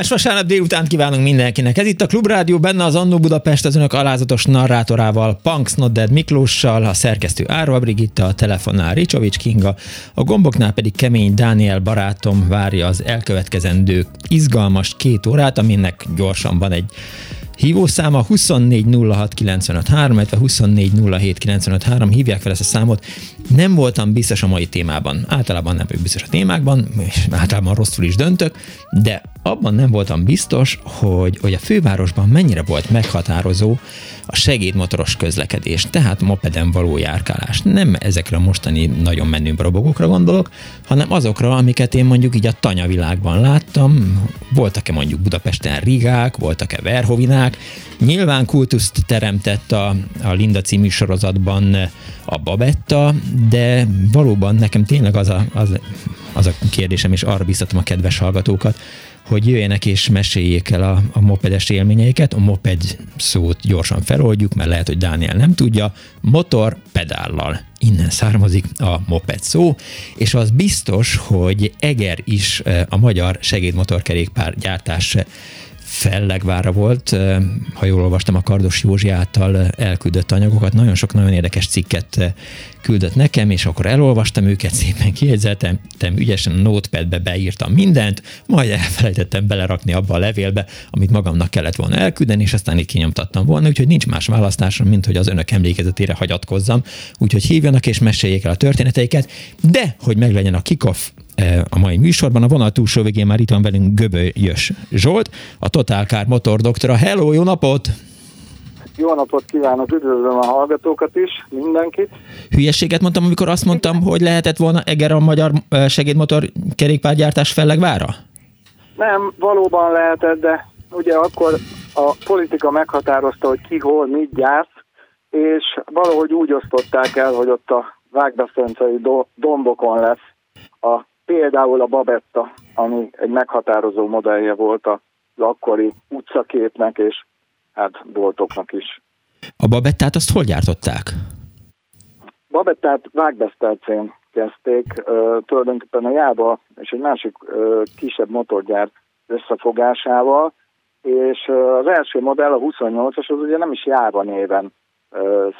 Kellemes vasárnap délután kívánunk mindenkinek. Ez itt a Klubrádió, benne az Annó Budapest az önök alázatos narrátorával, Punks Not Dead Miklóssal, a szerkesztő Árva Brigitta, a telefonnál Ricsovics Kinga, a gomboknál pedig kemény Dániel barátom várja az elkövetkezendő izgalmas két órát, aminek gyorsan van egy Hívószáma 2406953, illetve 2407953, hívják fel ezt a számot. Nem voltam biztos a mai témában. Általában nem vagyok biztos a témákban, és általában rosszul is döntök, de abban nem voltam biztos, hogy, hogy a fővárosban mennyire volt meghatározó a segédmotoros közlekedés, tehát mopeden való járkálás. Nem ezekre a mostani nagyon menő robogókra gondolok, hanem azokra, amiket én mondjuk így a tanyavilágban láttam. Voltak-e mondjuk Budapesten rigák, voltak-e verhovinák. Nyilván kultuszt teremtett a, a Linda című sorozatban a Babetta, de valóban nekem tényleg az a, az, az a kérdésem, és arra biztatom a kedves hallgatókat, hogy jöjjenek és meséljék el a, a mopedes élményeiket. A moped szót gyorsan feloldjuk, mert lehet, hogy Dániel nem tudja. Motor pedállal. Innen származik a moped szó, és az biztos, hogy Eger is eh, a magyar segédmotorkerékpár gyártás Fellegvára volt, ha jól olvastam a Kardos Józsi által elküldött anyagokat, nagyon sok nagyon érdekes cikket küldött nekem, és akkor elolvastam őket, szépen kiegyzeltem, ügyesen a notepadbe beírtam mindent, majd elfelejtettem belerakni abba a levélbe, amit magamnak kellett volna elküldeni, és aztán itt kinyomtattam volna, úgyhogy nincs más választásom, mint hogy az önök emlékezetére hagyatkozzam, úgyhogy hívjanak és meséljék el a történeteiket, de hogy meglegyen a kikoff a mai műsorban. A vonal túlsó végén már itt van velünk Göbölyös Zsolt, a Total Car motor doktora. Hello, jó napot! Jó napot kívánok, üdvözlöm a hallgatókat is, mindenkit. Hülyességet mondtam, amikor azt mondtam, hogy lehetett volna Eger a magyar segédmotor kerékpárgyártás fellegvára? Nem, valóban lehetett, de ugye akkor a politika meghatározta, hogy ki hol mit gyárt, és valahogy úgy osztották el, hogy ott a vágbeszöncei dombokon lesz a Például a Babetta, ami egy meghatározó modellje volt az akkori utcaképnek és hát boltoknak is. A Babettát azt hol gyártották? Babettát Vágbesztelcén kezdték, tulajdonképpen a Jába és egy másik kisebb motorgyár összefogásával, és az első modell, a 28-as, az ugye nem is Jába néven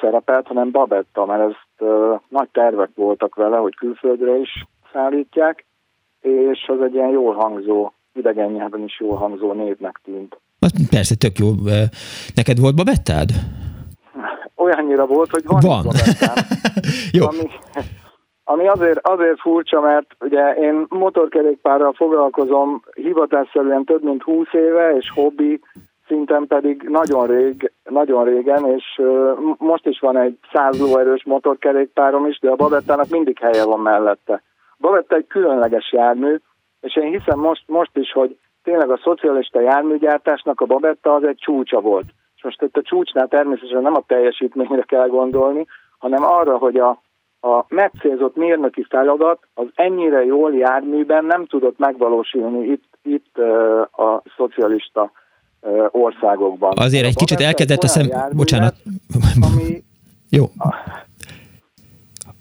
szerepelt, hanem Babetta, mert ezt nagy tervek voltak vele, hogy külföldre is szállítják, és az egy ilyen jól hangzó, idegen nyelven is jól hangzó névnek tűnt. Persze, tök jó. Neked volt babettád? Olyannyira volt, hogy van, van. jó. Ami, ami azért, azért furcsa, mert ugye én motorkerékpárral foglalkozom hivatásszerűen több mint 20 éve, és hobbi szinten pedig nagyon, rég, nagyon régen, és uh, most is van egy 100 lóerős motorkerékpárom is, de a babettának mindig helye van mellette. Babetta egy különleges jármű, és én hiszem most, most is, hogy tényleg a szocialista járműgyártásnak a Babetta az egy csúcsa volt. És most itt a csúcsnál természetesen nem a teljesítményre kell gondolni, hanem arra, hogy a, a megcélzott mérnöki feladat az ennyire jól járműben nem tudott megvalósulni itt, itt a szocialista országokban. Azért egy kicsit elkezdett a szem... Bocsánat. Ami, Jó.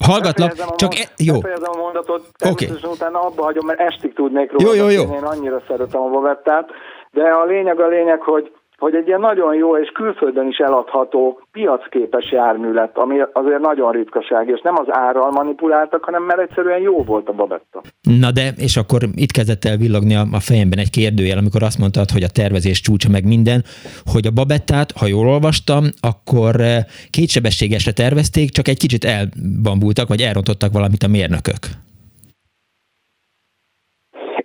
Hallgatlak, csak e, jó. Befejezem a mondatot, természetesen okay. utána abba hagyom, mert estig tudnék róla. Jó, jó, jó. Én annyira szeretem a Bavettát, De a lényeg a lényeg, hogy hogy egy ilyen nagyon jó és külföldön is eladható piacképes jármű lett, ami azért nagyon ritkaság, és nem az árral manipuláltak, hanem mert egyszerűen jó volt a babetta. Na de, és akkor itt kezdett el villogni a, a fejemben egy kérdőjel, amikor azt mondtad, hogy a tervezés csúcsa meg minden, hogy a babettát, ha jól olvastam, akkor eh, kétsebességesre tervezték, csak egy kicsit elbambultak, vagy elrontottak valamit a mérnökök.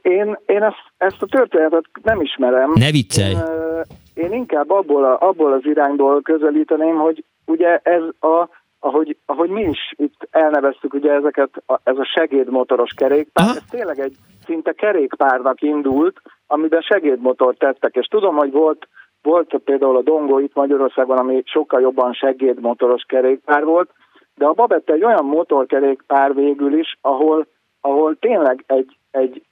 Én, én ezt, ezt a történetet nem ismerem. Ne viccelj! Én, én inkább abból, a, abból az irányból közelíteném, hogy ugye ez a, ahogy, ahogy mi is itt elneveztük ugye ezeket, a, ez a segédmotoros kerékpár, Aha. ez tényleg egy szinte kerékpárnak indult, amiben segédmotort tettek, és tudom, hogy volt, volt például a Dongo itt Magyarországon, ami sokkal jobban segédmotoros kerékpár volt, de a Babette egy olyan motorkerékpár végül is, ahol, ahol tényleg egy, egy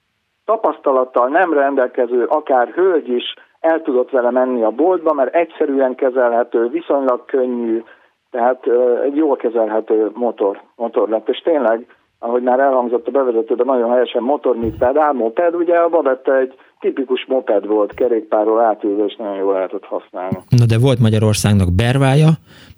tapasztalattal nem rendelkező, akár hölgy is el tudott vele menni a boltba, mert egyszerűen kezelhető, viszonylag könnyű, tehát egy jól kezelhető motor, motor lett. És tényleg, ahogy már elhangzott a bevezetőben, nagyon helyesen motormiped, álmoped, ugye a Babette egy tipikus moped volt, kerékpárról átülve, és nagyon jól lehetett használni. Na de volt Magyarországnak bervája,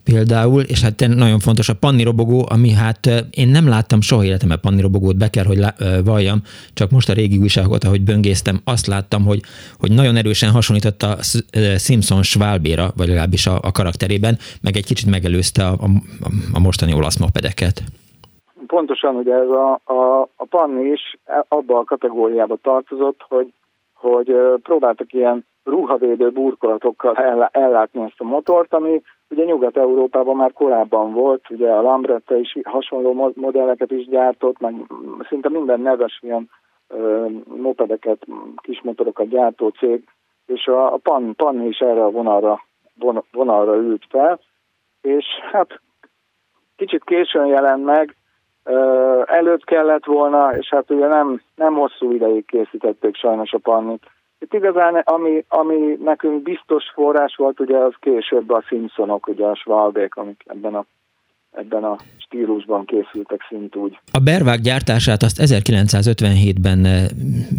például, és hát nagyon fontos a pannirobogó, ami hát én nem láttam soha életemben pannirobogót, be kell, hogy valljam, csak most a régi újságot, ahogy böngésztem, azt láttam, hogy, hogy nagyon erősen hasonlított a Simpson Schwalbéra, vagy legalábbis a, a karakterében, meg egy kicsit megelőzte a, a, a mostani olasz mopedeket. Pontosan, ugye ez a, a, a Panni is abba a kategóriába tartozott, hogy, hogy próbáltak ilyen ruhavédő burkolatokkal ellátni ezt a motort, ami ugye Nyugat-Európában már korábban volt, ugye a Lambretta is hasonló modelleket is gyártott, meg szinte minden neves ilyen ö, mopedeket, kis motorokat gyártó cég, és a, a Pan, Pan is erre a vonalra, von, vonalra ült fel, és hát kicsit későn jelent meg, előtt kellett volna, és hát ugye nem, nem hosszú ideig készítették sajnos a Pannit. Itt igazán, ami, ami nekünk biztos forrás volt, ugye az később a Simpsonok, ugye a Schwalbék, amik ebben a ebben a stílusban készültek szint úgy. A bervák gyártását azt 1957-ben eh,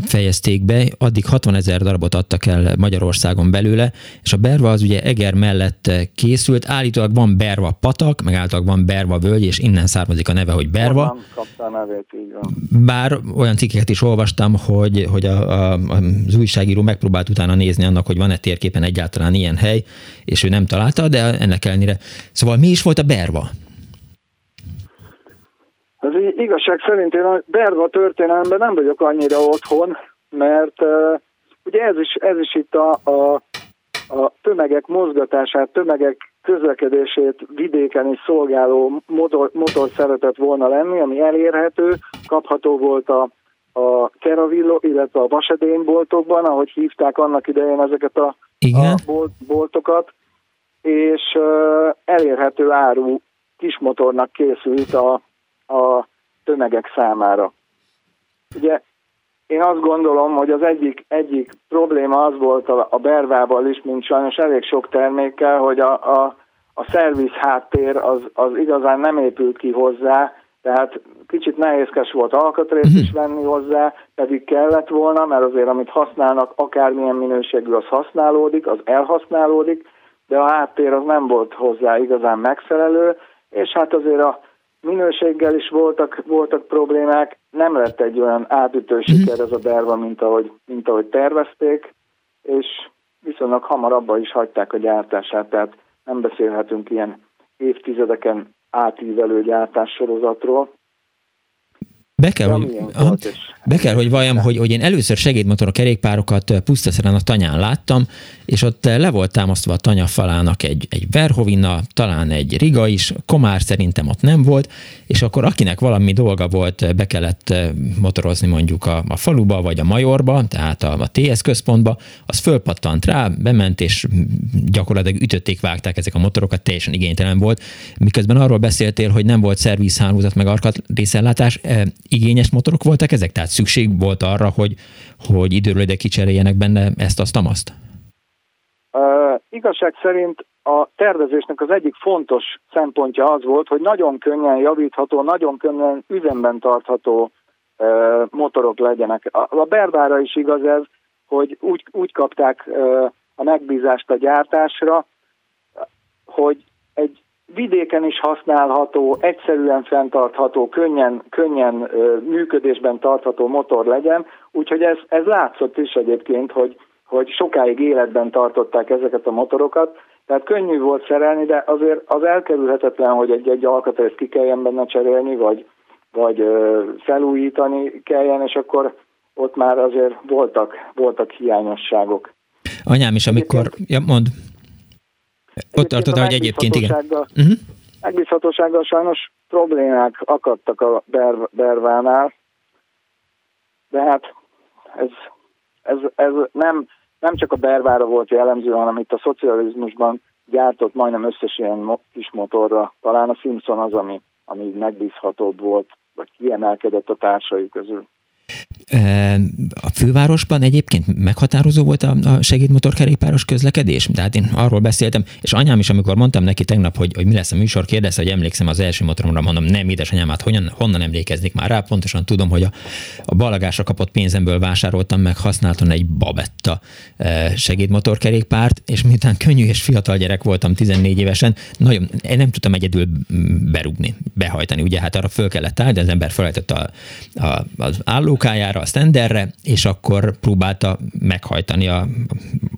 fejezték be, addig 60 ezer darabot adtak el Magyarországon belőle, és a berva az ugye Eger mellett eh, készült, állítólag van berva patak, meg állítólag van berva völgy, és innen származik a neve, hogy berva. nevét, így van. Bár olyan cikkeket is olvastam, hogy, hogy a, a, az újságíró megpróbált utána nézni annak, hogy van-e térképen egyáltalán ilyen hely, és ő nem találta, de ennek ellenére. Szóval mi is volt a berva? Az igazság szerint én a Berva történelemben nem vagyok annyira otthon, mert uh, ugye ez is, ez is itt a, a, a tömegek mozgatását, tömegek közlekedését vidéken is szolgáló motor, motor szeretett volna lenni, ami elérhető, kapható volt a, a Keravillo, illetve a Vasedényboltokban, ahogy hívták annak idején ezeket a, Igen? a bolt, boltokat, és uh, elérhető áru kismotornak készült a, a tömegek számára. Ugye én azt gondolom, hogy az egyik, egyik probléma az volt a, a Bervával is, mint sajnos elég sok termékkel, hogy a, a, a szerviz háttér az, az igazán nem épült ki hozzá, tehát kicsit nehézkes volt alkatrészt is mhm. venni hozzá, pedig kellett volna, mert azért amit használnak, akármilyen minőségű, az használódik, az elhasználódik, de a háttér az nem volt hozzá igazán megfelelő, és hát azért a minőséggel is voltak, voltak problémák, nem lett egy olyan átütő mhm. siker ez a derva, mint ahogy, mint ahogy tervezték, és viszonylag hamar abba is hagyták a gyártását, tehát nem beszélhetünk ilyen évtizedeken átívelő gyártássorozatról. Be kell, hogy, be kell, hogy valljam, hogy, hogy én először segédmotor a kerékpárokat Pusztaszeren a tanyán láttam, és ott le volt támasztva a tanya falának egy, egy Verhovina, talán egy Riga is, Komár szerintem ott nem volt, és akkor akinek valami dolga volt, be kellett motorozni mondjuk a, a faluba, vagy a Majorba, tehát a, a TS központba, az fölpattant rá, bement, és gyakorlatilag ütötték, vágták ezek a motorokat, teljesen igénytelen volt. Miközben arról beszéltél, hogy nem volt szervizhálózat, meg részellátás, igényes motorok voltak ezek? Tehát szükség volt arra, hogy, hogy időről ide kicseréljenek benne ezt, azt, amaszt? Uh, igazság szerint a tervezésnek az egyik fontos szempontja az volt, hogy nagyon könnyen javítható, nagyon könnyen üzemben tartható uh, motorok legyenek. A, a Berbára is igaz ez, hogy úgy, úgy kapták a megbízást a gyártásra, hogy egy vidéken is használható, egyszerűen fenntartható, könnyen, könnyen működésben tartható motor legyen, úgyhogy ez, ez látszott is egyébként, hogy, hogy sokáig életben tartották ezeket a motorokat, tehát könnyű volt szerelni, de azért az elkerülhetetlen, hogy egy-egy alkatrészt ki kelljen benne cserélni, vagy, vagy felújítani kelljen, és akkor ott már azért voltak, voltak hiányosságok. Anyám is, amikor... Ja, mond. Ott tartotta, hogy egyébként igen. Uh-huh. Megbízhatósággal sajnos problémák akadtak a Ber- Bervánál, de hát ez, ez, ez nem, nem csak a Bervára volt jellemző, hanem itt a szocializmusban gyártott majdnem összes ilyen kis motorra. Talán a Simpson az, ami, ami megbízhatóbb volt, vagy kiemelkedett a társai közül. A fővárosban egyébként meghatározó volt a, segédmotorkerékpáros közlekedés? Tehát én arról beszéltem, és anyám is, amikor mondtam neki tegnap, hogy, hogy mi lesz a műsor, kérdezte, hogy emlékszem az első motoromra, mondom, nem, édesanyám, hát honnan, honnan emlékeznék már rá, pontosan tudom, hogy a, a balagásra kapott pénzemből vásároltam meg, használtam egy Babetta segédmotorkerékpárt, és miután könnyű és fiatal gyerek voltam, 14 évesen, nagyon, én nem tudtam egyedül berúgni, behajtani, ugye hát arra föl kellett állni, de az ember felejtett a, a, az állókájára, erre a standerre, és akkor próbálta meghajtani a,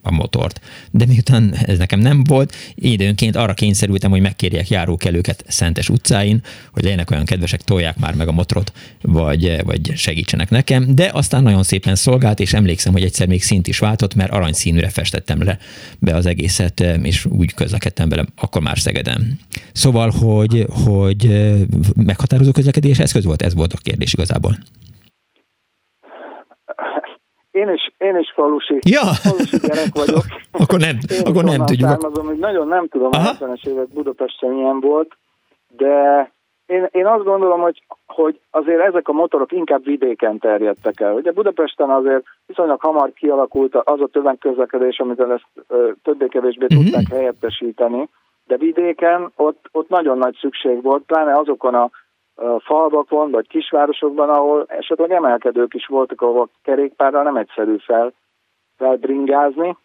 a motort. De miután ez nekem nem volt, időnként arra kényszerültem, hogy megkérjek járókelőket Szentes utcáin, hogy legyenek olyan kedvesek, tolják már meg a motorot, vagy, vagy segítsenek nekem. De aztán nagyon szépen szolgált, és emlékszem, hogy egyszer még szint is váltott, mert aranyszínűre festettem le be az egészet, és úgy közlekedtem vele, akkor már Szegeden. Szóval, hogy, hogy meghatározó közlekedés eszköz volt? Ez volt a kérdés igazából. Én is, én is falusi, ja. falusi gyerek vagyok. akkor nem, én akkor nem tudjuk. Származom, hogy nagyon nem tudom, a 70-es évek Budapesten milyen volt, de én, én azt gondolom, hogy, hogy azért ezek a motorok inkább vidéken terjedtek el. Ugye Budapesten azért viszonylag hamar kialakult az a tömegközlekedés, amit ezt többé-kevésbé uh-huh. tudták helyettesíteni, de vidéken ott, ott nagyon nagy szükség volt, pláne azokon a falvakon vagy kisvárosokban, ahol esetleg emelkedők is voltak, ahol kerékpárral nem egyszerű fel, felbringázni,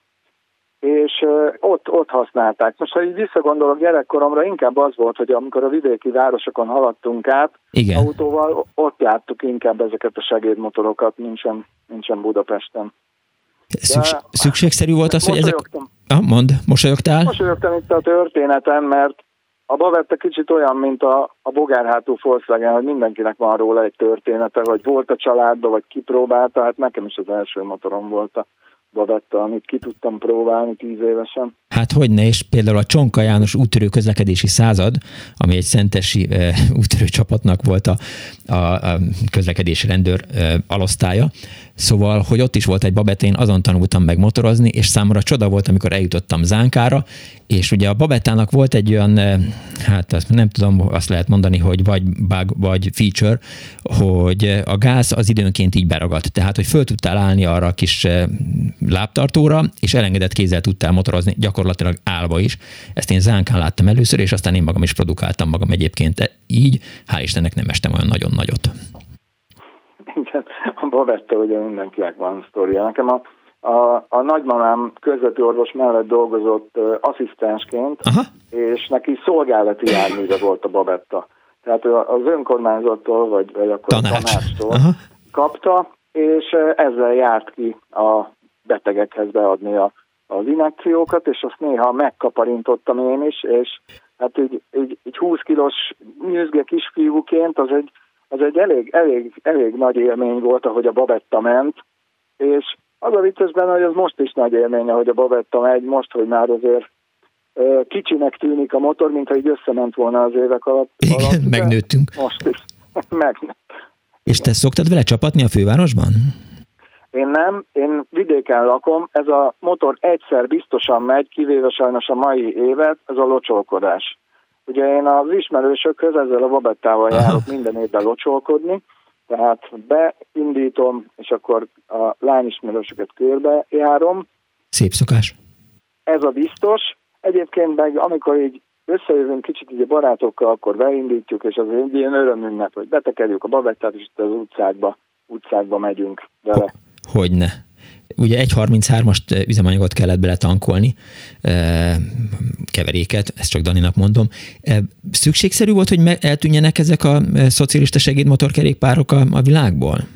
és ott, ott használták. Most, ha így visszagondolok gyerekkoromra, inkább az volt, hogy amikor a vidéki városokon haladtunk át Igen. autóval, ott láttuk inkább ezeket a segédmotorokat, nincsen, nincsen Budapesten. Szükség, szükségszerű volt az, hogy ezek... Ah, mond, mosolyogtál? Mosolyogtam itt a történeten, mert a Bavette kicsit olyan, mint a, a bogárhátú Volkswagen, hogy mindenkinek van róla egy története, vagy volt a családban, vagy kipróbálta, hát nekem is az első motorom volt a Bavetta, amit ki tudtam próbálni tíz évesen. Hát hogy ne, és például a Csonka János úttörő közlekedési század, ami egy szentesi e, úttörő csapatnak volt a, a, a közlekedési rendőr e, alosztálya, Szóval, hogy ott is volt egy babett, én azon tanultam meg motorozni, és számomra csoda volt, amikor eljutottam Zánkára, és ugye a babettának volt egy olyan, eh, hát azt nem tudom, azt lehet mondani, hogy vagy bug, vagy feature, hogy a gáz az időnként így beragadt. Tehát, hogy föl tudtál állni arra a kis eh, lábtartóra, és elengedett kézzel tudtál motorozni, gyakorlatilag állva is. Ezt én Zánkán láttam először, és aztán én magam is produkáltam magam egyébként így. Hál' Istennek nem estem olyan nagyon nagyot. Igen, a Bavetta ugye mindenkinek van sztoria. Nekem a, a, a nagymamám közvető orvos mellett dolgozott uh, asszisztensként, Aha. és neki szolgálati járműve volt a Babetta. Tehát az önkormányzattól, vagy, vagy akkor Tanács. tanácstól Aha. kapta, és ezzel járt ki a betegekhez beadni a, az injekciókat, és azt néha megkaparintottam én is, és hát így, így, így 20 kilós nyűzge kisfiúként az egy az egy elég, elég, elég nagy élmény volt, ahogy a Babetta ment, és az a vicces benne, hogy az most is nagy élmény, ahogy a Babetta megy, most, hogy már azért kicsinek tűnik a motor, mintha így összement volna az évek alatt. Igen, alatt, megnőttünk. Most is. Megnőtt. És te szoktad vele csapatni a fővárosban? Én nem, én vidéken lakom, ez a motor egyszer biztosan megy, kivéve sajnos a mai évet, ez a locsolkodás. Ugye én az ismerősökhöz ezzel a babettával járok minden évben locsolkodni, tehát beindítom, és akkor a lányismerősöket körbe járom. Szép szokás. Ez a biztos. Egyébként meg amikor így összejövünk kicsit így a barátokkal, akkor beindítjuk, és az egy ilyen örömünnep, hogy betekerjük a babettát, és itt az utcákba, utcákba megyünk vele. Hogyne. Ugye 1.33-ast üzemanyagot kellett beletankolni, keveréket, ezt csak Daninak mondom. Szükségszerű volt, hogy eltűnjenek ezek a szocialista segédmotorkerékpárok a, a világból?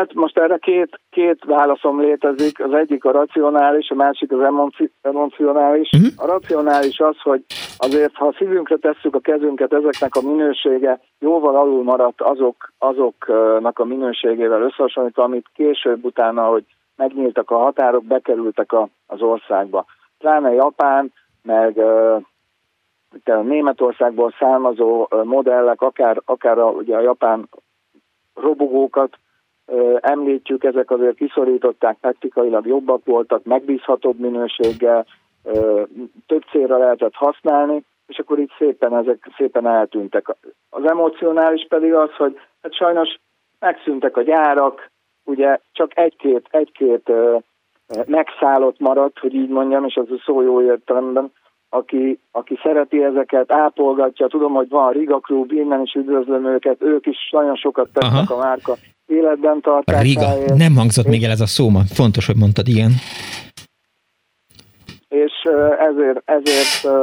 Hát most erre két, két válaszom létezik, az egyik a racionális, a másik az emocionális. Uh-huh. A racionális az, hogy azért, ha a szívünkre tesszük a kezünket, ezeknek a minősége jóval alul maradt azok, azoknak a minőségével összehasonlítva, amit később utána, hogy megnyíltak a határok, bekerültek a, az országba. Pláne Japán, meg uh, Németországból származó modellek, akár, akár a, ugye a japán robogókat, említjük, ezek azért kiszorították, taktikailag jobbak voltak, megbízhatóbb minőséggel, több célra lehetett használni, és akkor így szépen ezek szépen eltűntek. Az emocionális pedig az, hogy hát sajnos megszűntek a gyárak, ugye csak egy-két, egy-két megszállott maradt, hogy így mondjam, és az a szó jó értelemben, aki, aki szereti ezeket, ápolgatja, tudom, hogy van Riga Klub, innen is üdvözlöm őket, ők is nagyon sokat tesznek Aha. a márka életben tartásáért. Riga, nem hangzott még el ez a szó ma, fontos, hogy mondtad, igen. És ezért, ezért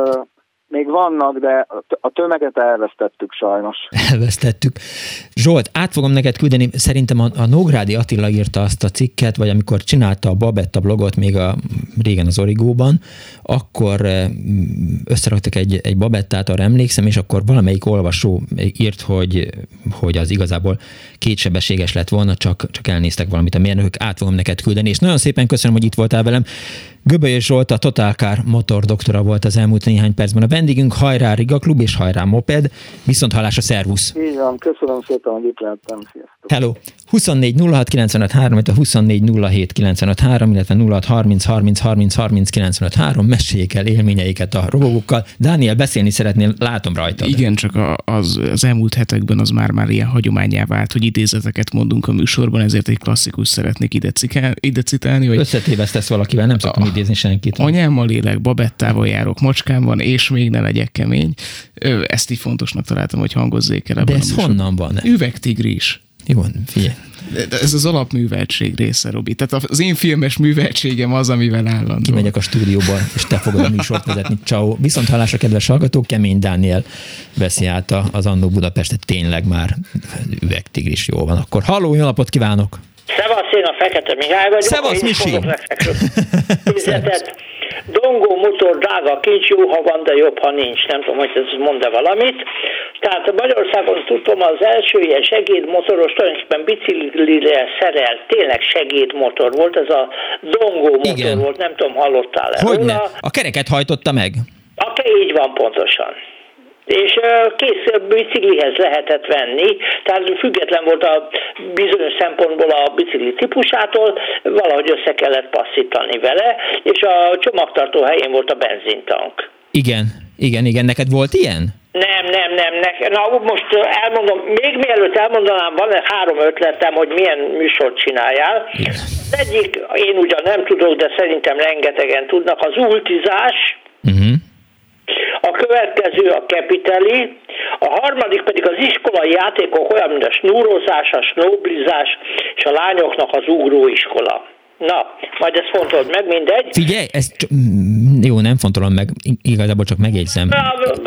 még vannak, de a tömeget elvesztettük sajnos. Elvesztettük. Zsolt, át fogom neked küldeni, szerintem a, a Nógrádi Attila írta azt a cikket, vagy amikor csinálta a Babetta blogot még a régen az Origóban, akkor eh, összeraktak egy, egy Babettát, arra emlékszem, és akkor valamelyik olvasó írt, hogy, hogy az igazából kétsebességes lett volna, csak, csak elnéztek valamit a mérnökök, át fogom neked küldeni, és nagyon szépen köszönöm, hogy itt voltál velem. Göbölyös Zsolt, a Totalkár motor doktora volt az elmúlt néhány percben a vendégünk, hajrá Riga Klub és hajrá Moped, viszont hallásra szervusz! Így van, köszönöm szépen, hogy itt lehettem, sziasztok! Hello! 24 06 95 3, a 24 07 95 3, illetve 06 30 30 30 30 95 3, meséljék el élményeiket a robogókkal. Dániel, beszélni szeretnél, látom rajta. Igen, csak az, az elmúlt hetekben az már-már ilyen hagyományá vált, hogy idézeteket mondunk a műsorban, ezért egy klasszikus szeretnék ide, cikál, ide citálni. Hogy Összetévesztesz valakivel, nem szoktam a, idézni senkit. Anyámmal élek, babettával járok, van, és még ne legyek kemény. Ezt így fontosnak találtam, hogy hangozzék el De ez honnan van? Üvegtigris. Jó, figyelj. Ez az alapműveltség része, Robi. Tehát az én filmes műveltségem az, amivel állandó. Kimegyek a stúdióba, és te fogod a műsort vezetni. Ciao. Viszont hallásra, kedves hallgatók, Kemény Dániel veszi át az Annó Budapestet. Tényleg már üvegtigris jó van. Akkor halló, jó napot kívánok! Szevasz, én a Fekete Mihály vagyok. Szevasz, Misi! Dongó motor drága kincs, jó, ha van, de jobb, ha nincs. Nem tudom, hogy ez mond-e valamit. Tehát Magyarországon tudom, az első ilyen segédmotoros tulajdonképpen biciklire szerelt, tényleg segédmotor volt, ez a Dongó motor Igen. volt, nem tudom, hallottál-e Hogyne? A kereket hajtotta meg. Ake, így van pontosan és kész biciklihez lehetett venni, tehát független volt a bizonyos szempontból a bicikli típusától, valahogy össze kellett passzítani vele, és a csomagtartó helyén volt a benzintank. Igen, igen, igen, neked volt ilyen? Nem, nem, nem. Ne, na, most elmondom, még mielőtt elmondanám, van három ötletem, hogy milyen műsort csináljál. Az egyik, én ugyan nem tudok, de szerintem rengetegen tudnak, az ultizás, uh-huh. A következő a kapitali, a harmadik pedig az iskolai játékok olyan, mint a snúrozás, a snoblizás és a lányoknak az ugróiskola. Na, majd ezt fontold meg, mindegy. Figyelj, ezt mm, jó, nem fontolom meg, igazából csak megjegyzem.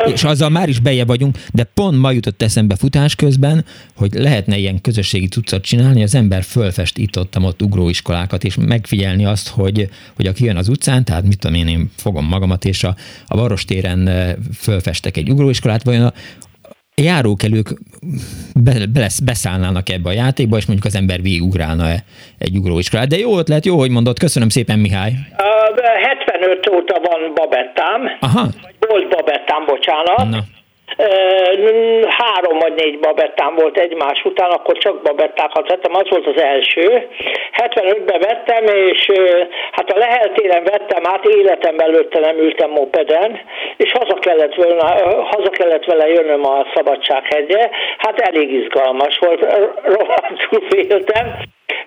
És azzal már is beje vagyunk, de pont ma jutott eszembe futás közben, hogy lehetne ilyen közösségi cuccot csinálni, az ember fölfest itt ott, ott ugróiskolákat, és megfigyelni azt, hogy, hogy aki jön az utcán, tehát mit tudom én, én fogom magamat, és a, a Varostéren fölfestek egy ugróiskolát, vajon a, járókelők be, be, beszállnának ebbe a játékba, és mondjuk az ember végigugrálna -e egy ugróiskolát. De jó ötlet, jó, hogy mondod. Köszönöm szépen, Mihály. Uh, 75 óta van babettám. Aha. Volt babettám, bocsánat. Na három vagy négy babettám volt egymás után, akkor csak babettákat vettem, az volt az első. 75-ben vettem, és hát a leheltéren vettem át, életem előtte nem ültem mopeden, és haza kellett, vele, haza kellett vele jönnöm a Szabadsághegye. Hát elég izgalmas volt, rohadtul féltem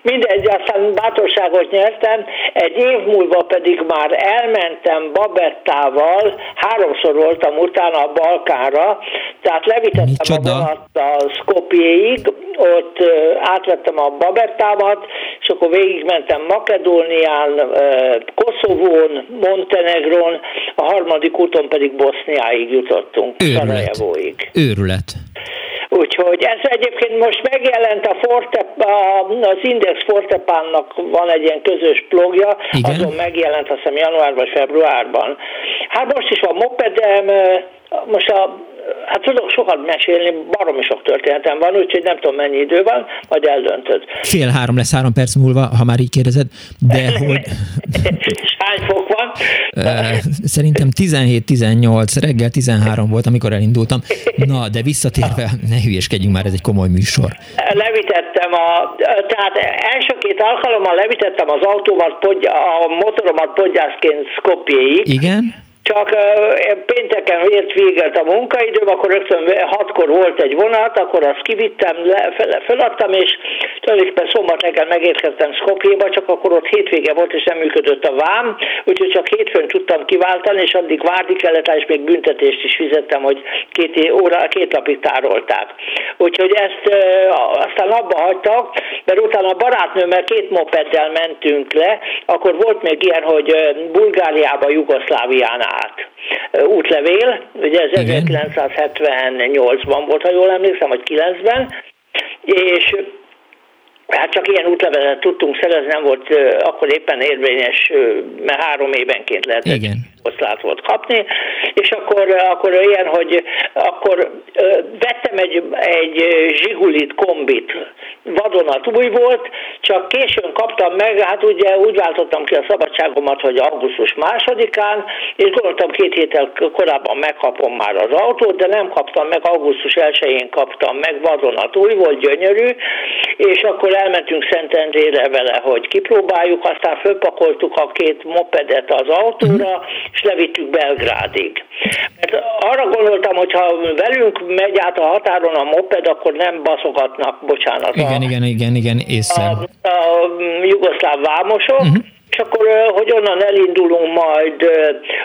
mindegy, aztán bátorságot nyertem, egy év múlva pedig már elmentem Babettával, háromszor voltam utána a Balkánra, tehát levitettem Micsoda? a vonattal Skopjéig, ott átvettem a Babettámat, és akkor végigmentem Makedónián, Koszovón, Montenegron, a harmadik úton pedig Boszniáig jutottunk, Szarajevóig. Őrület. Úgyhogy ez egyébként most megjelent a Forte, az Index Fortepánnak van egy ilyen közös blogja, Igen? azon megjelent azt hiszem januárban, februárban. Hát most is van mopedem, most a hát tudok sokat mesélni, baromi sok történetem van, úgyhogy nem tudom mennyi idő van, majd eldöntöd. Fél három lesz három perc múlva, ha már így kérdezed, de hogy... Hány fok van? Szerintem 17-18, reggel 13 volt, amikor elindultam. Na, de visszatérve, ne hülyeskedjünk már, ez egy komoly műsor. Levitettem a, tehát első két alkalommal levitettem az autómat, a motoromat podgyászként Skopjéig. Igen csak uh, pénteken ért végelt a munkaidőm, akkor rögtön hatkor volt egy vonat, akkor azt kivittem, le, fel, feladtam, és tulajdonképpen szombat reggel megérkeztem Skopjéba, csak akkor ott hétvége volt, és nem működött a vám, úgyhogy csak hétfőn tudtam kiváltani, és addig várni kellett, és még büntetést is fizettem, hogy két, óra, két napig tárolták. Úgyhogy ezt aztán abba hagytak, mert utána a barátnőmmel két mopeddel mentünk le, akkor volt még ilyen, hogy Bulgáriába, Jugoszláviánál át. Útlevél, ugye ez 1978-ban volt, ha jól emlékszem, vagy 9-ben, és Hát csak ilyen útlevelet tudtunk szerezni, nem volt akkor éppen érvényes, mert három évenként lehetett Igen. oszlát volt kapni, és akkor, akkor ilyen, hogy akkor vettem egy, egy zsigulit kombit, vadonat új volt, csak későn kaptam meg, hát ugye úgy váltottam ki a szabadságomat, hogy augusztus másodikán, és gondoltam két héttel korábban megkapom már az autót, de nem kaptam meg, augusztus 1-én kaptam meg, vadonat új volt, gyönyörű, és akkor elmentünk Szentendrére vele, hogy kipróbáljuk, aztán fölpakoltuk a két mopedet az autóra, és levittük Belgrádig. Mert arra gondoltam, hogy ha velünk megy át a határon a moped, akkor nem baszogatnak, bocsánat. Igen, a, igen, igen, igen, észre. A, a jugoszláv vámosok, uh-huh és akkor, hogy onnan elindulunk majd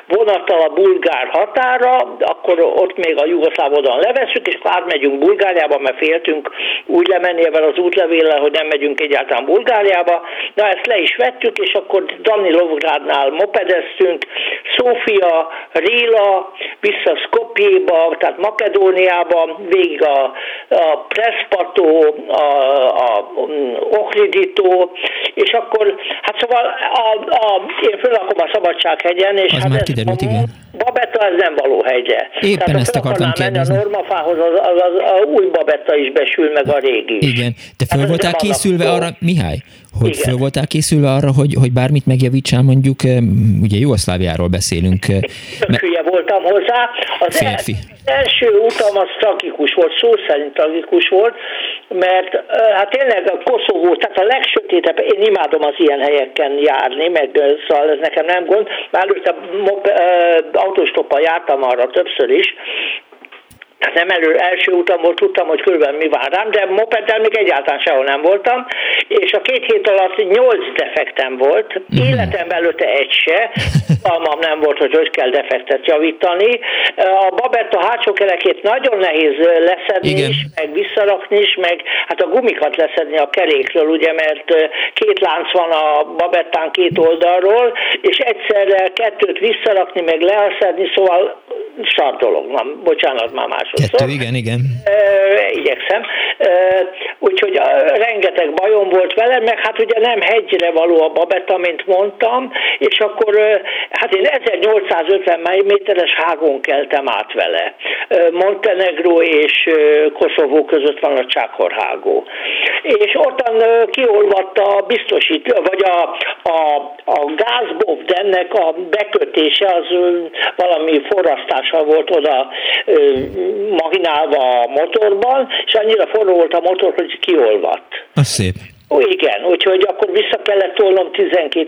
vonattal a bulgár határa, akkor ott még a jugoszláv oldalon és akkor átmegyünk Bulgáriába, mert féltünk úgy lemenni ebben az útlevéllel, hogy nem megyünk egyáltalán Bulgáriába. Na ezt le is vettük, és akkor Dani Lovrádnál mopedeztünk, Szófia, Réla, vissza Skopjéba, tehát Makedóniába, végig a, a Preszpató, a, a Ohriditó, és akkor, hát szóval a, a, én föllakom a Szabadsághegyen, és az hát már kiderült, igen. Babetta ez nem való hegye. Éppen Tehát, ezt akartam kérdezni. a normafához, az, az, az, a új Babetta is besül, meg a régi is. Igen, te föl hát voltál készülve arra, Mihály, hogy Igen. föl voltál készülve arra, hogy, hogy bármit megjavítsál, mondjuk, ugye Jugoszláviáról beszélünk. Hülye voltam hozzá. Az Férfi. első utam az tragikus volt, szó szerint tragikus volt, mert hát tényleg a Koszovó, tehát a legsötétebb, én imádom az ilyen helyeken járni, meg szóval ez nekem nem gond, már előtte autóstoppal jártam arra többször is, tehát nem elő, első utamból tudtam, hogy körülbelül mi vár rám, de mopeddel még egyáltalán sehol nem voltam, és a két hét alatt nyolc defektem volt, mm. életem előtte egy se, almam nem volt, hogy hogy kell defektet javítani. A babetta hátsó kerekét nagyon nehéz leszedni Igen. is, meg visszarakni is, meg hát a gumikat leszedni a kerékről, ugye, mert két lánc van a babettán két oldalról, és egyszerre kettőt visszarakni, meg leszedni, szóval szar dolog, na, bocsánat már másodszor. Kettő, igen, igen. E, igyekszem. E, úgyhogy rengeteg bajom volt vele, meg hát ugye nem hegyre való a babetta, mint mondtam, és akkor hát én 1850 méteres hágon keltem át vele. Montenegro és Koszovó között van a Csákorhágó. És ottan kiolvadt a biztosít, vagy a, a, a gázbovdennek a bekötése az valami forrasztással volt oda mahinálva a motorban, és annyira forró volt a motor, hogy kiolvadt. Az szép. Ó, igen, úgyhogy akkor vissza kellett tolnom 12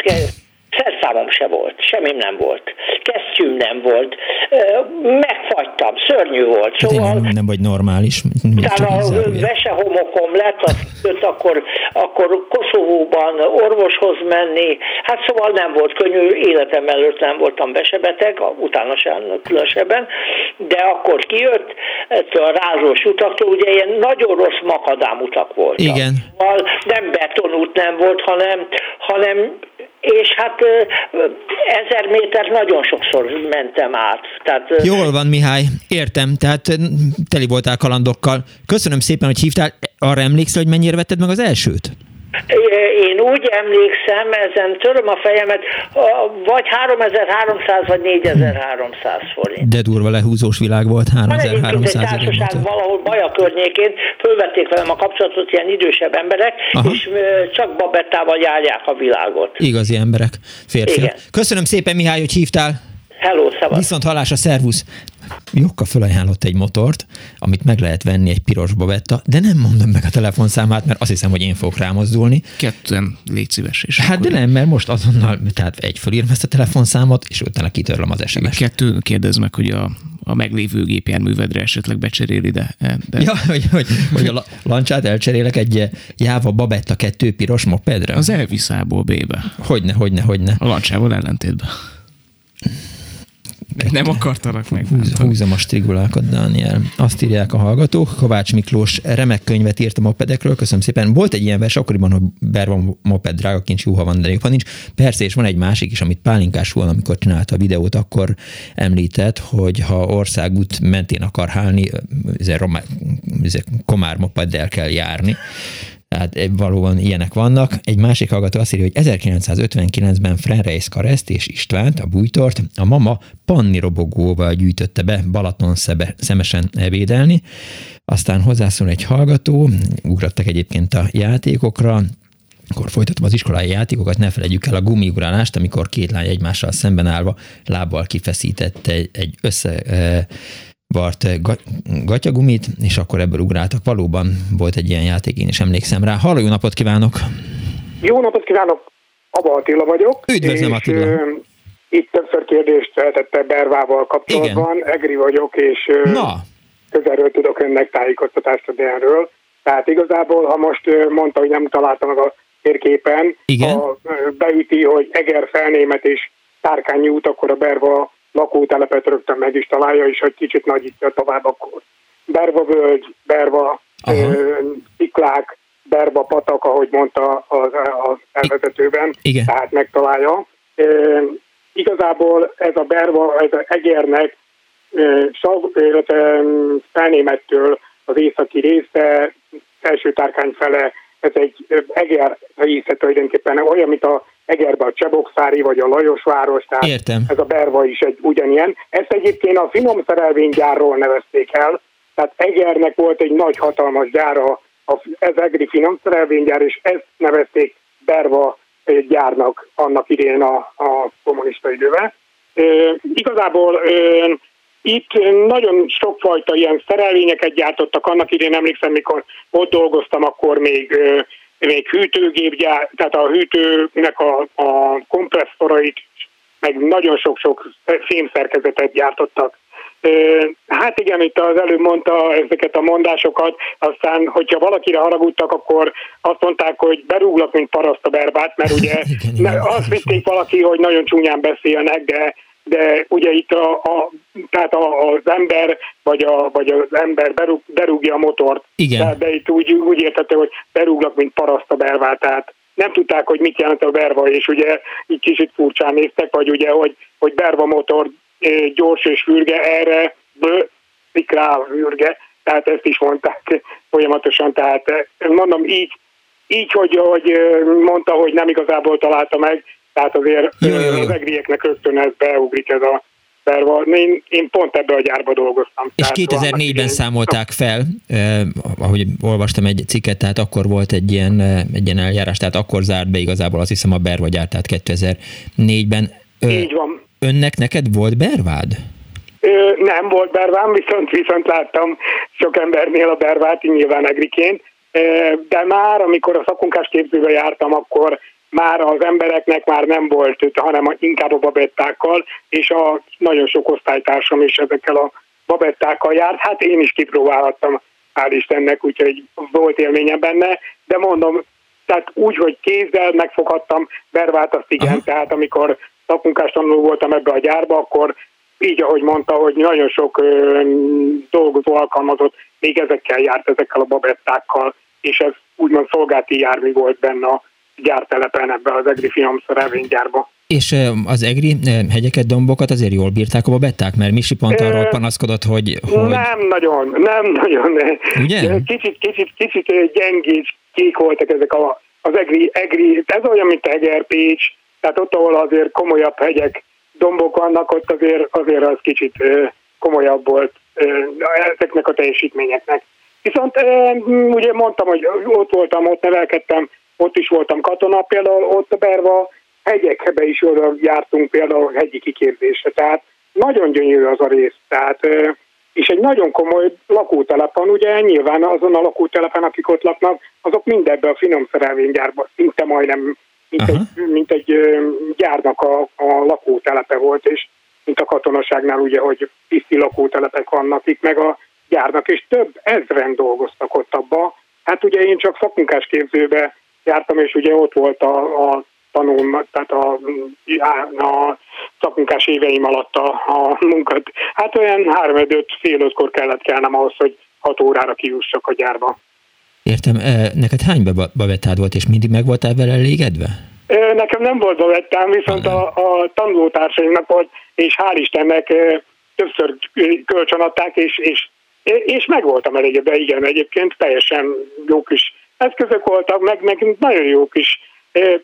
Szerszámom se volt, semmim nem volt. füttyüm nem volt. Megfagytam, szörnyű volt. Hát szóval, nem, nem vagy normális. Utána a vesehomokom lett, azt akkor, akkor Koszovóban orvoshoz menni. Hát szóval nem volt könnyű, életem előtt nem voltam vesebeteg, utána sem különösebben, de akkor kijött a rázós utaktól, ugye ilyen nagyon rossz makadám utak voltak. Igen. Szóval nem betonút nem volt, hanem, hanem és hát ezer méter nagyon sokszor mentem át. Tehát, Jól van, Mihály, értem, tehát teli voltál kalandokkal. Köszönöm szépen, hogy hívtál. Arra emlékszel, hogy mennyire vetted meg az elsőt? Én úgy emlékszem, ezen töröm a fejemet, vagy 3300 vagy 4300 forint. De durva lehúzós világ volt, 3300 Van egy társaság valahol Baja környékén, fölvették velem a kapcsolatot ilyen idősebb emberek, Aha. és csak babettával járják a világot. Igazi emberek, férfiak. Köszönöm szépen, Mihály, hogy hívtál. Hello, szabad. Viszont hallásra, szervusz! Jokka felajánlott egy motort, amit meg lehet venni egy piros babetta, de nem mondom meg a telefonszámát, mert azt hiszem, hogy én fogok rámozdulni. Ketten, légy szíves. És hát de nem, mert most azonnal, tehát egy fölírom ezt a telefonszámot, és utána kitörlöm az SMS-t. Kettő, kérdez meg, hogy a, a meglévő gépjárművedre esetleg becseréli, de... de... Ja, hogy, hogy, hogy a lancsát elcserélek egy Jáva Babetta kettő piros mopedre? Az elviszából B-be. Hogyne, hogyne, hogyne. A lancsával ellentétben. Nem akartalak meg. Húz, húzom a strigulákat, Dániel. Azt írják a hallgatók. Kovács Miklós remek könyvet írt a mopedekről. Köszönöm szépen. Volt egy ilyen vers akkoriban, hogy Bervan moped, drága kincs, jó, ha van, de ha nincs. Persze, és van egy másik is, amit Pálinkás volna, amikor csinálta a videót, akkor említett, hogy ha országút mentén akar hálni, komár mopeddel kell járni. Tehát valóban ilyenek vannak. Egy másik hallgató azt írja, hogy 1959-ben Frenreis Kareszt és Istvánt, a bújtort, a mama panni robogóval gyűjtötte be Balaton szemesen védelni. Aztán hozzászól egy hallgató, ugrattak egyébként a játékokra, akkor folytatom az iskolai játékokat, ne felejtjük el a gumiugrálást, amikor két lány egymással szemben állva lábbal kifeszítette egy, egy össze vart eh, gatyagumit, és akkor ebből ugráltak. Valóban volt egy ilyen játék, én is emlékszem rá. Halló, jó napot kívánok! Jó napot kívánok! Abba Attila vagyok. Üdvözlöm Attila! És, itt többször kérdést feltette Bervával kapcsolatban. Igen. Egri vagyok, és Na. közelről tudok önnek tájékoztatást adni erről. Tehát igazából, ha most mondta, hogy nem találta meg a térképen, Igen. ha beüti, hogy Eger felnémet és Tárkányi út, akkor a Berva lakótelepet rögtön meg is találja, és hogy kicsit nagyítja tovább, akkor Berva völgy, Berva sziklák, Berva patak, ahogy mondta az, az elvezetőben, Igen. tehát megtalálja. E, igazából ez a Berva, ez az Egernek illetve felnémettől az északi része, első tárkány fele, ez egy Eger része tulajdonképpen olyan, mint a Egerbe a Csebokszári vagy a Lajosváros, tehát Értem. ez a Berva is egy ugyanilyen. Ezt egyébként a finom szerelvénygyárról nevezték el, tehát Egernek volt egy nagy hatalmas gyára, ez Egri finom szerelvénygyár, és ezt nevezték Berva gyárnak annak idén a, a kommunista időben. E, igazából e, itt nagyon sokfajta ilyen szerelvényeket gyártottak, annak idén emlékszem, mikor ott dolgoztam, akkor még még hűtőgép, tehát a hűtőnek a, a kompresszorait, meg nagyon sok-sok fémszerkezetet gyártottak. Hát igen, itt az előbb mondta ezeket a mondásokat, aztán, hogyha valakire haragudtak, akkor azt mondták, hogy berúglak, mint paraszt a berbát, mert ugye azt vitték valaki, hogy nagyon csúnyán beszélnek, de de ugye itt a, a, tehát a, az ember, vagy, a, vagy az ember berúg, berúgja a motort. Igen. Tehát, de itt úgy, úgy értette, hogy berúglak, mint paraszt a bervát, tehát nem tudták, hogy mit jelent a berva, és ugye így kicsit furcsán néztek, vagy ugye, hogy, hogy berva motor gyors és fürge, erre bő, rá fürge, tehát ezt is mondták folyamatosan, tehát mondom így, így, hogy, hogy mondta, hogy nem igazából találta meg, tehát azért az egrieknek rögtön ez beugrik ez a terva. Én, én pont ebbe a gyárba dolgoztam. És 2004-ben számolták fel, eh, ahogy olvastam egy cikket, tehát akkor volt egy ilyen, egy ilyen eljárás, tehát akkor zárt be igazából azt hiszem a Berva gyár, tehát 2004-ben. Így van. Önnek neked volt Bervád? Ö, nem volt bervám, viszont, viszont láttam sok embernél a bervát, nyilván egriként, de már amikor a szakunkás képzőbe jártam, akkor már az embereknek már nem volt, hanem inkább a babettákkal, és a nagyon sok osztálytársam is ezekkel a babettákkal járt. Hát én is kipróbálhattam, hál' Istennek, úgyhogy volt élményem benne, de mondom, tehát úgy, hogy kézzel megfoghattam, bervát azt igen, Aha. tehát amikor szakmunkás tanuló voltam ebbe a gyárba, akkor így, ahogy mondta, hogy nagyon sok ö, dolgozó alkalmazott még ezekkel járt, ezekkel a babettákkal, és ez úgymond szolgálti jármű volt benne a gyártelepen ebbe az EGRI finomszerelvénygyárba. És az EGRI hegyeket, dombokat azért jól bírták a babetták? Mert Misi pont arról panaszkodott, hogy, hogy... Nem nagyon, nem nagyon. Ugye? Kicsit, kicsit, kicsit gyengés kék voltak ezek a, az EGRI, EGRI, ez olyan, mint Eger, Pécs, tehát ott, ahol azért komolyabb hegyek, dombok vannak, ott azért, azért az kicsit komolyabb volt ezeknek a teljesítményeknek. Viszont ugye mondtam, hogy ott voltam, ott nevelkedtem, ott is voltam katona, például ott a Berva hegyekbe is oda jártunk például hegyi kiképzésre, tehát nagyon gyönyörű az a rész, tehát és egy nagyon komoly lakótelep van, ugye nyilván azon a lakótelepen, akik ott laknak, azok mindebbe a finom szerelvénygyárban, szinte majdnem, mint egy, mint egy gyárnak a, a lakótelepe volt, és mint a katonaságnál ugye, hogy tiszti lakótelepek vannak itt, meg a gyárnak, és több ezren dolgoztak ott abba. Hát ugye én csak szakmunkásképzőbe jártam, és ugye ott volt a, a tanul, tehát a, a szakmunkás éveim alatt a, a munkat. Hát olyan 3-5 fél ötkor kellett kelnem ahhoz, hogy 6 órára kijussak a gyárba. Értem. Neked hány bavettád volt, és mindig meg voltál vele elégedve? Nekem nem volt bavettám, viszont a, a tanulótársaimnak volt, és hál' Istennek többször kölcsönadták, és, és, és meg voltam elégedve, igen, egyébként teljesen jó kis eszközök voltak, meg, meg nagyon jó kis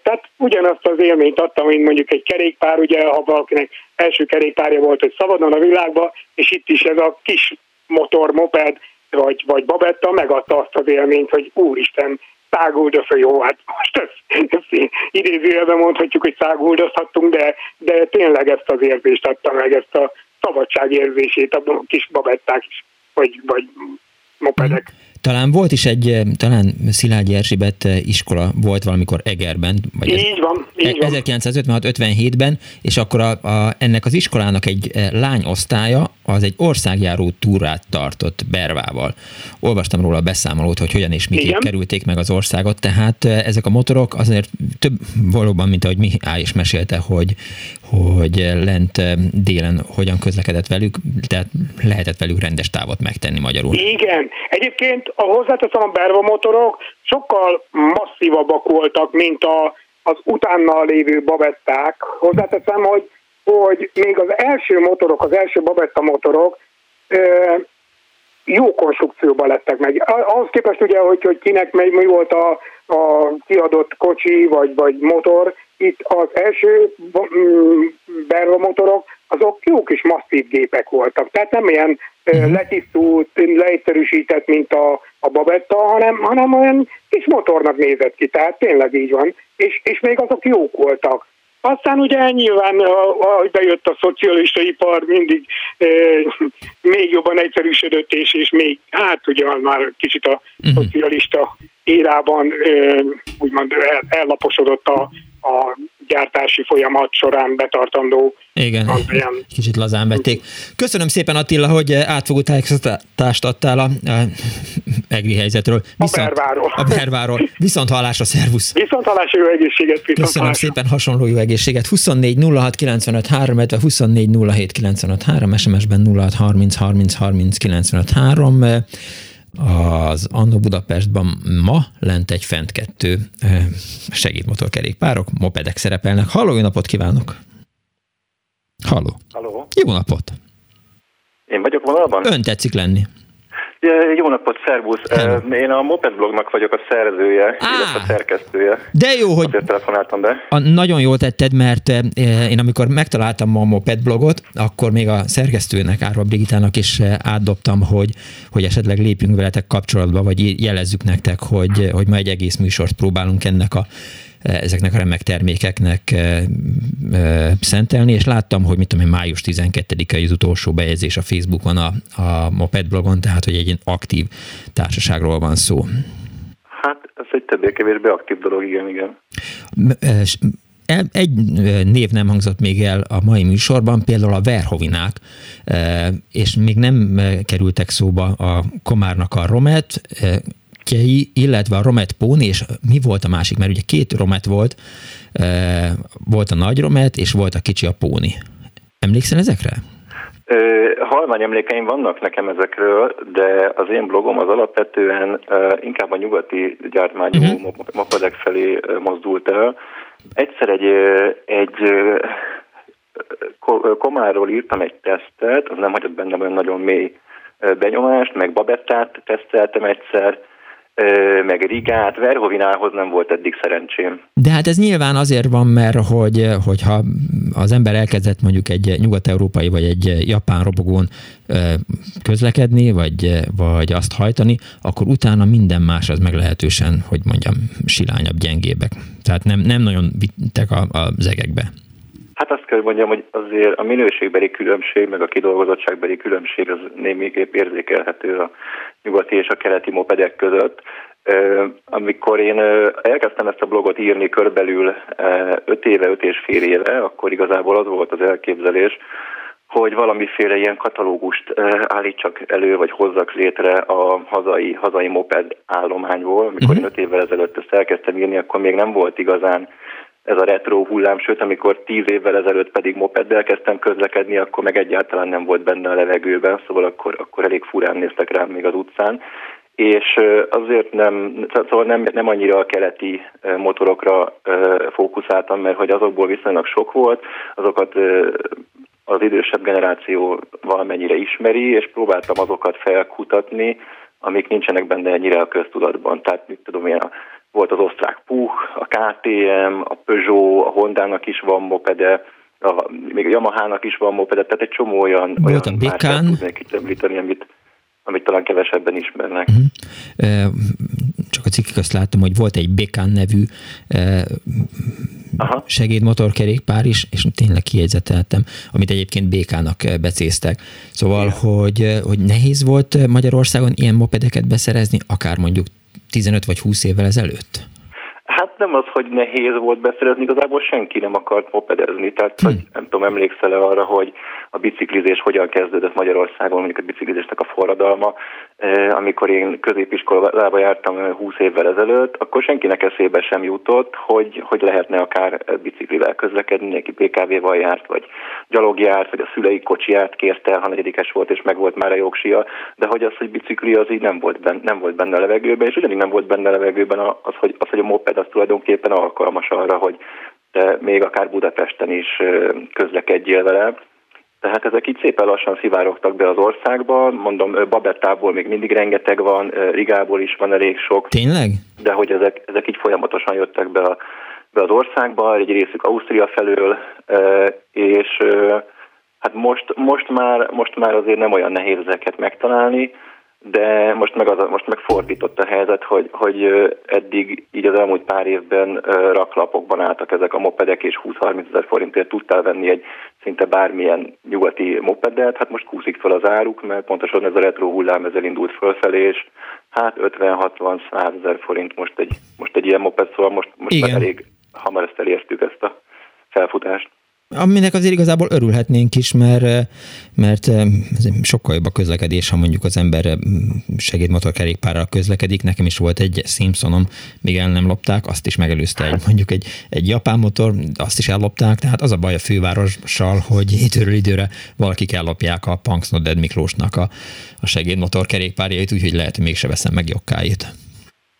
tehát ugyanazt az élményt adtam, mint mondjuk egy kerékpár, ugye, ha valakinek első kerékpárja volt, hogy szabadon a világba, és itt is ez a kis motor, moped, vagy, vagy babetta megadta azt az élményt, hogy úristen, száguldozva, jó, hát most ezt, ezt idézőjelben mondhatjuk, hogy száguldozhattunk, de, de tényleg ezt az érzést adta meg, ezt a szabadságérzését a kis babetták is, vagy, vagy mopedek. Mm. Talán volt is egy, eh, talán Szilágyi Erzsébet eh, iskola volt valamikor Egerben. Vagy így van, így van. 1956-57-ben, és akkor a, a, ennek az iskolának egy eh, lányosztálya az egy országjáró túrát tartott Bervával. Olvastam róla a beszámolót, hogy hogyan és miképp kerülték meg az országot, tehát ezek a motorok azért több valóban, mint ahogy Mihály is mesélte, hogy, hogy lent délen hogyan közlekedett velük, tehát lehetett velük rendes távot megtenni magyarul. Igen, egyébként a hozzáteszem a Berva motorok sokkal masszívabbak voltak, mint a, az utána lévő babetták. Hozzáteszem, hogy, hogy még az első motorok, az első babetta motorok jó konstrukcióban lettek meg. Ahhoz képest ugye, hogy, hogy kinek mi volt a, a kiadott kocsi vagy, vagy motor, itt az első mm, Berva motorok, azok jó kis masszív gépek voltak. Tehát nem ilyen uh-huh. letisztult, leegyszerűsített, mint a, a Babetta, hanem, hanem olyan kis motornak nézett ki, tehát tényleg így van. És, és még azok jók voltak. Aztán ugye nyilván, ahogy bejött a szocialista ipar, mindig e, még jobban egyszerűsödött, és, és még, hát ugye már kicsit a uh-huh. szocialista érában e, úgymond el, ellaposodott a, a gyártási folyamat során betartandó. Igen, ilyen... kicsit lazán vették. Köszönöm szépen Attila, hogy átfogó tájékoztatást adtál a, a EGRI helyzetről. Viszont, a Berváról. A Berváról. Viszont hallásra, szervusz. Viszont hallásra, jó egészséget. Viszont Köszönöm hallásra. szépen, hasonló jó egészséget. 24 06 95 3, illetve 24 07 95 3, SMS-ben 06 30 30 30 95 3 az Annó Budapestben ma lent egy fent kettő segédmotorkerékpárok, mopedek szerepelnek. Halló, jó napot kívánok! Halló! Halló! Jó napot! Én vagyok vonalban? Ön tetszik lenni. Jó napot, szervusz! Én a Moped blognak vagyok a szerzője, ah, illetve a szerkesztője. De jó, hogy Azért telefonáltam be. A, nagyon jól tetted, mert én amikor megtaláltam a Moped blogot, akkor még a szerkesztőnek, Árva Brigitának is átdobtam, hogy, hogy esetleg lépjünk veletek kapcsolatba, vagy jelezzük nektek, hogy, hogy ma egy egész műsort próbálunk ennek a ezeknek a remek termékeknek szentelni, és láttam, hogy mit tudom én, május 12-e az utolsó bejegyzés a Facebookon, a, a Moped blogon, tehát hogy egy ilyen aktív társaságról van szó. Hát egy többé-kevésbé aktív dolog, igen, igen. Egy név nem hangzott még el a mai műsorban, például a Verhovinák, és még nem kerültek szóba a Komárnak a Romet, Kei, illetve a Romet Póni, és mi volt a másik? Mert ugye két Romet volt, volt a nagy Romet, és volt a kicsi a Póni. Emlékszel ezekre? Halvány emlékeim vannak nekem ezekről, de az én blogom az alapvetően inkább a nyugati gyártmányú uh-huh. mopedek felé mozdult el. Egyszer egy, egy komáról írtam egy tesztet, az nem hagyott bennem olyan nagyon mély benyomást, meg babettát teszteltem egyszer, meg Rigát, Verhovinához nem volt eddig szerencsém. De hát ez nyilván azért van, mert hogy, hogyha az ember elkezdett mondjuk egy nyugat-európai vagy egy japán robogón közlekedni, vagy, vagy azt hajtani, akkor utána minden más az meglehetősen, hogy mondjam, silányabb, gyengébbek. Tehát nem, nem nagyon vittek a, a zegekbe. Hát azt kell mondjam, hogy azért a minőségbeli különbség, meg a kidolgozottságbeli különbség az némiképp érzékelhető a nyugati és a keleti mopedek között. Amikor én elkezdtem ezt a blogot írni körbelül 5 éve, 5 és fél éve, akkor igazából az volt az elképzelés, hogy valamiféle ilyen katalógust állítsak elő, vagy hozzak létre a hazai, hazai moped állományból. Amikor uh-huh. én 5 évvel ezelőtt ezt elkezdtem írni, akkor még nem volt igazán ez a retro hullám, sőt, amikor tíz évvel ezelőtt pedig mopeddel kezdtem közlekedni, akkor meg egyáltalán nem volt benne a levegőben, szóval akkor, akkor elég furán néztek rám még az utcán. És azért nem, szóval nem, nem annyira a keleti motorokra fókuszáltam, mert hogy azokból viszonylag sok volt, azokat az idősebb generáció valamennyire ismeri, és próbáltam azokat felkutatni, amik nincsenek benne ennyire a köztudatban. Tehát mit tudom én, a volt az osztrák Puch, a KTM, a Peugeot, a Hondának is van mopede, a, még a Yamaha-nak is van mopede, tehát egy csomó olyan, Volt olyan a Békán. tudnék itt említeni, amit, amit talán kevesebben ismernek. Uh-huh. Csak a cikkek azt láttam, hogy volt egy Békán nevű Aha. segédmotorkerékpár is, és tényleg kiegyzeteltem, amit egyébként Békának becéztek. Szóval, hogy, hogy nehéz volt Magyarországon ilyen mopedeket beszerezni, akár mondjuk 15 vagy 20 évvel ezelőtt? Hát nem az, hogy nehéz volt beszerezni, igazából senki nem akart mopedezni. Tehát, hm. hogy nem tudom, emlékszel-e arra, hogy a biciklizés hogyan kezdődött Magyarországon, mondjuk a biciklizésnek a forradalma. Amikor én középiskolába jártam 20 évvel ezelőtt, akkor senkinek eszébe sem jutott, hogy, hogy lehetne akár biciklivel közlekedni, neki BKV-val járt, vagy gyalog járt, vagy a szülei kocsiját kérte, ha negyedikes volt, és meg volt már a jogsia, de hogy az, hogy bicikli, az így nem volt benne, nem volt benne a levegőben, és ugyanígy nem volt benne a levegőben az, hogy, az, hogy a moped az tulajdonképpen alkalmas arra, hogy még akár Budapesten is közlekedjél vele, tehát ezek így szépen lassan szivárogtak be az országba. Mondom, Babettából még mindig rengeteg van, Rigából is van elég sok. Tényleg? De hogy ezek, ezek így folyamatosan jöttek be, a, be az országba, egy részük Ausztria felől, és hát most, most, már, most már azért nem olyan nehéz ezeket megtalálni, de most meg, az, most meg fordított a helyzet, hogy, hogy eddig így az elmúlt pár évben raklapokban álltak ezek a mopedek, és 20-30 ezer forintért tudtál venni egy szinte bármilyen nyugati mopedet, hát most kúszik fel az áruk, mert pontosan ez a retro hullám ezzel indult fölfelé, és hát 50-60-100 ezer forint most egy, most egy ilyen moped, szóval most, most elég hamar ezt elértük ezt a felfutást aminek azért igazából örülhetnénk is, mert, mert sokkal jobb a közlekedés, ha mondjuk az ember segédmotorkerékpárral közlekedik. Nekem is volt egy Simpsonom, még el nem lopták, azt is megelőzte egy, mondjuk egy, egy japán motor, azt is ellopták, tehát az a baj a fővárossal, hogy időről időre valakik ellopják a Punksnoded Miklósnak a, a segédmotorkerékpárjait, úgyhogy lehet, hogy mégse veszem meg jogkáit.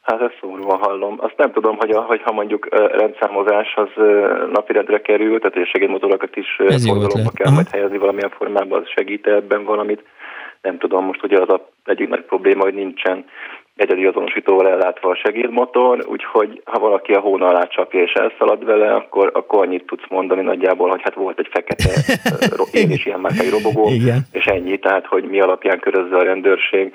Hát ezt szomorúan hallom. Azt nem tudom, hogy, a, hogy ha mondjuk rendszámozás az napirendre kerül, tehát hogy segédmotorokat is forgalomba kell Aha. majd helyezni valamilyen formában, az segít ebben valamit. Nem tudom, most ugye az a egyik nagy probléma, hogy nincsen egyedi azonosítóval ellátva a segédmotor, úgyhogy ha valaki a hóna alá csapja és elszalad vele, akkor, akkor annyit tudsz mondani nagyjából, hogy hát volt egy fekete, én is ilyen márkai robogó, Igen. és ennyi, tehát hogy mi alapján körözze a rendőrség,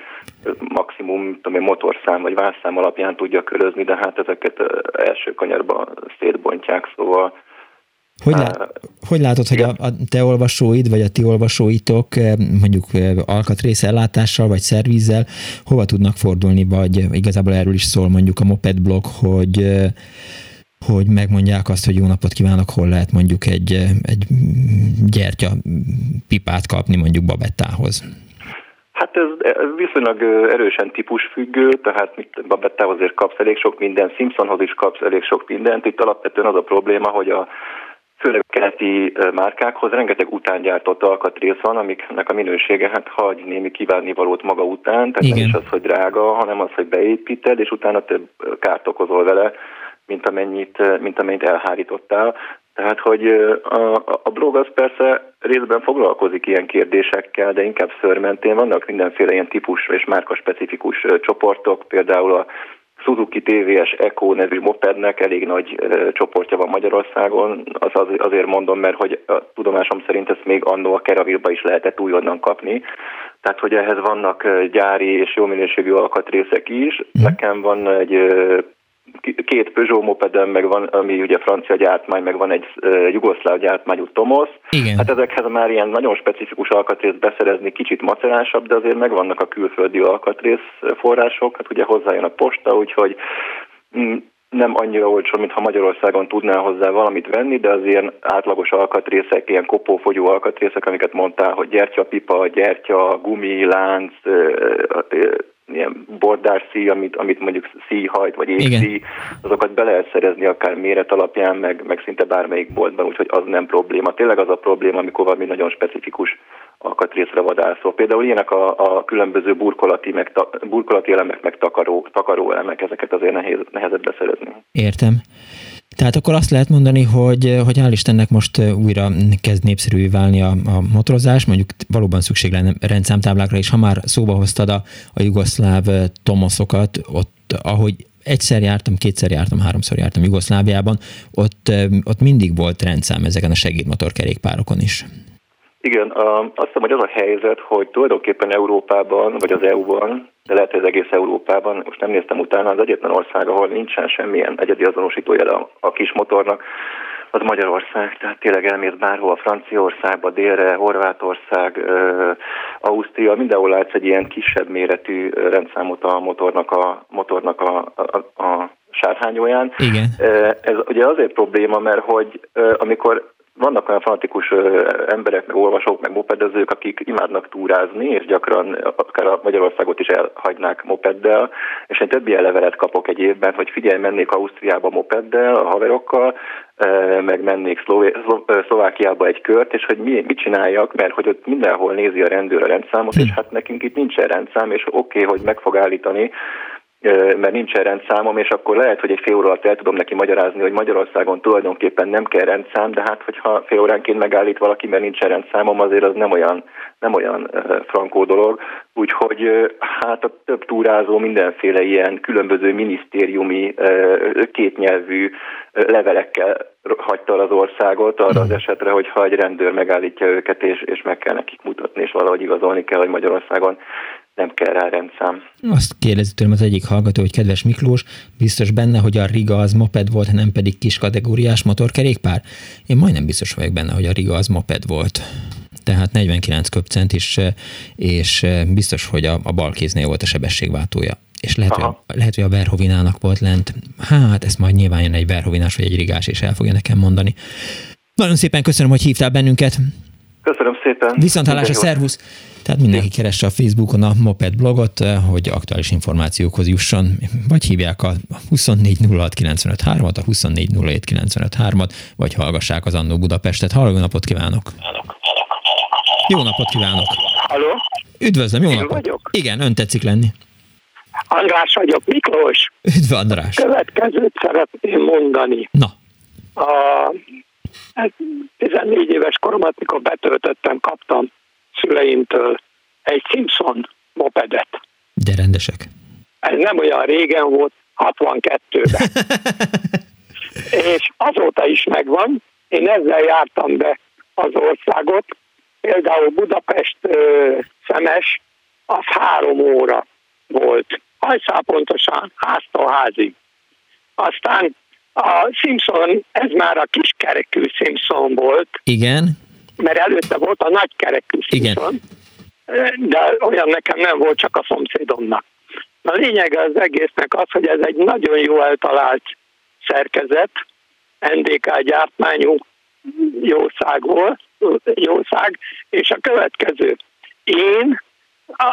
maximum tudom én, motorszám vagy vászszám alapján tudja körözni, de hát ezeket első kanyarban szétbontják, szóval Hogy, lá, hogy látod, hogy a, a te olvasóid, vagy a ti olvasóitok mondjuk alkatrész ellátással, vagy szervízzel hova tudnak fordulni, vagy igazából erről is szól mondjuk a Moped blog, hogy hogy megmondják azt, hogy jó napot kívánok, hol lehet mondjuk egy, egy gyertya pipát kapni mondjuk Babettához. Hát ez, ez viszonylag erősen típusfüggő, tehát mit, Babettához azért kapsz elég sok minden, Simpsonhoz is kapsz elég sok mindent. Itt alapvetően az a probléma, hogy a főleg keleti márkákhoz rengeteg utángyártott alkatrész van, amiknek a minősége hát hagy némi kívánnivalót maga után, tehát Igen. nem is az, hogy drága, hanem az, hogy beépíted, és utána több kárt okozol vele, mint amennyit, mint amennyit elhárítottál. Tehát, hogy a, a blog az persze részben foglalkozik ilyen kérdésekkel, de inkább szörmentén vannak mindenféle ilyen típus és márka specifikus csoportok, például a Suzuki TVS Eco nevű mopednek elég nagy csoportja van Magyarországon. Az, az azért mondom, mert hogy a tudomásom szerint ezt még annó a Keravilba is lehetett újonnan kapni. Tehát, hogy ehhez vannak gyári és jó minőségű alkatrészek is. Mhm. Nekem van egy két Peugeot mopedem, meg van, ami ugye francia gyártmány, meg van egy uh, jugoszláv gyártmányú Tomos. Igen. Hát ezekhez már ilyen nagyon specifikus alkatrészt beszerezni kicsit macerásabb, de azért megvannak a külföldi alkatrész források, hát ugye hozzájön a posta, úgyhogy mm, nem annyira olcsó, mintha Magyarországon tudnál hozzá valamit venni, de az ilyen átlagos alkatrészek, ilyen kopófogyó alkatrészek, amiket mondtál, hogy gyertyapipa, gyertya, gumi, lánc, ilyen szíj, amit, amit mondjuk szíjhajt, vagy égszíj, azokat be lehet szerezni akár méret alapján, meg, meg szinte bármelyik boltban, úgyhogy az nem probléma. Tényleg az a probléma, amikor valami nagyon specifikus alkatrészre vadászol. Például ilyenek a, a különböző burkolati, meg ta, burkolati elemek, meg takaró, takaró elemek, ezeket azért nehéz, nehezebb beszerezni. Értem. Tehát akkor azt lehet mondani, hogy, hogy hál' Istennek most újra kezd népszerűvé válni a, a motorozás, mondjuk valóban szükség lenne rendszámtáblákra, és ha már szóba hoztad a, a jugoszláv tomoszokat, ott ahogy egyszer jártam, kétszer jártam, háromszor jártam Jugoszláviában, ott, ott mindig volt rendszám ezeken a segédmotorkerékpárokon is. Igen, azt hiszem, hogy az a helyzet, hogy tulajdonképpen Európában, vagy az EU-ban, de lehet, hogy az egész Európában, most nem néztem utána, az egyetlen ország, ahol nincsen semmilyen egyedi azonosítója a, kis motornak, az Magyarország, tehát tényleg elmész bárhol, Franciaországba, délre, Horvátország, Ausztria, mindenhol látsz egy ilyen kisebb méretű rendszámot a motornak a, motornak a, a, a sárhányóján. Igen. Ez ugye azért probléma, mert hogy amikor vannak olyan fanatikus emberek, meg olvasók, meg mopedezők, akik imádnak túrázni, és gyakran akár a Magyarországot is elhagynák mopeddel, és én több ilyen levelet kapok egy évben, hogy figyelj, mennék Ausztriába mopeddel a haverokkal, meg mennék Szlové- Szlovákiába egy kört, és hogy mi, mit csináljak, mert hogy ott mindenhol nézi a rendőr a rendszámot, és hát nekünk itt nincsen rendszám, és oké, okay, hogy meg fog állítani, mert nincsen rendszámom, és akkor lehet, hogy egy fél óra alatt el tudom neki magyarázni, hogy Magyarországon tulajdonképpen nem kell rendszám, de hát hogyha fél óránként megállít valaki, mert nincsen rendszámom, azért az nem olyan, nem olyan frankó dolog. Úgyhogy hát a több túrázó mindenféle ilyen különböző minisztériumi kétnyelvű levelekkel hagyta az országot arra az esetre, hogyha egy rendőr megállítja őket, és, és meg kell nekik mutatni, és valahogy igazolni kell, hogy Magyarországon nem kell rá rendszám. Azt kérdezi tőlem az egyik hallgató, hogy kedves Miklós, biztos benne, hogy a Riga az moped volt, nem pedig kis kategóriás motorkerékpár? Én majdnem biztos vagyok benne, hogy a Riga az moped volt. Tehát 49 köpcent is, és biztos, hogy a, a bal kéznél volt a sebességváltója. És lehet, hogy a, lehet, hogy a Verhovinának volt lent. Hát, ezt majd nyilván jön egy Verhovinás vagy egy rigás, és el fogja nekem mondani. Nagyon szépen köszönöm, hogy hívtál bennünket. Köszönöm szépen. Viszont hallásra, szervusz! Tehát mindenki keresse a Facebookon a Moped blogot, eh, hogy aktuális információkhoz jusson, vagy hívják a 2406953-at, a 2407953-at, vagy hallgassák az Annó Budapestet. Halló napot kívánok! Jó napot kívánok! Halló? Üdvözlöm, jó Én napot! vagyok? Igen, ön tetszik lenni. András vagyok, Miklós. Üdv András! Következőt szeretném mondani. Na. A 14 hát éves koromat, mikor betöltöttem, kaptam szüleimtől egy Simpson mopedet. De rendesek. Ez nem olyan régen volt, 62-ben. és azóta is megvan. Én ezzel jártam be az országot. Például Budapest ö, szemes, az három óra volt. Hajszál pontosan háztól házig. Aztán A Simpson, ez már a kiskerekű Simpson volt. Igen. Mert előtte volt a nagykerekű Simpson. Igen. De olyan nekem nem volt, csak a szomszédomnak. A lényeg az egésznek az, hogy ez egy nagyon jó eltalált szerkezet, NDK gyártmányú jószágból, jószág, és a következő. Én,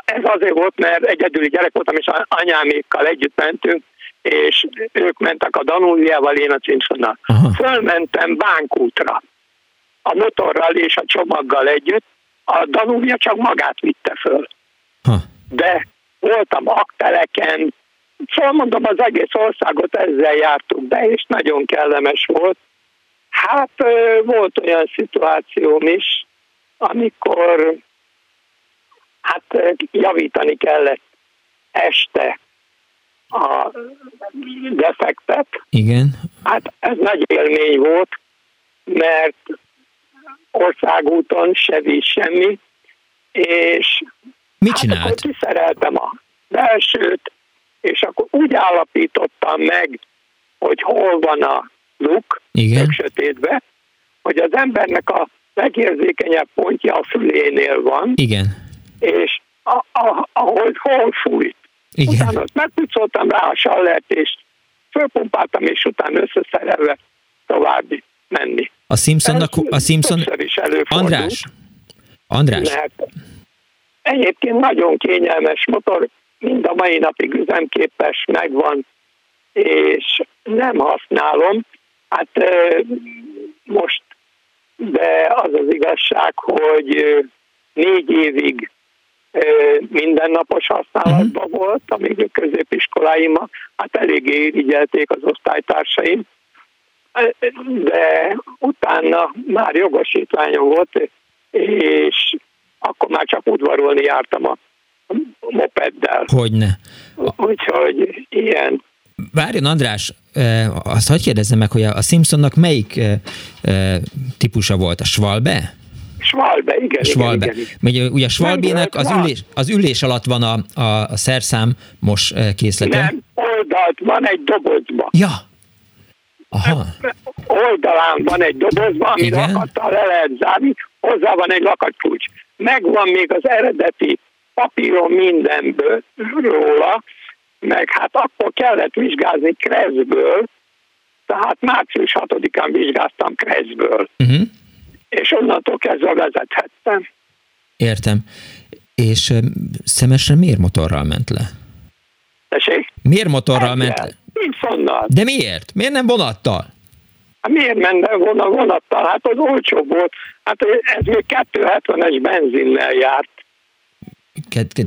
ez azért volt, mert egyedüli gyerek voltam, és anyámékkal együtt mentünk, és ők mentek a Danúliával, én a Simpsonnal. Fölmentem Bánkútra a motorral és a csomaggal együtt, a Danúlia csak magát vitte föl. Ha. De voltam akteleken, szóval mondom, az egész országot ezzel jártuk be, és nagyon kellemes volt. Hát volt olyan szituációm is, amikor hát javítani kellett este a defektet. Igen. Hát ez nagy élmény volt, mert országúton se víz semmi, és Mit hát csinált? akkor kiszereltem a belsőt, és akkor úgy állapítottam meg, hogy hol van a luk, Igen. sötétbe, hogy az embernek a legérzékenyebb pontja a fülénél van. Igen. És a, a, ahol hol fújt. Igen. Utána megpucoltam rá a sallert, és fölpumpáltam, és utána összeszerelve további menni. A Simpsonnak, a Simpson... Is András, András. Mert egyébként nagyon kényelmes motor, mind a mai napig üzemképes, megvan, és nem használom. Hát most, de az az igazság, hogy négy évig mindennapos használatban uh-huh. volt, amíg a középiskoláim, hát eléggé irigyelték az osztálytársaim, de utána már jogosítványom volt, és akkor már csak udvarolni jártam a mopeddel. Hogyne. Úgyhogy ilyen. Várjon András, azt hagyd kérdezzem meg, hogy a Simpsonnak melyik típusa volt? A Schwalbe? Schwalbe, igen. Schwalbe. Igen, igen. Ugye, ugye a Schwalbének az ülés, az ülés alatt van a, a, a szerszám most készlete. Nem, oldalt van egy dobozba. Ja. Aha. Oldalán van egy dobozba, ami lakattal le lehet zárni, hozzá van egy lakatkulcs. Megvan még az eredeti papíron mindenből róla, meg hát akkor kellett vizsgázni Kreszből, tehát március 6-án vizsgáztam Kreszből. Uh-huh és onnantól kezdve vezethettem. Értem. És szemesre miért motorral ment le? Tessék? Miért motorral ment le? Simpsonnal. De miért? Miért nem vonattal? Hát miért menne volna vonattal? Hát az olcsó volt. Hát ez még 270-es benzinnel járt.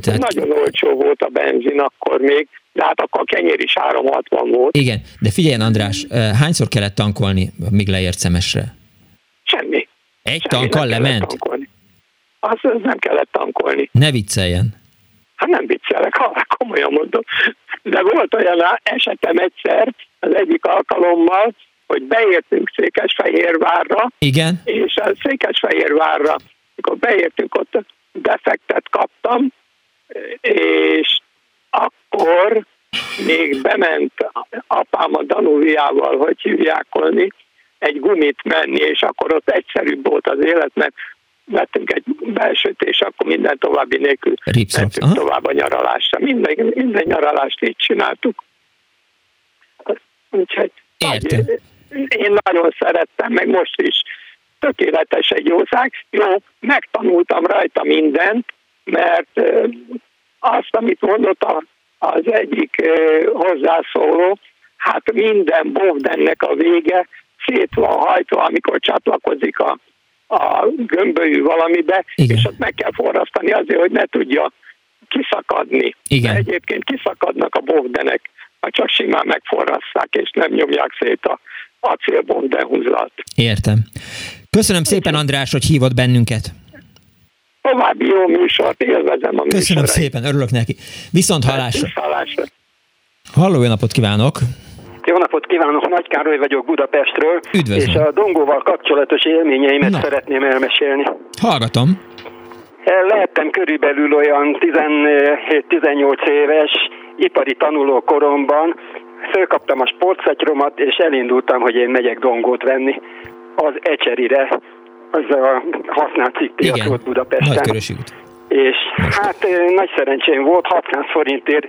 Tehát... Nagyon olcsó volt a benzin akkor még, de hát akkor a kenyér is 360 volt. Igen, de figyeljen András, hányszor kellett tankolni, míg leért szemesre? Semmi. Egy tankkal lement? Tankolni. Azt nem kellett tankolni. Ne vicceljen. Hát nem viccelek, ha komolyan mondom. De volt olyan esetem egyszer, az egyik alkalommal, hogy beértünk Székesfehérvárra. Igen. És a Székesfehérvárra, amikor beértünk, ott defektet kaptam, és akkor még bement apám a Danuviával, hogy hívják egy gumit menni, és akkor ott egyszerűbb volt az élet, mert vettünk egy belsőt, és akkor minden további nélkül mentünk tovább a nyaralásra. Minden, minden nyaralást így csináltuk. Úgyhogy Értem. én nagyon szerettem, meg most is tökéletes egy jószág. Jó, megtanultam rajta mindent, mert azt, amit mondott az egyik hozzászóló, hát minden bovdennek a vége szét van hajtva, amikor csatlakozik a, a gömbölyű valamibe, Igen. és ott meg kell forrasztani azért, hogy ne tudja kiszakadni. Igen. De egyébként kiszakadnak a bovdenek, ha csak simán megforrasszák, és nem nyomják szét a acélbondehúzat. Értem. Köszönöm szépen, András, hogy hívott bennünket. További jó műsort, élvezem a Köszönöm műsorait. szépen, örülök neki. Viszont hallásra. Viszont hallásra. Halló, jó napot kívánok! Jó napot kívánok, Nagy Károly vagyok Budapestről. Üdvözlöm. És a Dongóval kapcsolatos élményeimet Na. szeretném elmesélni. Hallgatom. Lehettem körülbelül olyan 17-18 éves, ipari tanuló koromban, fölkaptam a sportszatyromat, és elindultam, hogy én megyek dongót venni az Ecserire, az a használt volt Budapesten. És hát nagy szerencsém volt, 600 forintért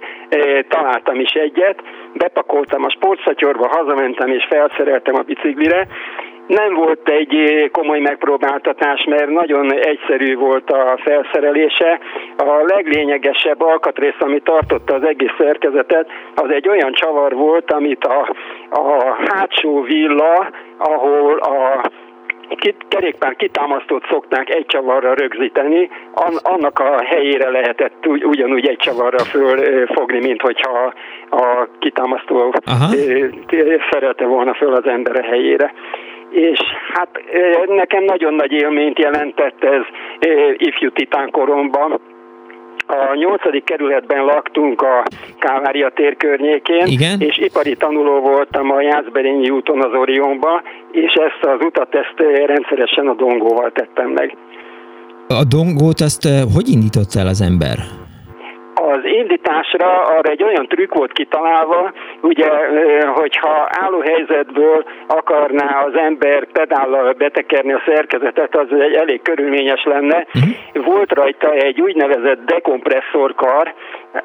találtam is egyet, bepakoltam a sportszatyorba, hazamentem és felszereltem a biciklire, nem volt egy komoly megpróbáltatás, mert nagyon egyszerű volt a felszerelése. A leglényegesebb alkatrész, ami tartotta az egész szerkezetet, az egy olyan csavar volt, amit a, a hátsó villa, ahol a kerékpár kitámasztót szokták egy csavarra rögzíteni, annak a helyére lehetett ugyanúgy egy csavarra fölfogni, mint hogyha a kitámasztó szerelte volna föl az ember a helyére. És hát nekem nagyon nagy élményt jelentett ez ifjú titánkoromban, a nyolcadik kerületben laktunk a Kávária tér környékén, Igen? és ipari tanuló voltam a Jászberényi úton az Orionba, és ezt az utat ezt rendszeresen a dongóval tettem meg. A dongót azt hogy indított el az ember? Az indításra arra egy olyan trükk volt kitalálva, ugye, hogyha álló helyzetből akarná az ember pedállal betekerni a szerkezetet, az egy elég körülményes lenne. Uh-huh. Volt rajta egy úgynevezett dekompresszorkar,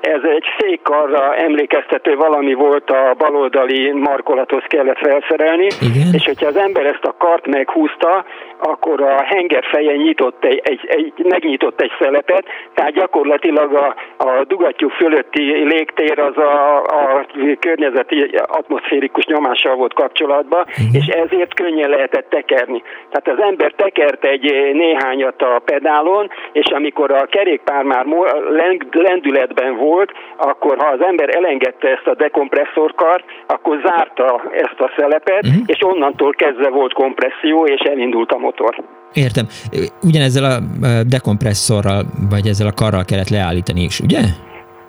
ez egy fékkarra emlékeztető valami volt a baloldali markolathoz kellett felszerelni, Igen. és hogyha az ember ezt a kart meghúzta, akkor a henger feje nyitott egy, egy, egy, megnyitott egy szelepet, tehát gyakorlatilag a, a dugattyú fölötti légtér az a, a környezeti atmoszférikus nyomással volt kapcsolatban, uh-huh. és ezért könnyen lehetett tekerni. Tehát az ember tekert egy néhányat a pedálon, és amikor a kerékpár már lendületben volt, akkor ha az ember elengedte ezt a dekompresszorkart, akkor zárta ezt a szelepet, uh-huh. és onnantól kezdve volt kompresszió, és elindult a motor. Értem. Ugyanezzel a dekompresszorral, vagy ezzel a karral kellett leállítani is, ugye?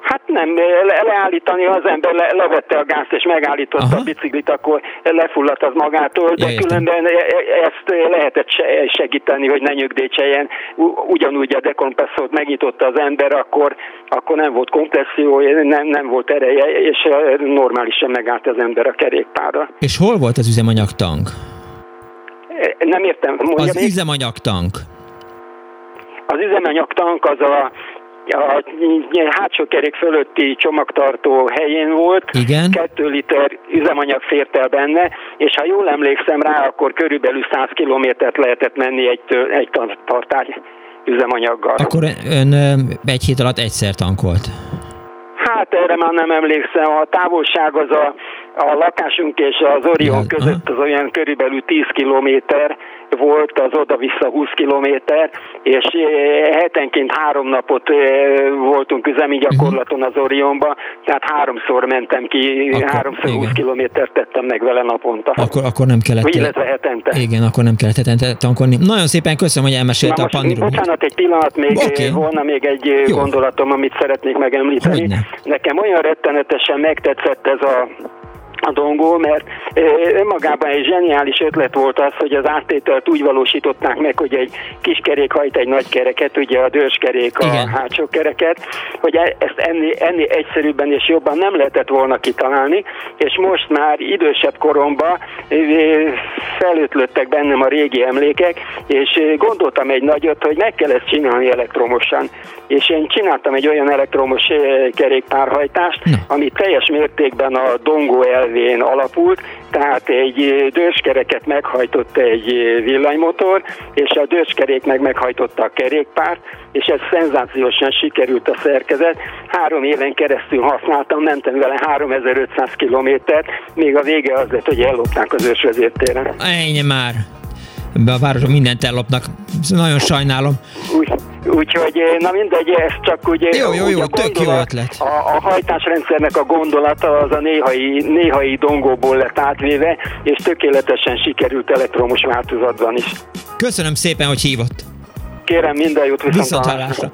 Hát nem, le, leállítani az ember le, levette a gázt és megállította Aha. a biciklit, akkor lefulladt az magától, de ja, különben e, e, ezt lehetett segíteni, hogy ne nyögdécseljen. Ugyanúgy a dekompresszort megnyitotta az ember, akkor, akkor nem volt kompresszió, nem, nem volt ereje, és normálisan megállt az ember a kerékpárra. És hol volt az üzemanyagtank? Nem értem. Mondja az még? üzemanyagtank. Az üzemanyagtank az a a hátsó kerék fölötti csomagtartó helyén volt, Igen. kettő liter üzemanyag fért el benne, és ha jól emlékszem rá, akkor körülbelül 100 kilométert lehetett menni egy, egy tartály üzemanyaggal. Akkor ön egy hét alatt egyszer tankolt? Hát erre már nem emlékszem, a távolság az a, a lakásunk és az Orion között az olyan körülbelül 10 kilométer, volt az oda-vissza 20 kilométer, és eh, hetenként három napot eh, voltunk üzemi gyakorlaton az Orionba, tehát háromszor mentem ki, akkor, háromszor igen. 20 kilométert tettem meg vele naponta. Akkor, akkor nem kellett... Illetve hetente. Igen, akkor nem kellett hetente tankolni. Nagyon szépen köszönöm, hogy elmesélte a pandémiát. Bocsánat, egy pillanat, még okay. volna még egy Jó. gondolatom, amit szeretnék megemlíteni. Hogyne. Nekem olyan rettenetesen megtetszett ez a a dongó, mert önmagában egy zseniális ötlet volt az, hogy az áttételt úgy valósították meg, hogy egy kis kerék hajt egy nagy kereket, ugye a dőskerék a Igen. hátsó kereket, hogy e- ezt ennél, ennél egyszerűbben és jobban nem lehetett volna kitalálni, és most már idősebb koromban felötlöttek bennem a régi emlékek, és gondoltam egy nagyot, hogy meg kell ezt csinálni elektromosan. És én csináltam egy olyan elektromos kerékpárhajtást, ami teljes mértékben a dongó el elvén alapult, tehát egy dőskereket meghajtott egy villanymotor, és a dőskerék meg meghajtotta a kerékpárt, és ez szenzációsan sikerült a szerkezet. Három éven keresztül használtam, mentem vele 3500 kilométert, még a vége az lett, hogy ellopták az ősvezértéren. Ennyi már! Be a városban mindent ellopnak. Nagyon sajnálom. Úgy, úgyhogy, eh, na mindegy, ez csak ugye... Jó, jó, jó, tök jó ötlet. A, a hajtásrendszernek a gondolata az a néhai, néhai dongóból lett átvéve, és tökéletesen sikerült elektromos változatban is. Köszönöm szépen, hogy hívott. Kérem, minden jót viszont hallásra.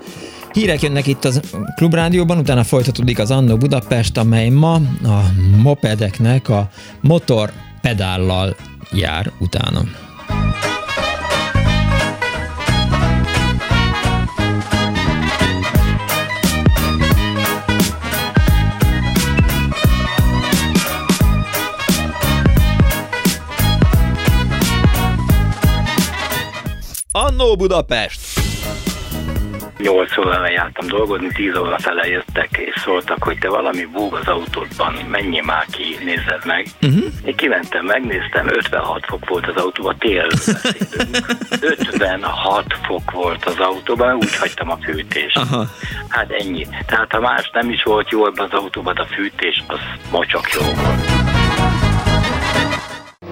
Hírek jönnek itt az Klubrádióban, utána folytatódik az Annó Budapest, amely ma a mopedeknek a motor pedállal jár utána. Annó Budapest! 8 óra jártam dolgozni, 10 óra fele jöttek, és szóltak, hogy te valami búg az autódban, menjél már ki, nézed meg. Uh-huh. Én kimentem, megnéztem, 56 fok volt az autóban, tél 56 fok volt az autóban, úgy hagytam a fűtést. Aha. Hát ennyi. Tehát ha más nem is volt jó ebben az autóban, a fűtés az mocsak jó volt.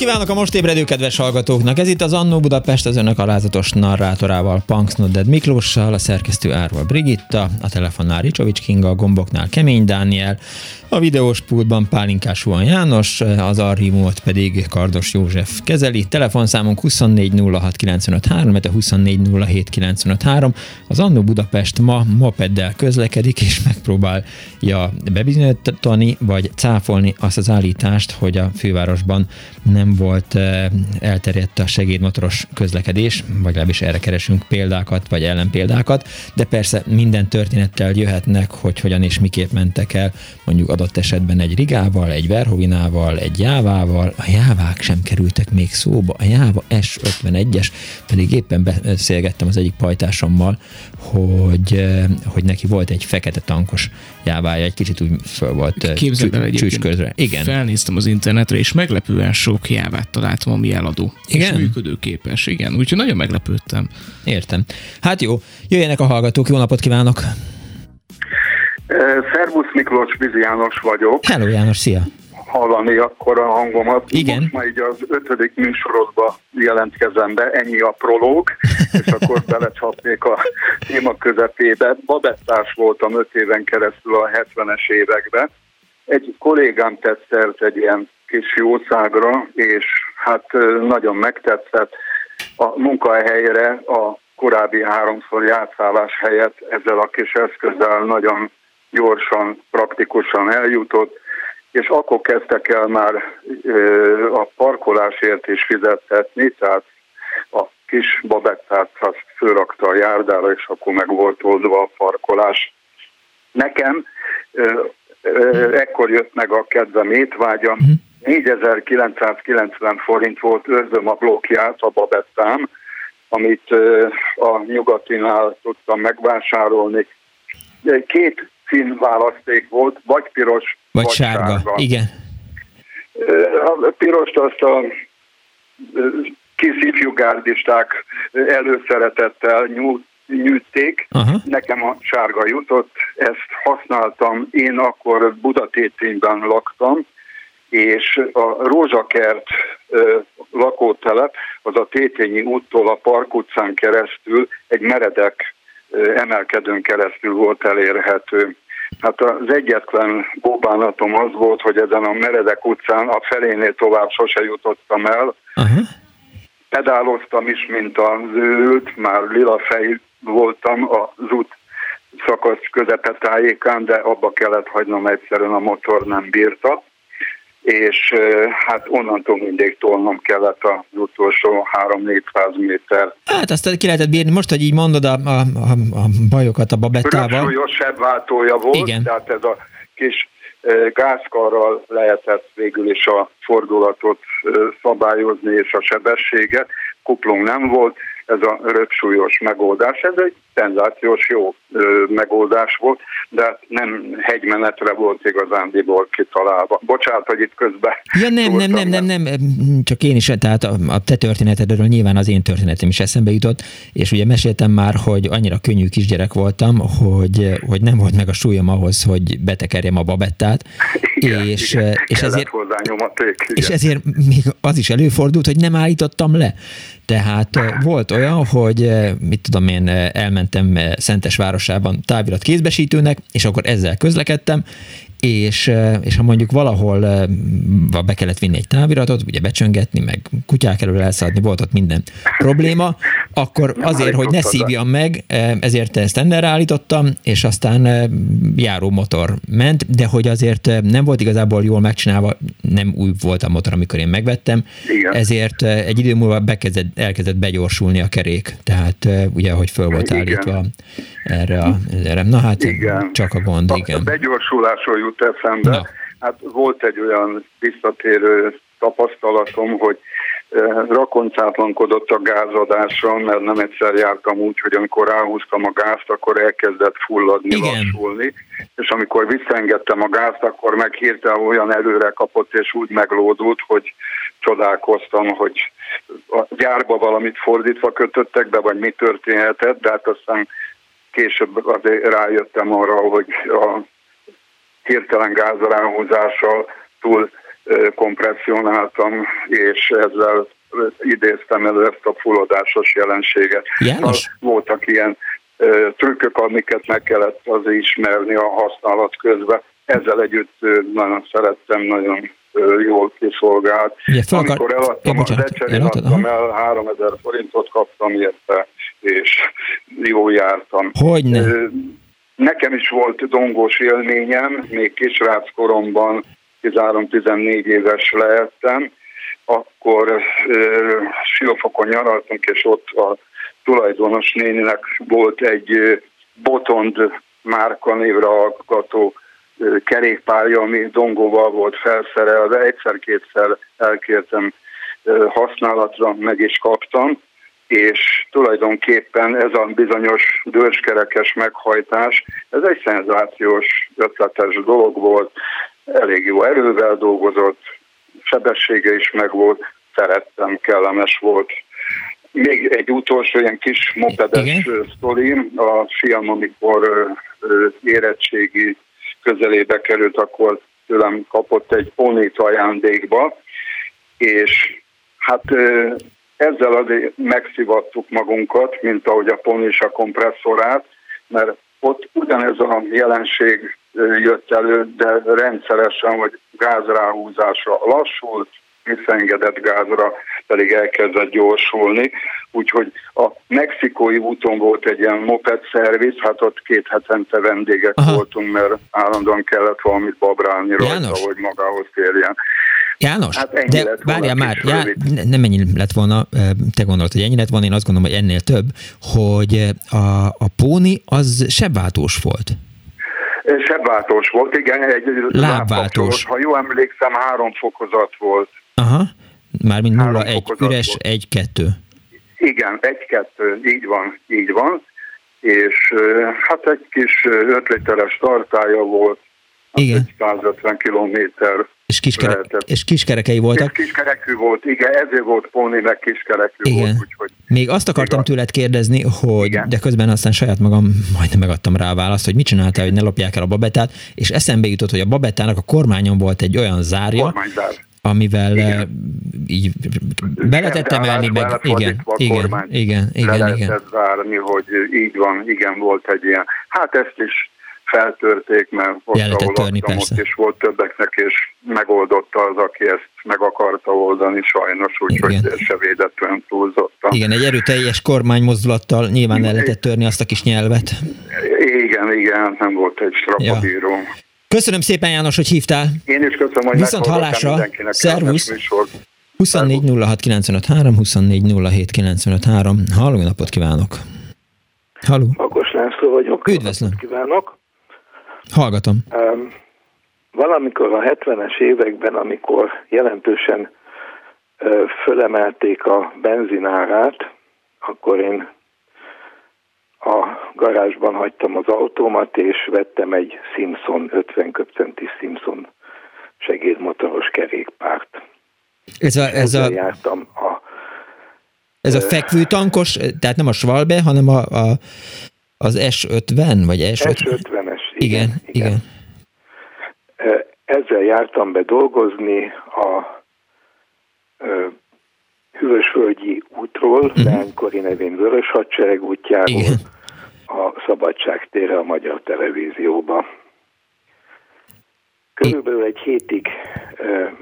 Kívánok a most ébredő kedves hallgatóknak! Ez itt az Annó Budapest az önök alázatos narrátorával, Punks Nodded Miklóssal, a szerkesztő Árva Brigitta, a telefonnál Ricsovics Kinga, a gomboknál Kemény Dániel, a videós pultban Pálinkás Juan János, az archívumot pedig Kardos József kezeli. Telefonszámunk 2406953, mert a 2407953. Az Annó Budapest ma mopeddel közlekedik, és megpróbálja bebizonyítani, vagy cáfolni azt az állítást, hogy a fővárosban nem volt eh, elterjedt a segédmotoros közlekedés, vagy legalábbis erre keresünk példákat, vagy ellenpéldákat, de persze minden történettel jöhetnek, hogy hogyan és miképp mentek el mondjuk adott esetben egy Rigával, egy Verhovinával, egy Jávával, a Jávák sem kerültek még szóba, a Jáva S51-es, pedig éppen beszélgettem az egyik pajtásommal, hogy, eh, hogy neki volt egy fekete tankos Jávája, egy kicsit úgy föl volt eh, csücsközre. Igen. Felnéztem az internetre, és meglepően sok Jávát találtam, ami eladó. Igen? És működőképes, igen. Úgyhogy nagyon meglepődtem. Értem. Hát jó, jöjjenek a hallgatók, jó napot kívánok! Szervusz Miklós, Vizi János vagyok. Hello János, szia! Hallani akkor a hangomat. Igen. Most már így az ötödik műsorodba jelentkezem be, ennyi a prológ, és akkor belecsapnék a téma közepébe. Babettás voltam öt éven keresztül a 70-es években. Egy kollégám tett szert egy ilyen kis jószágra, és hát nagyon megtetszett. A munkahelyre a korábbi háromszor játszálás helyett ezzel a kis eszközzel nagyon gyorsan, praktikusan eljutott, és akkor kezdtek el már a parkolásért is fizettetni, tehát a kis babettát azt fölrakta a járdára, és akkor meg volt oldva a parkolás. Nekem ekkor jött meg a kedvem étvágyam, 4990 forint volt, őrzöm a blokkját, a babettám, amit a nyugatinál tudtam megvásárolni. Két szín választék volt, vagy piros, vagy, vagy sárga. sárga. Igen. A pirost azt a kis ifjúgárdisták előszeretettel nyújt, nyűjték. Aha. Nekem a sárga jutott, ezt használtam. Én akkor Budatétényben laktam, és a Rózsakert lakótelep az a Tétényi úttól a Park utcán keresztül egy meredek emelkedőn keresztül volt elérhető. Hát az egyetlen bóbánatom az volt, hogy ezen a meredek utcán a felénél tovább sose jutottam el. Uh-huh. Pedáloztam is, mint az őült, már lila fej voltam az út szakasz közepetájékán, de abba kellett hagynom egyszerűen a motor nem bírta. És hát onnantól mindig tolnom kellett az utolsó 3-400 méter. Hát azt ki lehetett bírni. Most, hogy így mondod a, a, a, a bajokat a babettával. Súlyos sebváltója volt, Igen. tehát ez a kis gázkarral lehetett végül is a fordulatot szabályozni és a sebességet. Kuplung nem volt, ez a röpsúlyos megoldás. Ez egy szenzációs jó megoldás volt, de nem hegymenetre volt igazándiból kitalálva. Bocsánat, hogy itt közben... Ja nem, nem, nem, nem, nem, csak én is, tehát a, a te történetedről nyilván az én történetem is eszembe jutott, és ugye meséltem már, hogy annyira könnyű kisgyerek voltam, hogy, hogy nem volt meg a súlyom ahhoz, hogy betekerjem a babettát, igen, és, igen. és, ezért, és ezért még az is előfordult, hogy nem állítottam le. Tehát volt olyan, hogy mit tudom én, elmentem Szentes városában távirat kézbesítőnek, és akkor ezzel közlekedtem, és, és ha mondjuk valahol be kellett vinni egy táviratot, ugye becsöngetni, meg kutyák elől elszadni, volt ott minden probléma, akkor azért, hogy ne szívjam meg, ezért ezt ennerre állítottam, és aztán járó motor ment, de hogy azért nem volt igazából jól megcsinálva, nem új volt a motor, amikor én megvettem, Igen. ezért egy idő múlva bekezdett, elkezdett begyorsulni a kerék, tehát ugye, hogy föl volt állítva erre a, erre. Na hát igen. csak a gond, igen. A begyorsulásról jut eszembe. Na. Hát volt egy olyan visszatérő tapasztalatom, hogy eh, rakoncátlankodott a gázadásra, mert nem egyszer jártam úgy, hogy amikor ráhúztam a gázt, akkor elkezdett fulladni, Igen. lassulni, és amikor visszaengedtem a gázt, akkor meg hirtelen olyan előre kapott, és úgy meglódult, hogy csodálkoztam, hogy a gyárba valamit fordítva kötöttek be, vagy mi történhetett, de hát aztán később azért rájöttem arra, hogy a hirtelen gázránhúzással túl kompresszionáltam, és ezzel idéztem elő ezt a fulladásos jelenséget. János? Voltak ilyen trükkök, amiket meg kellett az ismerni a használat közben. Ezzel együtt nagyon szerettem, nagyon jól kiszolgált. Ugye, Amikor eladtam ja, az ecserin, adtam el, 3000 forintot kaptam érte, és jó jártam. Hogyne? Nekem is volt dongós élményem, még kisrác koromban, 13-14 éves lehettem, akkor Siófokon nyaraltunk, és ott a tulajdonos néninek volt egy Botond márka névre alkotó kerékpárja, ami dongóval volt felszerelve. Egyszer-kétszer elkértem használatra, meg is kaptam és tulajdonképpen ez a bizonyos dőskerekes meghajtás, ez egy szenzációs, ötletes dolog volt, elég jó erővel dolgozott, sebessége is megvolt, szerettem, kellemes volt. Még egy utolsó ilyen kis mopedes sztolim, a fiam, amikor érettségi közelébe került, akkor tőlem kapott egy ponit ajándékba, és hát ezzel azért megszivattuk magunkat, mint ahogy a poni is a kompresszorát, mert ott ugyanez a jelenség jött elő, de rendszeresen, hogy gázráhúzásra lassult, visszaengedett gázra pedig elkezdett gyorsulni. Úgyhogy a mexikói úton volt egy ilyen moped szerviz, hát ott két hetente vendégek Aha. voltunk, mert állandóan kellett valamit babrálni rajta, hogy magához térjen. János, hát de várjál már, já, nem ennyi lett volna, te gondolod, hogy ennyi lett volna, én azt gondolom, hogy ennél több, hogy a, a póni az sebváltós volt. Sebváltós volt, igen, egy lábváltós. Ha jól emlékszem, három fokozat volt. Aha, mármint 0, 1, üres, 1, 2. Igen, 1, 2, így van, így van. És hát egy kis 5 literes tartája volt, igen. 150 kilométer és, kiskere- és kiskerekei voltak. És kiskerekű volt, igen, ezért volt Póni, meg kiskerekű igen. volt. Úgyhogy Még azt akartam igaz. tőled kérdezni, hogy igen. de közben aztán saját magam majdnem megadtam rá a választ, hogy mit csináltál, hogy ne lopják el a babettát, és eszembe jutott, hogy a babettának a kormányon volt egy olyan zárja, Kormányzár. amivel igen. így be lehetett emelni, meg igen, igen, igen, igen, le igen. várni, hogy így van, igen, volt egy ilyen. Hát ezt is feltörték, mert ott, ahol törni, ott is volt többeknek, és megoldotta az, aki ezt meg akarta oldani, sajnos, úgyhogy se védett olyan túlzottan. Igen, egy erőteljes kormánymozdulattal nyilván el lehetett törni azt a kis nyelvet. Igen, igen, nem volt egy strapabíró. Ja. Köszönöm szépen, János, hogy hívtál. Én is köszönöm, hogy Viszont hallásra. Szervusz. 24 06 95 3, 24 07 95 3. Halló, napot kívánok! Halló! Akkor László vagyok. Üdvözlöm! Kívánok! Hallgatom. Um, valamikor a 70-es években, amikor jelentősen uh, fölemelték a benzinárát, akkor én a garázsban hagytam az autómat, és vettem egy Simpson, 50 köpcenti Simpson segédmotoros kerékpárt. Ez a, ez a, jártam a ez a fekvőtankos, tehát nem a Schwalbe, hanem a, a, az S50, vagy S50? S50-es, igen. Igen, igen. Ezzel jártam be dolgozni a Hűvösvölgyi útról, uh-huh. Leánykori nevén Vörös Hadsereg útjáról, igen. a Szabadság tére a Magyar Televízióba. Körülbelül egy hétig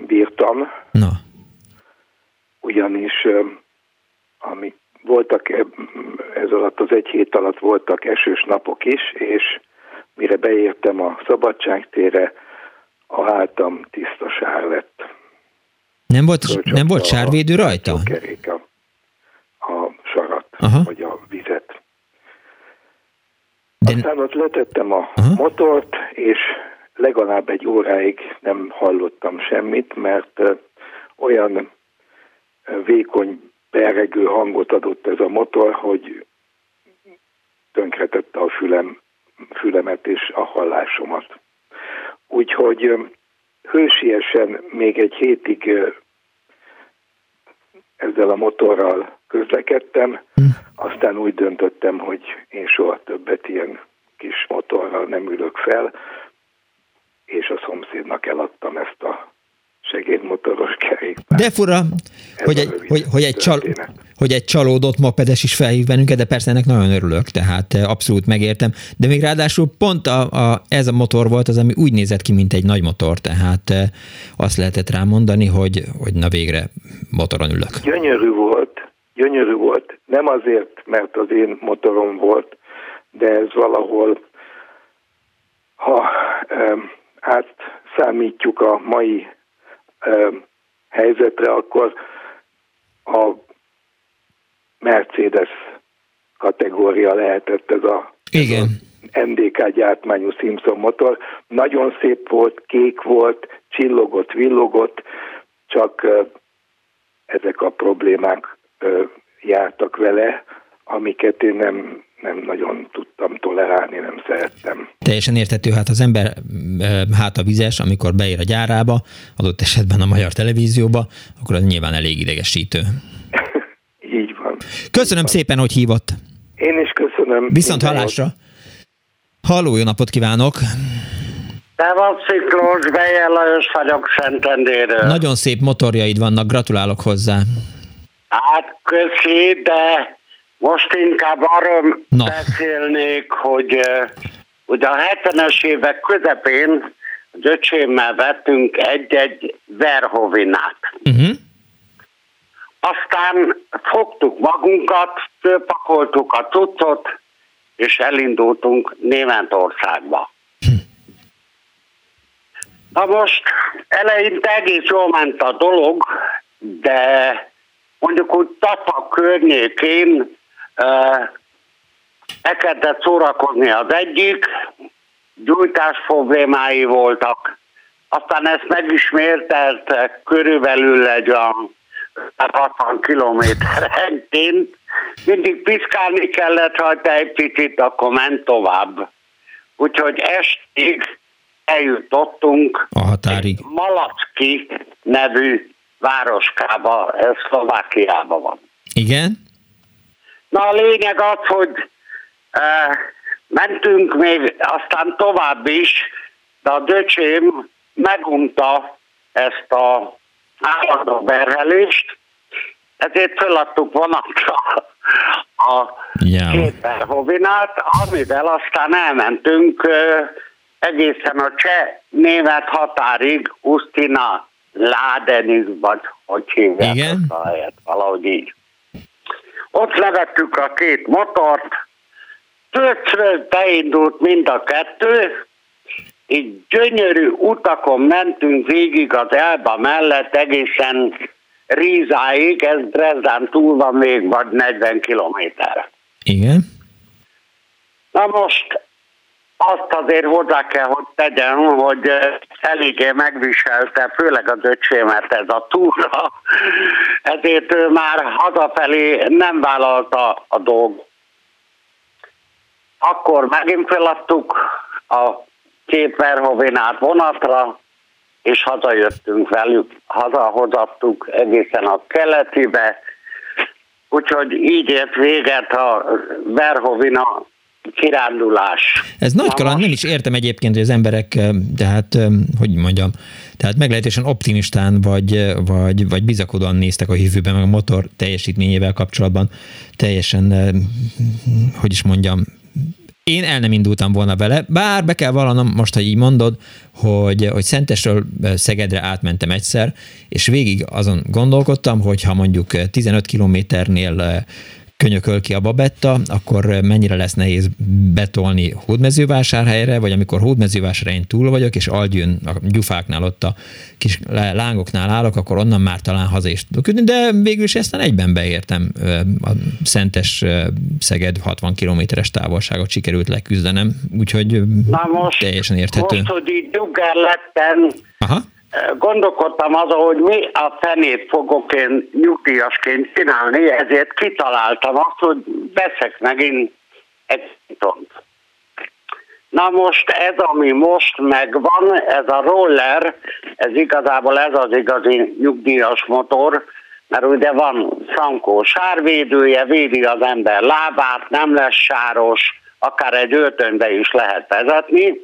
bírtam, Na. ugyanis amik voltak ez alatt az egy hét alatt voltak esős napok is, és mire beértem a szabadságtére, a hátam tiszta sár lett. Nem volt, nem volt sárvédő rajta? A kerék a, a sarat, Aha. vagy a vizet. De... Aztán ott letettem a Aha. motort, és legalább egy óráig nem hallottam semmit, mert olyan vékony beregő hangot adott ez a motor, hogy tönkretette a fülem, fülemet és a hallásomat. Úgyhogy hősiesen még egy hétig ezzel a motorral közlekedtem, hm. aztán úgy döntöttem, hogy én soha többet ilyen kis motorral nem ülök fel, és a szomszédnak eladtam ezt a segédmotoros kerékpár. De fura, hogy egy, hogy, hogy, egy csal, hogy egy csalódott mopedes is felhív bennünket, de persze ennek nagyon örülök, tehát eh, abszolút megértem. De még ráadásul pont a, a, ez a motor volt az, ami úgy nézett ki, mint egy nagy motor, tehát eh, azt lehetett rá mondani, hogy, hogy na végre motoron ülök. Gyönyörű volt, gyönyörű volt. Nem azért, mert az én motorom volt, de ez valahol, ha átszámítjuk a mai helyzetre, akkor a Mercedes kategória lehetett ez a Igen. MDK gyártmányú Simpson motor. Nagyon szép volt, kék volt, csillogott, villogott, csak ezek a problémák jártak vele, amiket én nem nem nagyon tudtam tolerálni, nem szerettem. Teljesen értető, hát az ember hát a vizes, amikor beér a gyárába, adott esetben a magyar televízióba, akkor az nyilván elég idegesítő. Így van. Köszönöm Így szépen, hogy hívott. Én is köszönöm. Viszont hallásra. Halló, jó napot kívánok! van Ciklós, Bejer Lajos vagyok Szentendéről. Nagyon szép motorjaid vannak, gratulálok hozzá. Hát köszi, de most inkább arról Na. beszélnék, hogy ugye a 70-es évek közepén az öcsémmel vettünk egy-egy Verhovinát. Uh-huh. Aztán fogtuk magunkat, fölpakoltuk a cuccot, és elindultunk Németországba. Hm. Na most eleinte egész jól ment a dolog, de mondjuk úgy Tata környékén elkezdett szórakozni az egyik, gyújtás problémái voltak, aztán ezt megismételte körülbelül egy olyan 60 kilométerenként, mindig piszkálni kellett rajta egy picit, akkor ment tovább. Úgyhogy estig eljutottunk a határig. Malacki nevű városkába, ez Szlovákiában van. Igen? Na a lényeg az, hogy e, mentünk még aztán tovább is, de a döcsém megunta ezt a állandó berhelést, ezért feladtuk vonatra a yeah. két Verhovinát, amivel aztán elmentünk e, egészen a cseh-német határig, Ustina Ládenig, vagy hogy hívják Igen? a helyet, valahogy így. Ott levettük a két motort, Pöcről beindult mind a kettő, így gyönyörű utakon mentünk végig az Elba mellett egészen Rízáig, ez Dresden túl van még vagy 40 kilométer. Igen. Na most azt azért hozzá kell, hogy tegyem, hogy eléggé megviselte, főleg az öcsémet ez a túra, ezért ő már hazafelé nem vállalta a dolgot. Akkor megint feladtuk a két Verhovinát vonatra, és hazajöttünk velük, hazahozattuk egészen a keletibe, úgyhogy így ért véget a Verhovina kirándulás. Ez nagy kaland, nem is értem egyébként, hogy az emberek, tehát, hogy mondjam, tehát meglehetősen optimistán vagy, vagy, vagy bizakodóan néztek a jövőben, meg a motor teljesítményével kapcsolatban teljesen, hogy is mondjam, én el nem indultam volna vele, bár be kell vallanom, most, ha így mondod, hogy, hogy Szentesről Szegedre átmentem egyszer, és végig azon gondolkodtam, hogy ha mondjuk 15 kilométernél könyököl ki a babetta, akkor mennyire lesz nehéz betolni hódmezővásárhelyre, vagy amikor hódmezővásárhelyen túl vagyok, és Algyőn a gyufáknál ott a kis lángoknál állok, akkor onnan már talán haza is tudok de végül is ezt egyben beértem. A Szentes Szeged 60 kilométeres távolságot sikerült leküzdenem, úgyhogy Na most, teljesen érthető. Most, hogy így lettem, Aha gondolkodtam azon, hogy mi a fenét fogok én nyugdíjasként csinálni, ezért kitaláltam azt, hogy veszek megint egy tont. Na most ez, ami most megvan, ez a roller, ez igazából ez az igazi nyugdíjas motor, mert ugye van frankó sárvédője, védi az ember lábát, nem lesz sáros, akár egy öltönybe is lehet vezetni,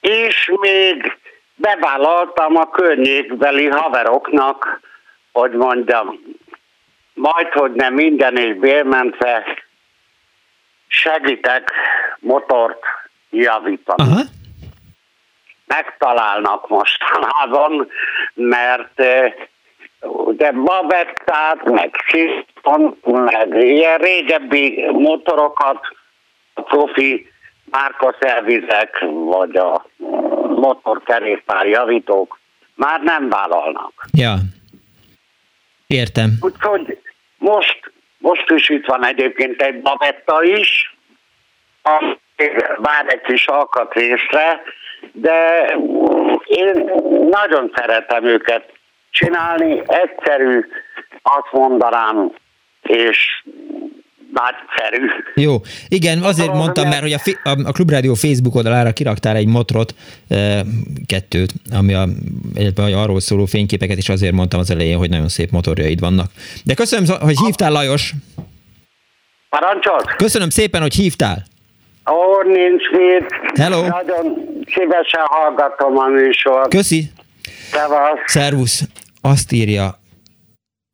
és még bevállaltam a környékbeli haveroknak, hogy mondjam, majd, hogy nem minden és bérmentve segítek motort javítani. Aha. Megtalálnak mostanában, mert de eh, Babettát, meg Siston, meg ilyen régebbi motorokat a profi márkaszervizek, vagy a motorkerékpár javítók már nem vállalnak. Ja, értem. Úgyhogy most, most is itt van egyébként egy babetta is, vár egy kis alkatrészre, de én nagyon szeretem őket csinálni, egyszerű, azt mondanám, és nagyszerű. Jó, igen, azért mondtam, mert hogy a, a, a Klubrádió Facebook oldalára kiraktál egy motrot, e, kettőt, ami a, arról szóló fényképeket is azért mondtam az elején, hogy nagyon szép motorjaid vannak. De köszönöm, hogy hívtál, Lajos. Parancsolt. Köszönöm szépen, hogy hívtál. Ó, nincs mit. Hello. Nagyon szívesen hallgatom a műsort. Köszi. Szevasz. Szervusz. Azt írja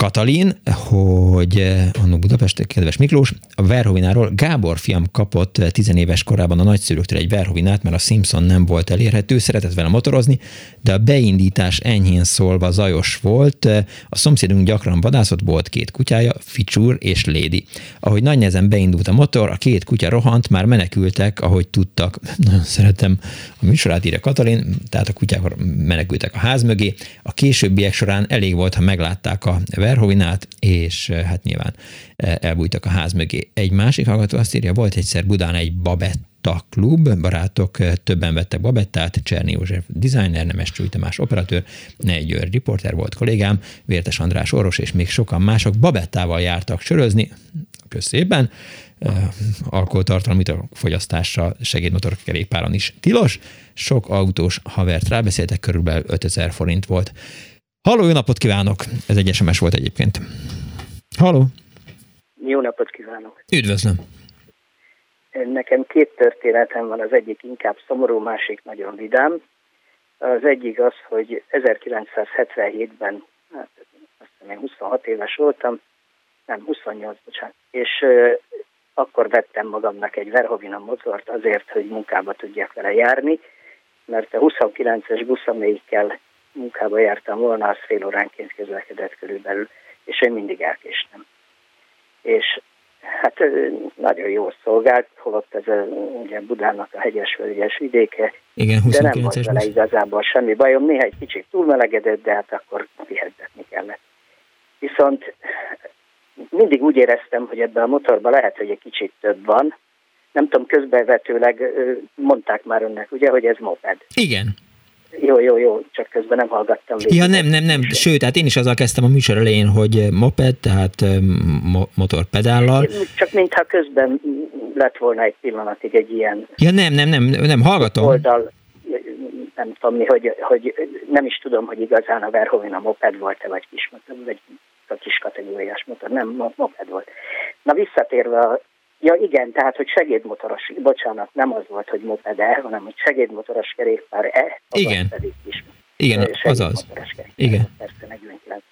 Katalin, hogy eh, annó Budapest, kedves Miklós, a Verhovináról Gábor fiam kapott eh, tizenéves korában a nagyszülőktől egy Verhovinát, mert a Simpson nem volt elérhető, szeretett vele motorozni, de a beindítás enyhén szólva zajos volt. Eh, a szomszédunk gyakran vadászott, volt két kutyája, Ficsúr és Lady. Ahogy nagy nehezen beindult a motor, a két kutya rohant, már menekültek, ahogy tudtak. Nagyon szeretem a műsorát, írja Katalin, tehát a kutyák menekültek a ház mögé. A későbbiek során elég volt, ha meglátták a Verhovinát, és eh, hát nyilván eh, elbújtak a ház mögé. Egy másik hallgató azt írja, volt egyszer Budán egy Babetta klub, barátok eh, többen vettek Babettát, Cserni József designer, Nemes Csúly Tamás operatőr, Negy György riporter volt kollégám, Vértes András orvos és még sokan mások Babettával jártak sörözni, közszében, alkoholtartalmi fogyasztása segédmotorkerékpáron is tilos. Sok autós havert rábeszéltek, körülbelül 5000 forint volt. Halló, jó napot kívánok! Ez egy SMS volt egyébként. Halló! Jó napot kívánok! Üdvözlöm! Nekem két történetem van, az egyik inkább szomorú, másik nagyon vidám. Az egyik az, hogy 1977-ben, hát azt hiszem én 26 éves voltam, nem, 28, bocsánat, és uh, akkor vettem magamnak egy Verhovina motort azért, hogy munkába tudjak vele járni, mert a 29-es busz, amelyikkel munkába jártam volna, az fél óránként közlekedett körülbelül, és én mindig elkéstem. És hát nagyon jól szolgált, holott ez a, ugye Budának a hegyes-völgyes vidéke, Igen, de nem volt vele igazából semmi bajom. Néha egy kicsit túlmelegedett, de hát akkor vihetni kellett. Viszont mindig úgy éreztem, hogy ebben a motorban lehet, hogy egy kicsit több van. Nem tudom, közbevetőleg mondták már önnek, ugye, hogy ez moped. Igen. Jó, jó, jó, csak közben nem hallgattam végig. Ja, nem, nem, nem, sőt, hát én is azzal kezdtem a műsor elején, hogy moped, tehát mo- motorpedállal. Csak mintha közben lett volna egy pillanatig egy ilyen... Ja, nem, nem, nem, nem, hallgatom. Oldal, nem tudom mi, hogy, hogy nem is tudom, hogy igazán a Verhoeven a moped volt-e, vagy kis, vagy a kis kategóriás motor, nem, moped volt. Na visszatérve a Ja igen, tehát, hogy segédmotoros, bocsánat, nem az volt, hogy moped-e, hanem hogy segédmotoros kerékpár-e, igen. pedig is. Igen, azaz. Igen. Persze 49.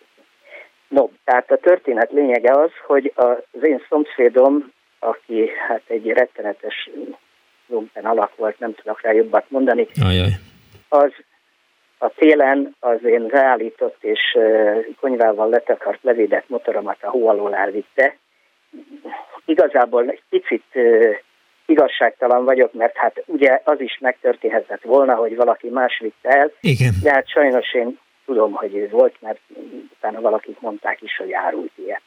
No, tehát a történet lényege az, hogy az én szomszédom, aki hát egy rettenetes lumpen alak volt, nem tudok rá jobbat mondani, Ajaj. az a télen az én reállított és konyvával letakart levédett motoromat a hó alól elvitte, igazából egy picit igazságtalan vagyok, mert hát ugye az is megtörténhetett volna, hogy valaki más vitte el, Igen. de hát sajnos én tudom, hogy ő volt, mert utána valakik mondták is, hogy árult ilyen.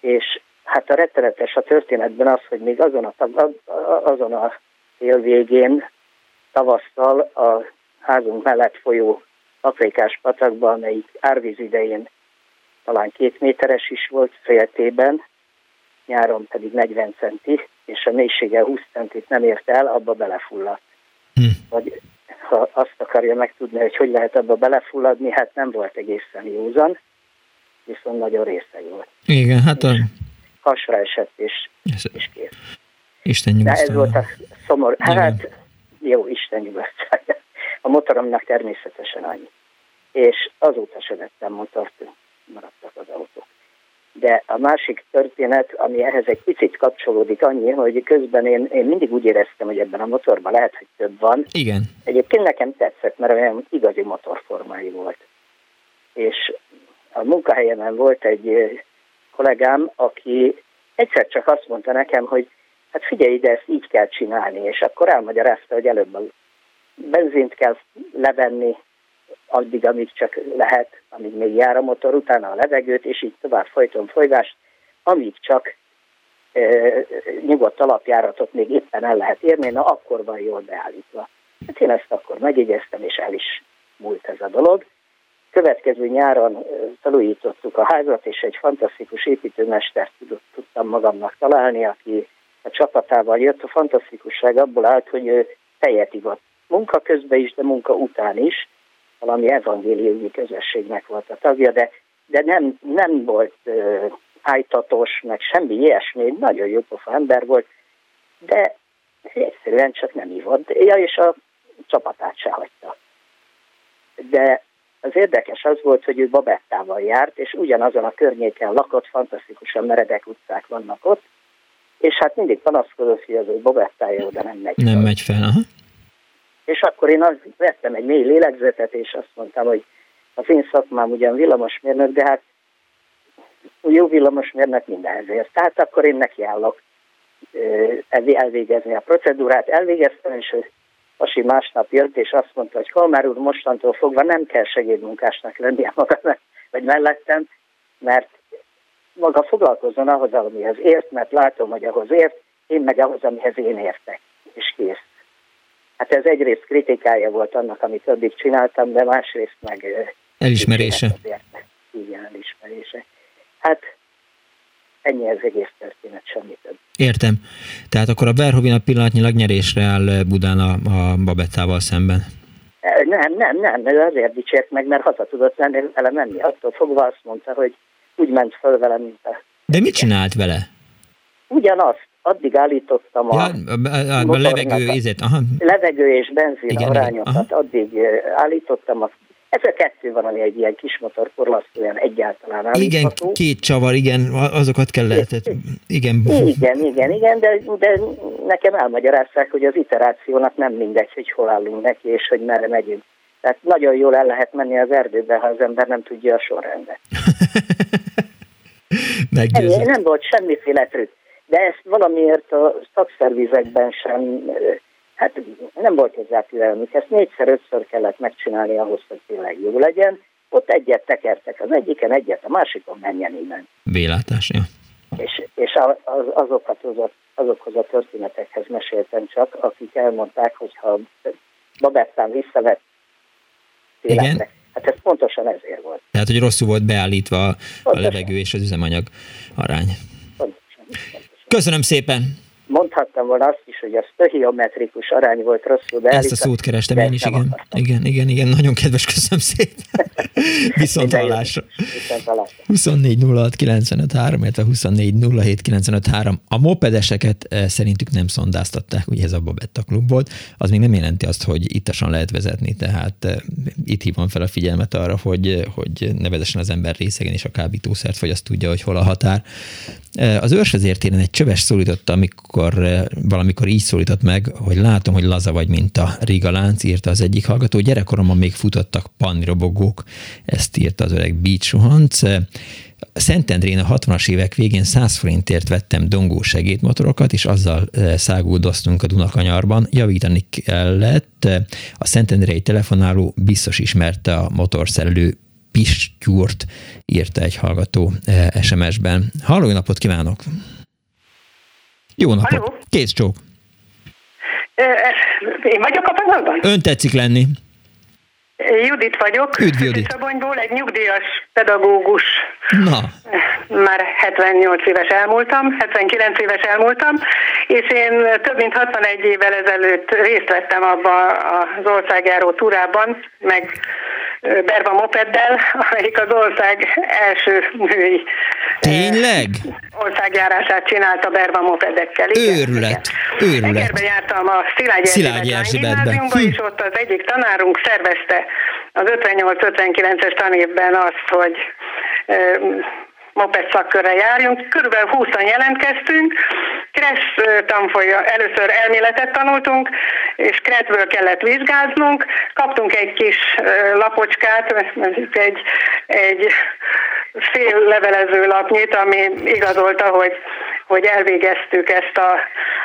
És hát a rettenetes a történetben az, hogy még azon a, azon a tél végén tavasszal a házunk mellett folyó Afrikás patakban, amelyik árvíz idején talán két méteres is volt féltében, nyáron pedig 40 centi, és a mélysége 20 centit nem ért el, abba belefulladt. Hm. Vagy ha azt akarja megtudni, hogy hogy lehet abba belefulladni, hát nem volt egészen józan, viszont nagyon részeg volt. Igen, hát a... Hasra esett, és, ez... és kész. Isten De ez volt a szomor. Hát, jó, Isten nyugodtsága. A motoromnak természetesen annyi. És azóta se vettem motort, maradtak az autók. De a másik történet, ami ehhez egy picit kapcsolódik annyi, hogy közben én, én mindig úgy éreztem, hogy ebben a motorban lehet, hogy több van. Igen. Egyébként nekem tetszett, mert olyan igazi motorformái volt. És a munkahelyemen volt egy kollégám, aki egyszer csak azt mondta nekem, hogy hát figyelj ide, ezt így kell csinálni, és akkor elmagyarázta, hogy előbb a benzint kell levenni, addig, amíg csak lehet, amíg még jár a motor, utána a levegőt, és így tovább folyton folygást, amíg csak e, nyugodt alapjáratot még éppen el lehet érni, na akkor van jól beállítva. Hát én ezt akkor megjegyeztem, és el is múlt ez a dolog. Következő nyáron felújítottuk a házat, és egy fantasztikus építőmestert tudtam magamnak találni, aki a csapatával jött. A fantasztikusság abból állt, hogy ő tejet ivott munka közben is, de munka után is, valami evangéliumi közösségnek volt a tagja, de, de nem, nem volt uh, ájtatos, meg semmi ilyesmi, nagyon jó pofa ember volt, de egyszerűen csak nem ívott, ja, és a csapatát se hagyta. De az érdekes az volt, hogy ő Babettával járt, és ugyanazon a környéken lakott, fantasztikusan meredek utcák vannak ott, és hát mindig panaszkodott, hogy az ő Babettája oda nem megy Nem fel. megy fel, aha. És akkor én azt vettem egy mély lélegzetet, és azt mondtam, hogy az én szakmám ugyan villamosmérnök, de hát jó villamosmérnök mindenhez ért. Tehát akkor én nekiállok elvégezni a procedúrát. Elvégeztem, és Pasi másnap jött, és azt mondta, hogy Kalmár úr mostantól fogva nem kell segédmunkásnak lennie maga, vagy mellettem, mert maga foglalkozzon ahhoz, amihez ért, mert látom, hogy ahhoz ért, én meg ahhoz, amihez én értek, és kész. Hát ez egyrészt kritikája volt annak, amit addig csináltam, de másrészt meg... Elismerése. Igen, elismerése. Hát ennyi az egész történet, semmi több. Értem. Tehát akkor a Verhovina pillanatnyilag nyerésre áll Budán a, a Babettával szemben. Nem, nem, nem, azért dicsért meg, mert haza tudott lenni, vele menni. Attól fogva azt mondta, hogy úgy ment föl vele, mint a... De mit csinált vele? Ugyanazt, addig állítottam a, ja, a, a levegő, ízét, aha. levegő és benzin Igen, arányokat, aha. addig állítottam. A, ez a kettő van, ami egy ilyen kis motor korlasztóan egyáltalán állítható. Igen, két csavar, igen, azokat kell lehetett. Igen, igen, igen, igen de, de nekem elmagyarázták, hogy az iterációnak nem mindegy, hogy hol állunk neki, és hogy merre megyünk. Tehát nagyon jól el lehet menni az erdőbe, ha az ember nem tudja a sorrendet. Ennyi, nem volt semmiféle trükk. De ezt valamiért a szakszervizekben sem, hát nem volt hozzá türelmük, ezt négyszer-ötször kellett megcsinálni ahhoz, hogy tényleg jó legyen. Ott egyet tekertek az egyiken, egyet a másikon, menjen innen. Vélátás, ja. És, és az, azokat, azokhoz a történetekhez meséltem csak, akik elmondták, hogy ha Babettán visszavett Igen. Hát ez pontosan ezért volt. Tehát, hogy rosszul volt beállítva pontosan. a levegő és az üzemanyag arány. Pontosan. Köszönöm szépen! Mondhattam volna azt is, hogy a stöhiometrikus arány volt rosszul beállítva. Ezt a szót kerestem én is, igen. Igen, igen, igen, nagyon kedves, köszönöm szépen. Viszont hallásra. 24 06 95 3, illetve 24 07 95 3. A mopedeseket eh, szerintük nem szondáztatták, ugye ez a Babetta klub volt. Az még nem jelenti azt, hogy ittasan lehet vezetni, tehát eh, itt hívom fel a figyelmet arra, hogy, hogy ne vezessen az ember részegen, és a kábítószert vagy azt tudja, hogy hol a határ. Eh, az őrsvezértéren egy csöves szólította, amikor akkor eh, valamikor így szólított meg, hogy látom, hogy laza vagy, mint a Riga lánc, írta az egyik hallgató. Gyerekkoromban még futottak panirobogók, ezt írta az öreg Beach Suhanc. Szentendrén a 60-as évek végén 100 forintért vettem dongó segédmotorokat, és azzal eh, száguldoztunk a Dunakanyarban. Javítani kellett. A Szentendrei telefonáló biztos ismerte a motorszerelő Pistyúrt, írta egy hallgató eh, SMS-ben. Halló, napot kívánok! Jó napot! Halló? Kész csók! Én vagyok a panelban? Ön tetszik lenni. Judit vagyok. Üdv Judit. Szabonyból egy nyugdíjas pedagógus. Na. Már 78 éves elmúltam, 79 éves elmúltam, és én több mint 61 évvel ezelőtt részt vettem abba az országjáró túrában, meg Berva mopeddel, amelyik az ország első női Tényleg? országjárását csinálta Berva mopedekkel. Igen, őrület, igen. őrület. Egerbe jártam a Szilágyi, Szilágyi gimnáziumba, és ott az egyik tanárunk szervezte az 58-59-es tanévben azt, hogy moped szakkörre járjunk. Körülbelül 20 jelentkeztünk. Kressz tanfolya, először elméletet tanultunk, és Kresszből kellett vizsgáznunk. Kaptunk egy kis lapocskát, egy, egy fél levelező lapnyit, ami igazolta, hogy, hogy elvégeztük ezt a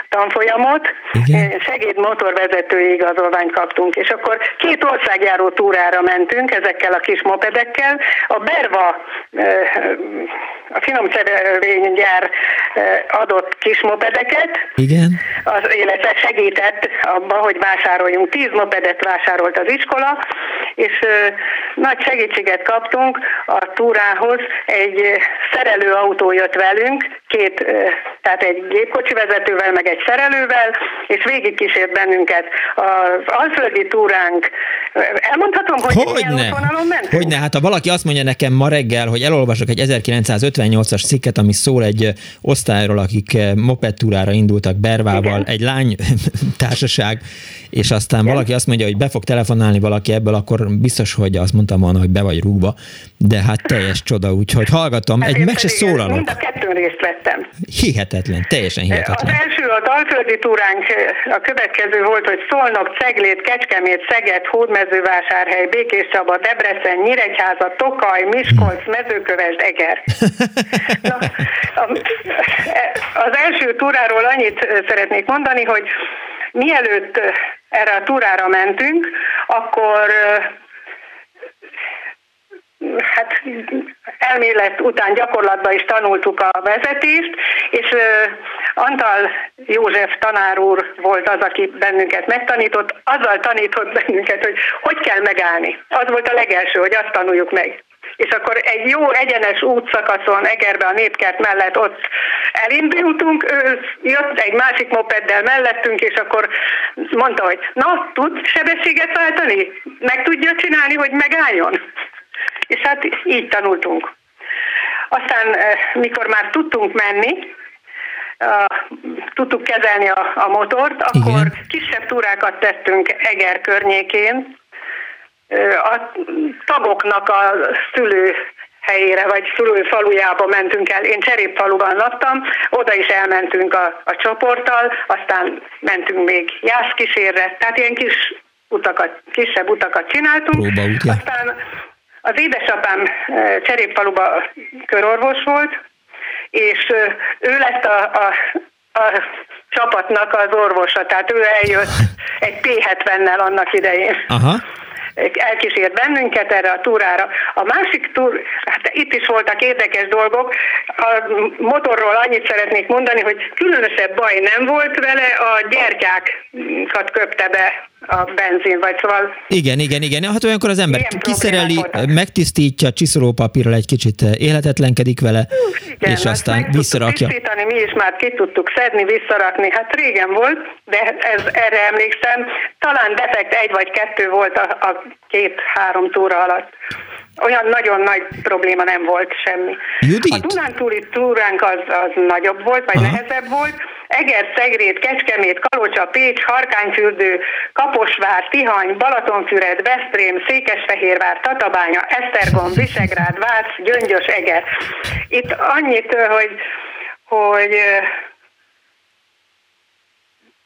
tanfolyamot. Igen. Segéd motorvezetői igazolványt kaptunk, és akkor két országjáró túrára mentünk ezekkel a kis mopedekkel. A Berva, a finomszerelvénygyár adott kis mopedeket. Igen. Az élete segített abban, hogy vásároljunk. Tíz mopedet vásárolt az iskola, és nagy segítséget kaptunk a túrához. Egy szerelőautó jött velünk, két, tehát egy gépkocsi vezetővel, meg egy szerelővel, és végig kísért bennünket. Az alföldi túránk, elmondhatom, hogy Hogyne. mentünk? Hogyne, hát ha valaki azt mondja nekem ma reggel, hogy elolvasok egy 1958-as cikket, ami szól egy osztályról, akik mopedtúrára indultak Bervával, Igen. egy lány társaság, és aztán Igen. valaki azt mondja, hogy be fog telefonálni valaki ebből, akkor biztos, hogy azt mondtam volna, hogy be vagy rúgva, de hát teljes csoda, úgyhogy hallgatom, egy meg se szólalok. Mind a kettőn részt vettem. Hihetetlen, teljesen hihetetlen. Az első, az alföldi túránk a következő volt, hogy Szolnok, Ceglét, Kecskemét, Szeged, Hódmezővásárhely, Békés Csaba, Debrecen, Nyíregyháza, Tokaj, Miskolc, hmm. Mezőkövesd, Eger. Na, az első túráról annyit szeretnék mondani, hogy mielőtt erre a túrára mentünk, akkor hát elmélet után gyakorlatban is tanultuk a vezetést, és Antal József tanár úr volt az, aki bennünket megtanított, azzal tanított bennünket, hogy hogy kell megállni. Az volt a legelső, hogy azt tanuljuk meg és akkor egy jó egyenes útszakaszon Egerbe a népkert mellett ott elindultunk, ő jött egy másik mopeddel mellettünk, és akkor mondta, hogy na, tud sebességet váltani? Meg tudja csinálni, hogy megálljon? És hát így tanultunk. Aztán, eh, mikor már tudtunk menni, tudtuk kezelni a, a motort, akkor Igen. kisebb túrákat tettünk Eger környékén, a tagoknak a szülő helyére, vagy szülő falujába mentünk el. Én Cserépfaluban laktam, oda is elmentünk a, a csoporttal, aztán mentünk még Jászkísérre, tehát ilyen kis utakat, kisebb utakat csináltunk. Aztán az édesapám Cserépfaluban körorvos volt, és ő lett a, a, a csapatnak az orvosa, tehát ő eljött egy P70-nel annak idején. Aha elkísért bennünket erre a túrára. A másik túr, hát itt is voltak érdekes dolgok. A motorról annyit szeretnék mondani, hogy különösebb baj nem volt vele, a gyertyákat köpte be a benzin, vagy szóval... Igen, igen, igen. Hát olyankor az ember kiszereli, voltak. megtisztítja, csiszolópapírral egy kicsit életetlenkedik vele, igen, és aztán visszarakja. Tisztítani, mi is már ki tudtuk szedni, visszarakni. Hát régen volt, de ez, erre emlékszem. Talán defekt egy vagy kettő volt a, a két-három túra alatt olyan nagyon nagy probléma nem volt semmi. Judit? A Dunántúli túránk az, az nagyobb volt, vagy Aha. nehezebb volt. Eger, Szegrét, Kecskemét, Kalocsa, Pécs, Harkányfürdő, Kaposvár, Tihany, Balatonfüred, Veszprém, Székesfehérvár, Tatabánya, Esztergom, Visegrád, Vác, Gyöngyös, Eger. Itt annyit, hogy, hogy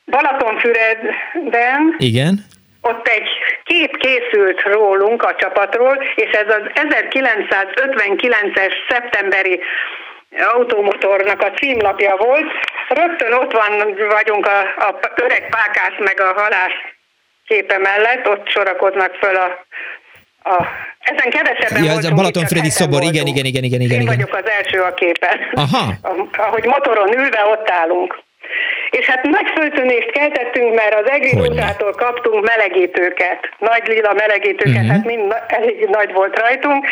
Balatonfüreden Igen ott egy kép készült rólunk a csapatról, és ez az 1959-es szeptemberi automotornak a címlapja volt. Rögtön ott van vagyunk a, a öreg pákász meg a halász képe mellett, ott sorakoznak föl a, a ezen kevesebben ja, ez a Balatonfredi szobor, igen, igen, igen, igen, igen. Én vagyok az első a képen. Aha. Ahogy motoron ülve ott állunk. És hát nagy föltűnést keltettünk, mert az Egri utától kaptunk melegítőket, nagy lila melegítőket, uh-huh. hát mind elég nagy volt rajtunk,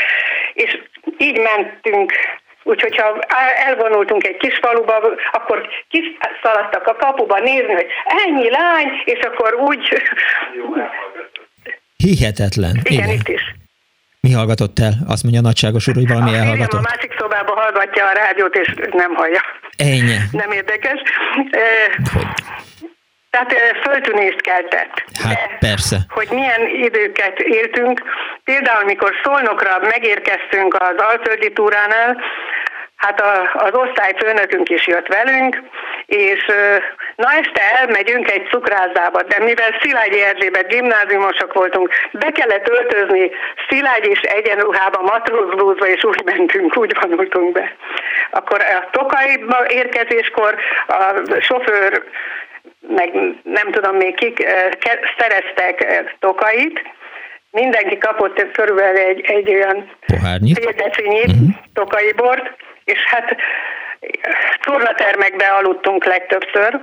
és így mentünk Úgyhogy ha elvonultunk egy kis faluba, akkor kiszaladtak a kapuba nézni, hogy ennyi lány, és akkor úgy... Hihetetlen. Igen, Igen. itt is. Mi hallgatott el? Azt mondja a nagyságos úr, hogy valami a elhallgatott. A másik szobában hallgatja a rádiót, és nem hallja. Ennyi. Nem érdekes. Tehát föltűnést keltett. Hát De, persze. Hogy milyen időket éltünk. Például, mikor Szolnokra megérkeztünk az Alföldi túránál, hát a, az osztályfőnökünk is jött velünk, és na este elmegyünk egy cukrászdába, de mivel Szilágyi Erzsébet gimnáziumosok voltunk, be kellett öltözni Szilágy és egyenruhába, matrózblúzba, és úgy mentünk, úgy vonultunk be. Akkor a Tokaiba érkezéskor a sofőr meg nem tudom még kik szereztek tokait, mindenki kapott körülbelül egy, egy olyan fél decinyit uh-huh. tokai bort, és hát tornatermekbe aludtunk legtöbbször,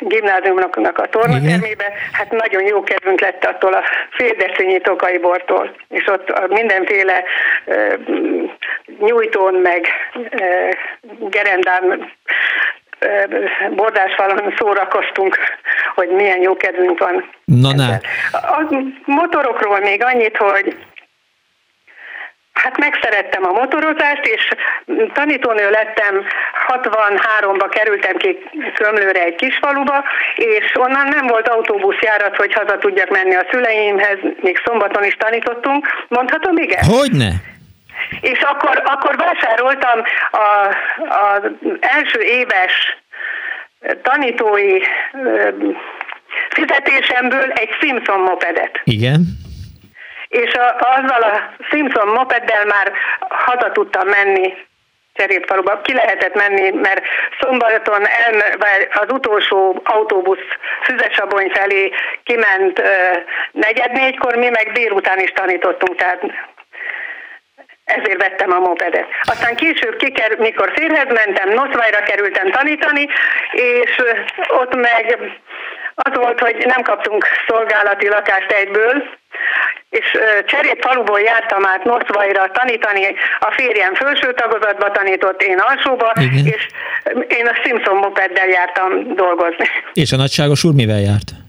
gimnáziumnak a tornatermébe, hát nagyon jó kedvünk lett attól a féldeszényi tokai bortól, és ott mindenféle uh, nyújtón, meg uh, gerendán bordásfalon szórakoztunk, hogy milyen jó kedvünk van. Na, na. A motorokról még annyit, hogy Hát megszerettem a motorozást, és tanítónő lettem, 63-ba kerültem ki Kömlőre egy kisfaluba, és onnan nem volt autóbuszjárat, hogy haza tudjak menni a szüleimhez, még szombaton is tanítottunk. Mondhatom, igen? Hogyne? És akkor, akkor vásároltam az első éves tanítói fizetésemből egy Simpson mopedet. Igen és a, azzal a Simpson mopeddel már haza tudtam menni Cserépfaluba. Ki lehetett menni, mert szombaton el, az utolsó autóbusz Füzesabony felé kiment negyed négykor, mi meg délután is tanítottunk, tehát ezért vettem a mopedet. Aztán később, kiker, mikor férhez mentem, Noszvajra kerültem tanítani, és ott meg az volt, hogy nem kaptunk szolgálati lakást egyből, és Cserép faluból jártam át Noszvajra tanítani, a férjem felső tagozatba tanított, én alsóba, Igen. és én a Simpson mopeddel jártam dolgozni. És a nagyságos úr mivel járt?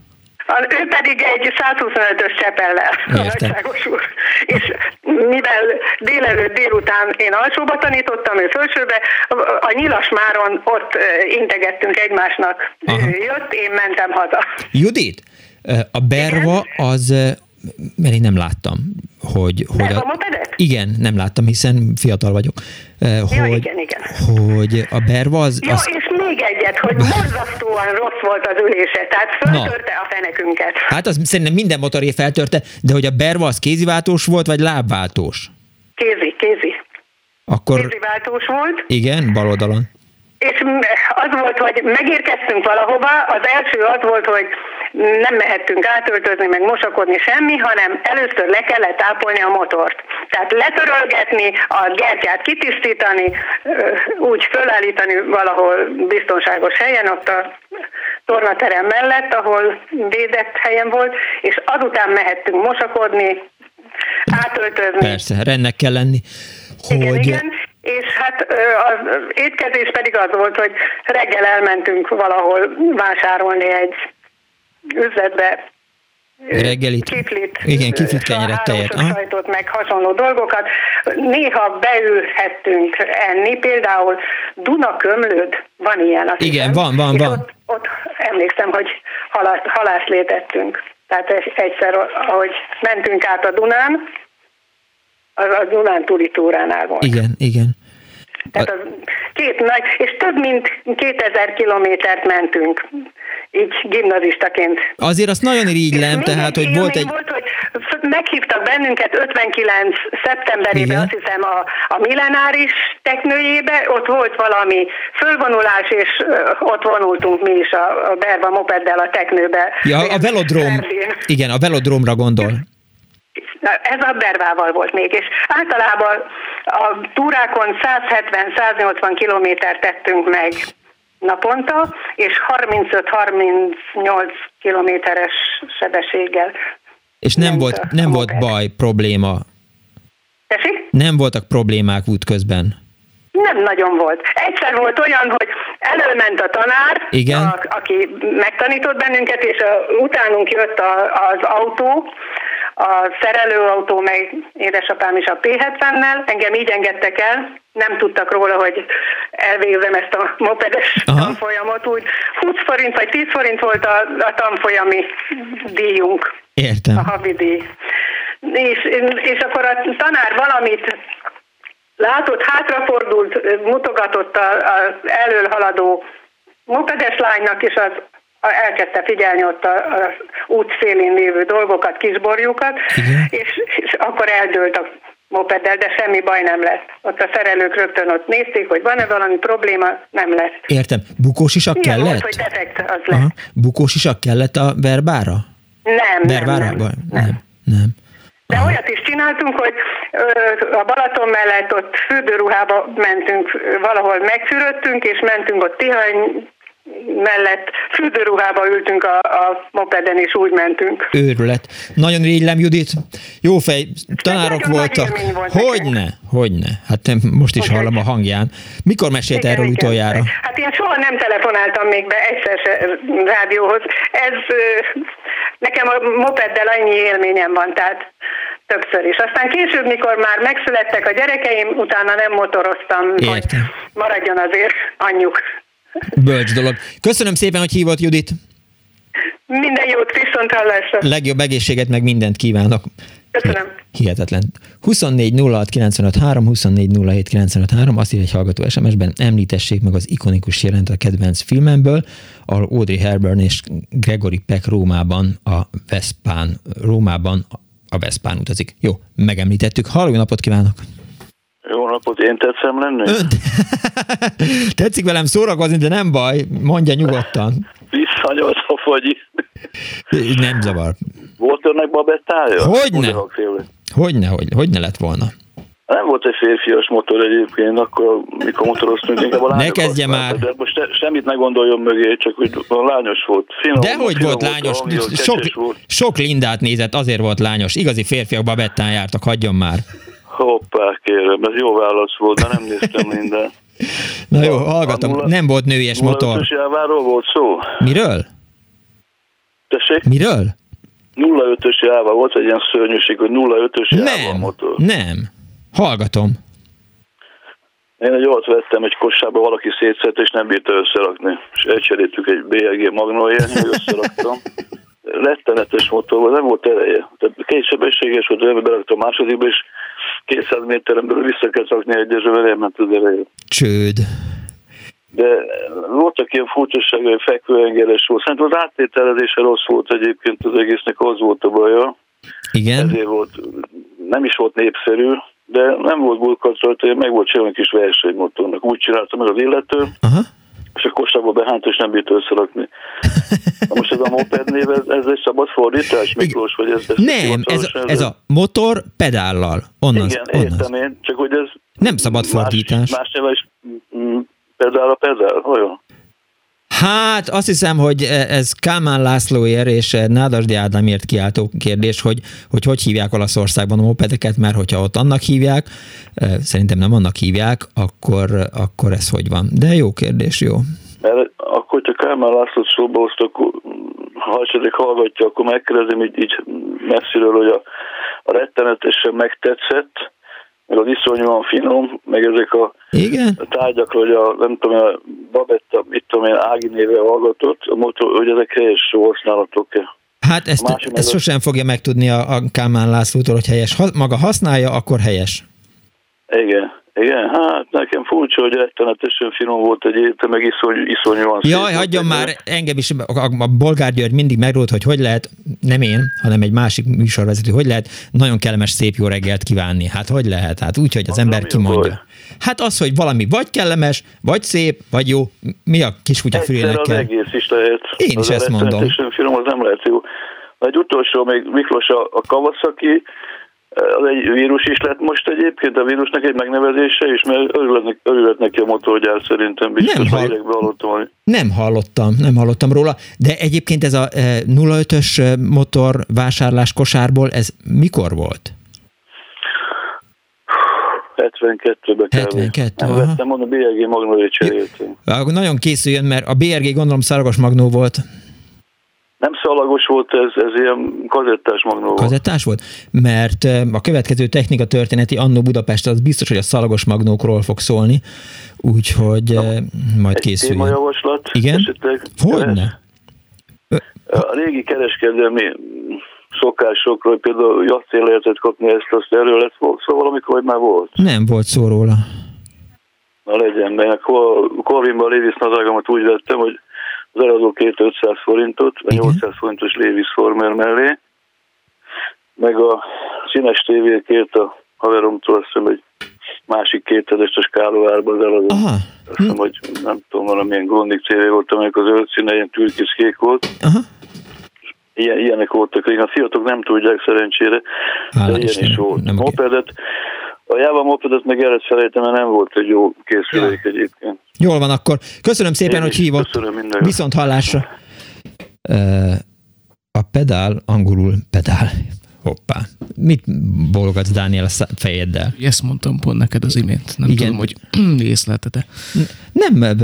Ő pedig egy 125-ös csepellel, a nagyságos úr. És mivel délelőtt délután én alsóba tanítottam, ő felsőbe, a Nyilasmáron ott integettünk egymásnak. Aha. Ő jött, én mentem haza. Judit, a Berva az mert én nem láttam, hogy... hogy a, a Igen, nem láttam, hiszen fiatal vagyok. Ja, hogy, igen, igen. Hogy a berva az... Ja, az... és még egyet, hogy borzasztóan rossz volt az ülése, tehát föltörte Na. a fenekünket. Hát az szerintem minden motoré feltörte, de hogy a berva az kéziváltós volt, vagy lábváltós? Kézi, kézi. Akkor... Kéziváltós volt. Igen, bal oldalon. És az volt, hogy megérkeztünk valahova, az első az volt, hogy nem mehettünk átöltözni, meg mosakodni semmi, hanem először le kellett ápolni a motort. Tehát letörölgetni, a gyertyát kitisztítani, úgy fölállítani valahol biztonságos helyen, ott a tornaterem mellett, ahol védett helyen volt, és azután mehettünk mosakodni, átöltözni. Persze, rendnek kell lenni. Hogy... Igen, igen, és hát az étkezés pedig az volt, hogy reggel elmentünk valahol vásárolni egy üzletbe reggelit. Kiflit. Igen, kiflit kenyeret, tejet. sajtot, meg hasonló dolgokat. Néha beülhettünk enni, például Duna kömlőd, van ilyen. Azt Igen, van, van, van. Ott, ott emlékszem, hogy halász, halászlét ettünk. Tehát egyszer, ahogy mentünk át a Dunán, az a Dunán túli túránál volt. Igen, igen. Tehát az két nagy, és több mint 2000 kilométert mentünk így gimnazistaként. Azért azt nagyon irigylem, tehát, hogy volt egy... Volt, hogy meghívtak bennünket 59. szeptemberében, Igen. azt hiszem a, a millenáris teknőjébe, ott volt valami fölvonulás, és ott vonultunk mi is a, a Berva mopeddel a teknőbe. Ja, a velodrom. Igen, a velodromra gondol. Na, ez a Bervával volt még, és általában a túrákon 170-180 kilométert tettünk meg naponta, és 35-38 kilométeres sebességgel. És nem volt, nem volt baj, probléma? Tessék? Nem voltak problémák útközben? Nem nagyon volt. Egyszer volt olyan, hogy előment a tanár, Igen? A, aki megtanított bennünket, és a, utánunk jött a, az autó, a szerelőautó, meg édesapám is a P70-nel, engem így engedtek el, nem tudtak róla, hogy elvégzem ezt a mopedes Aha. tanfolyamot, úgy 20 forint vagy 10 forint volt a, a tanfolyami díjunk. Értem. A havi díj. És, és akkor a tanár valamit látott, hátrafordult, mutogatott az elől haladó mopedes lánynak, és az elkezdte figyelni ott az út szélén lévő dolgokat, kisborjukat, és, és akkor eldőlt a mopeddel, de semmi baj nem lett. Ott a szerelők rögtön ott nézték, hogy van-e valami probléma, nem lett. Értem. Bukós isak Igen, kellett? Volt, hogy defekt az lett. Aha. Bukós isak kellett a verbára? Nem, verbára? nem, nem. nem. nem. De Aha. olyat is csináltunk, hogy a Balaton mellett ott fürdőruhába mentünk, valahol megfürödtünk, és mentünk ott Tihany mellett fürdőruhába ültünk a, a mopeden, és úgy mentünk. Őrület. Nagyon régylem, Judit. Jó fej, tanárok voltak. Volt hogyne, hogyne. Hát nem, most is hallom a hangján. Mikor mesélt igen, erről igen. utoljára? Hát én soha nem telefonáltam még be egyszer se rádióhoz. Ez nekem a mopeddel annyi élményem van, tehát többször is. Aztán később, mikor már megszülettek a gyerekeim, utána nem motoroztam, Értem. hogy maradjon azért anyjuk. Bölcs dolog. Köszönöm szépen, hogy hívott Judit. Minden jót, viszont hallásra. Legjobb egészséget, meg mindent kívánok. Köszönöm. Hihetetlen. 24 06 95 3, 24 07 95 3, azt írja egy hallgató SMS-ben, említessék meg az ikonikus jelent a kedvenc filmemből, ahol Audrey Hepburn és Gregory Peck Rómában a Veszpán, Rómában a Veszpán utazik. Jó, megemlítettük. Halló, napot kívánok! Jó napot, én tetszem lenni? Ön... Tetszik velem szórakozni, de nem baj, mondja nyugodtan. Visszanyolsz a fogyi. Nem zavar. Volt önnek babettája? Hogyne? Hogyne, hogy, hogyne lett volna? Nem volt egy férfias motor egyébként, akkor mikor motoroztunk, inkább a Ne kezdje már! De most te, semmit ne gondoljon mögé, csak hogy lányos volt. Finom, De hogy volt lányos? Hangja, sok, volt. sok lindát nézett, azért volt lányos. Igazi férfiak babettán jártak, hagyjon már. Hoppá, kérem, ez jó válasz volt, de nem néztem minden. Na jó, hallgatom, nulla, nem volt nőies motor. 05-ös volt szó. Miről? Tessék? Miről? 05-ös járva volt egy ilyen szörnyűség, hogy 05-ös járva a motor. Nem, hallgatom. Én egy olyat vettem egy kossába, valaki szétszett, és nem bírta összerakni. És elcseréltük egy BLG Magnóért, hogy összeraktam. Rettenetes motor volt, nem volt ereje. Tehát két sebességes volt, beraktam a másodikba, és 200 méteren belül vissza kell szakni egyesre, elment az ereje. Csőd. De voltak ilyen furcsaságai, hogy fekvőengeres volt. Szerintem az áttételezése rossz volt egyébként az egésznek, az volt a baja. Igen. Ezért volt, nem is volt népszerű, de nem volt bulkat rajta, meg volt csinálni kis versenymotornak. Úgy csinálta meg az illető, Aha. És a kosárba behánt, és nem bírt összerakni. Na most ez a moped név, ez, ez egy szabad fordítás, Miklós? Vagy ez, ez nem, ez, ez, ez a motor pedállal. Onnan, Igen, onnan. értem én, csak hogy ez nem szabad fordítás. Más, más is pedál a pedál, olyan? Hát azt hiszem, hogy ez Kálmán Lászlóér és Nádasdi Ádámért kiáltó kérdés, hogy, hogy hogy hívják Olaszországban a mopedeket, mert hogyha ott annak hívják, szerintem nem annak hívják, akkor, akkor ez hogy van. De jó kérdés, jó. Mert akkor, hogyha Kálmán Lászlót szóba hozta, akkor ha esetleg hallgatja, akkor megkérdezem így, így messziről, hogy a, a rettenetesen megtetszett, meg az iszonyúan finom, meg ezek a, Igen? a tárgyakról, hogy a, nem tudom, a Babetta, mit tudom én, Ági néve hallgatott, a motor, hogy ezek helyes használatok-e. Hát ezt, ezt sosem fogja megtudni a, a Kálmán Lászlótól, hogy helyes. Ha maga használja, akkor helyes. Igen. Igen, hát nekem furcsa, hogy rettenetesen finom volt egy éte, meg iszony, iszonyúan Jaj, hagyjon már, engem is, a, a Bolgár György mindig megrólt, hogy hogy lehet, nem én, hanem egy másik műsorvezető, hogy lehet nagyon kellemes szép jó reggelt kívánni. Hát hogy lehet? Hát úgy, hogy az, az ember kimondja. Hát az, hogy valami vagy kellemes, vagy szép, vagy jó. Mi a kutya fülének kell? egész is lehet. Én is az ezt mondom. finom, az nem lehet jó. Egy utolsó még Miklós a, a Kawasaki, az egy vírus is lett most egyébként, a vírusnak egy megnevezése is, mert örülhet, örülhet neki a motorgyár szerintem, biztos nem, hall... hallottam. Nem hallottam, nem hallottam róla, de egyébként ez a 05-ös e, motor vásárlás kosárból, ez mikor volt? 72-be 72, Nem vettem, mondom, BRG Magnói cseréltünk. Nagyon készüljön, mert a BRG gondolom szaragos magnó volt. Nem szalagos volt, ez, ez ilyen kazettás magnó volt. Kazettás volt? Mert a következő technika történeti Annó Budapest az biztos, hogy a szalagos magnókról fog szólni, úgyhogy Na, majd készül. Egy javaslat Igen? esetleg. Hogyne? A régi kereskedelmi szokásokról, például jacél lehetett kapni ezt, azt erről lett szó szóval amikor hogy már volt? Nem volt szó róla. Na legyen, mert Corvinban a Lévis nadrágomat úgy vettem, hogy az eladó két 500 forintot, a 800 forintos Lévis Former mellé, meg a színes tévé kért a haveromtól, azt hiszem, egy másik kétezes a skálóárban az eladó. Aha. Azt hiszem, hogy nem tudom, valamilyen gondik tévé volt, amelyik az zöld színe ilyen türkis kék volt. Aha. Ilyen, ilyenek voltak, a fiatok nem tudják szerencsére, Hála de ilyen is volt. Nem Mopedet, a Java mopedet meg el felejtem, mert nem volt egy jó készülék ja. egyébként. Jól van akkor. Köszönöm szépen, Én hogy hívott. Köszönöm. Viszont hallásra. A pedál, angolul pedál. Hoppá. Mit bologatsz, Dániel, a fejeddel? Ezt mondtam pont neked az imént. Nem igen. tudom, hogy észlelted-e. Nem,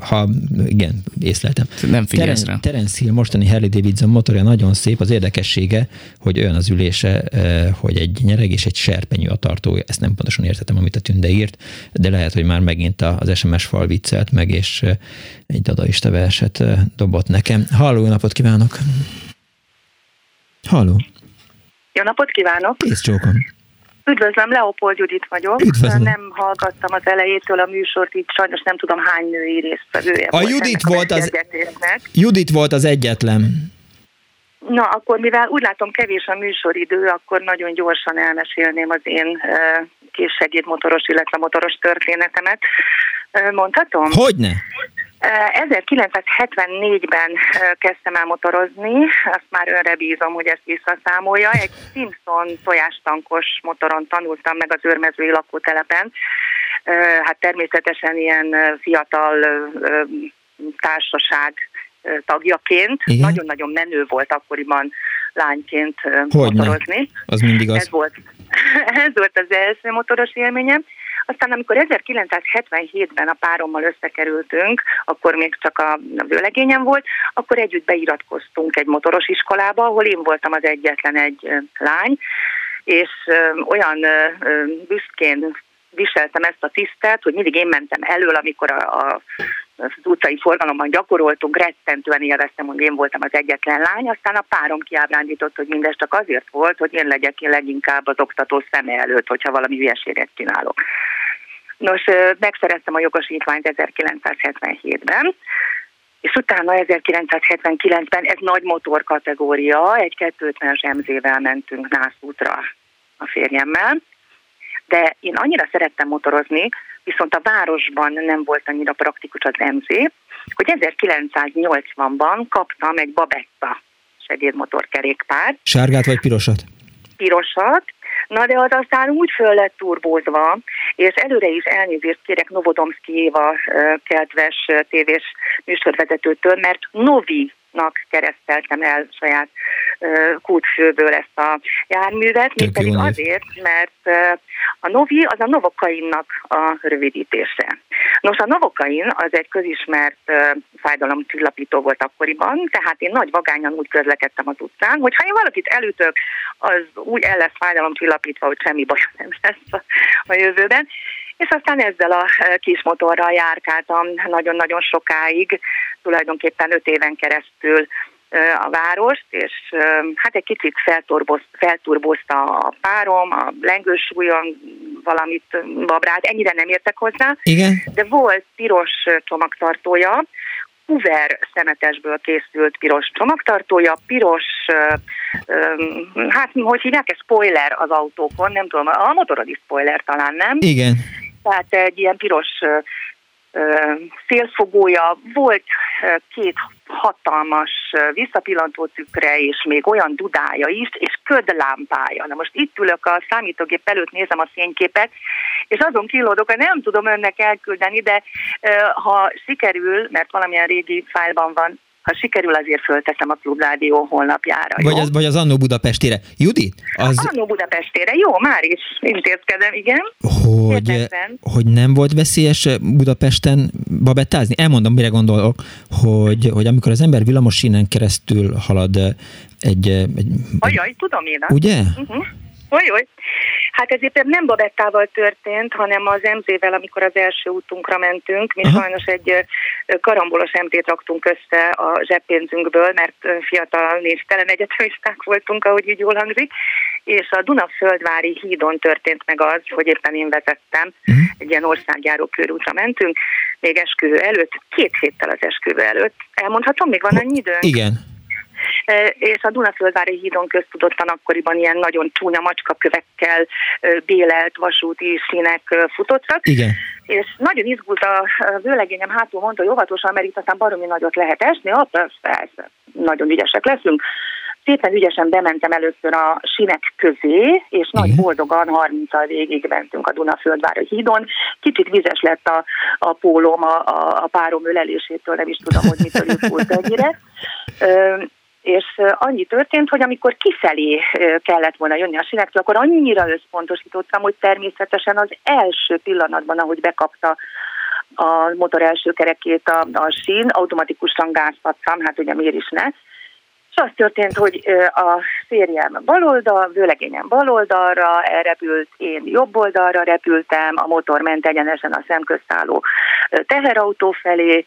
ha igen, észleltem. Nem figyelsz Teren, rá. Terence Hill mostani Harley Davidson motorja nagyon szép. Az érdekessége, hogy olyan az ülése, hogy egy nyereg és egy serpenyő a tartója. Ezt nem pontosan értettem, amit a Tünde írt, de lehet, hogy már megint az SMS fal viccelt meg, és egy dadaista verset dobott nekem. Halló, napot kívánok! Halló! Jó napot kívánok! Kész csókom! Üdvözlöm, Leopold Judit vagyok. Üdvözlöm. Nem hallgattam az elejétől a műsort, így sajnos nem tudom hány női résztvevője a volt Judit volt az, Judit volt az egyetlen. Na, akkor mivel úgy látom kevés a műsoridő, akkor nagyon gyorsan elmesélném az én készsegédmotoros, illetve motoros történetemet. Mondhatom? Hogyne. 1974-ben kezdtem el motorozni, azt már önre bízom, hogy ezt visszaszámolja. Egy Simpson tojástankos motoron tanultam meg az őrmezői lakótelepen. Hát természetesen ilyen fiatal társaság tagjaként. Nagyon-nagyon menő volt akkoriban lányként Hogyne. motorozni. Az mindig az. Ez volt, ez volt az első motoros élményem. Aztán amikor 1977-ben a párommal összekerültünk, akkor még csak a vőlegényem volt, akkor együtt beiratkoztunk egy motoros iskolába, ahol én voltam az egyetlen egy lány, és olyan büszkén viseltem ezt a tisztet, hogy mindig én mentem elől, amikor a, a az utcai forgalomban gyakoroltunk, rettentően élveztem, hogy én voltam az egyetlen lány, aztán a párom kiábrándított, hogy mindez csak azért volt, hogy én legyek én leginkább az oktató szeme előtt, hogyha valami hülyeséget csinálok. Nos, megszereztem a jogosítványt 1977-ben, és utána 1979-ben ez nagy motor kategória, egy 250-es MZ-vel mentünk Nászútra a férjemmel, de én annyira szerettem motorozni, viszont a városban nem volt annyira praktikus az MZ, hogy 1980-ban kaptam egy Babetta segédmotorkerékpár. Sárgát vagy pirosat? Pirosat, Na de az aztán úgy föl lett turbózva, és előre is elnézést kérek Novodomszki Éva kedves tévés műsorvezetőtől, mert Novi nak kereszteltem el saját kútfőből ezt a járművet, még pedig azért, mert a Novi az a Novokainnak a rövidítése. Nos, a Novokain az egy közismert fájdalomcsillapító volt akkoriban, tehát én nagy vagányan úgy közlekedtem az utcán, hogy ha én valakit elütök, az úgy el lesz fájdalomcsillapítva, hogy semmi baj nem lesz a jövőben és aztán ezzel a kis motorral járkáltam nagyon-nagyon sokáig, tulajdonképpen öt éven keresztül a várost, és hát egy kicsit felturbozta a párom, a lengősúlyon valamit babrát, ennyire nem értek hozzá, Igen. de volt piros csomagtartója, Hoover szemetesből készült piros csomagtartója, piros, hát hogy hívják, ez spoiler az autókon, nem tudom, a motorodi spoiler talán, nem? Igen. Tehát egy ilyen piros szélfogója, volt két hatalmas visszapillantó cükre, és még olyan dudája is, és ködlámpája. Na most itt ülök a számítógép előtt, nézem a fényképet, és azon kilódok, hogy nem tudom önnek elküldeni, de ha sikerül, mert valamilyen régi fájlban van, ha sikerül, azért fölteszem a Klubrádió honlapjára. Vagy az, vagy az Annó Budapestére. Judit? Az... Annó Budapestére, jó, már is intézkedem, igen. Hogy, hogy nem volt veszélyes Budapesten babettázni? Elmondom, mire gondolok, hogy, hogy amikor az ember villamos sínen keresztül halad egy... egy Ajaj, tudom én. Ugye? Uh-huh. Oly, oly. Hát ez éppen nem Babettával történt, hanem az MZ-vel, amikor az első útunkra mentünk. Mi uh-huh. sajnos egy karambolos MT-t raktunk össze a zseppénzünkből, mert fiatal névtelen egyetemisták voltunk, ahogy így jól hangzik, és a Dunaföldvári hídon történt meg az, hogy éppen én vezettem, uh-huh. egy ilyen országjáró körútra mentünk, még esküvő előtt, két héttel az esküvő előtt. Elmondhatom, még van annyi idő? Igen és a Dunaföldvári hídon köztudottan akkoriban ilyen nagyon csúnya macskakövekkel bélelt vasúti színek futottak. Igen. És nagyon izgult a vőlegényem hátul mondta, hogy óvatosan, mert itt aztán baromi nagyot lehet esni, ott persze, nagyon ügyesek leszünk. Szépen ügyesen bementem először a sinek közé, és nagy boldogan 30-al végig mentünk a Dunaföldvári hídon. Kicsit vizes lett a, a pólóm a, a, a párom ölelésétől, nem is tudom, hogy mitől ült ennyire és annyi történt, hogy amikor kifelé kellett volna jönni a sinektől, akkor annyira összpontosítottam, hogy természetesen az első pillanatban, ahogy bekapta a motor első kerekét a, a sín, automatikusan gáztattam, hát ugye miért is ne, és az történt, hogy a férjem baloldal, vőlegényem baloldalra elrepült, én jobb oldalra repültem, a motor ment egyenesen a szemköztálló teherautó felé,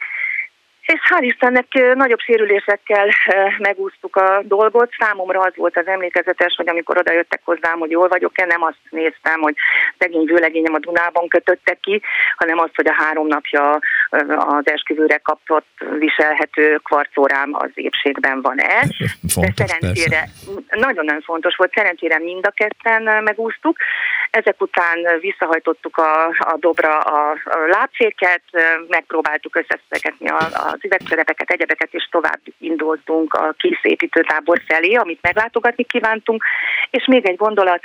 és hál' Istennek nagyobb sérülésekkel megúsztuk a dolgot. Számomra az volt az emlékezetes, hogy amikor oda jöttek hozzám, hogy jól vagyok-e, nem azt néztem, hogy szegény vőlegényem a Dunában kötöttek ki, hanem azt, hogy a három napja az esküvőre kapott viselhető kvarcórám az épségben van-e. Fontos, De szerencsére nagyon-nagyon fontos volt, szerencsére mind a ketten megúsztuk. Ezek után visszahajtottuk a, a dobra a, a lábféket, megpróbáltuk összeszedni a, a az üvegszerepeket, egyebeket, és tovább indultunk a kis építőtábor felé, amit meglátogatni kívántunk. És még egy gondolat,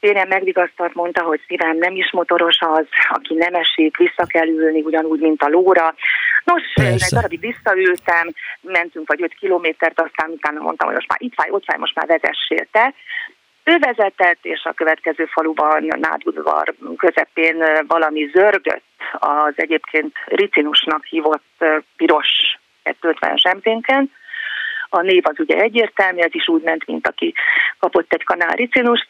Férjem megvigasztalt, mondta, hogy szívem nem is motoros az, aki nem esik, vissza kell ülni, ugyanúgy, mint a lóra. Nos, Persze. egy darabig visszaültem, mentünk vagy 5 kilométert, aztán utána mondtam, hogy most már itt fáj, ott fáj, most már vezessél te. Ő vezetett, és a következő faluban, Nádudvar közepén valami zörgött az egyébként ricinusnak hívott piros 250-es emzénken. A név az ugye egyértelmű, ez is úgy ment, mint aki kapott egy kanál ricinust.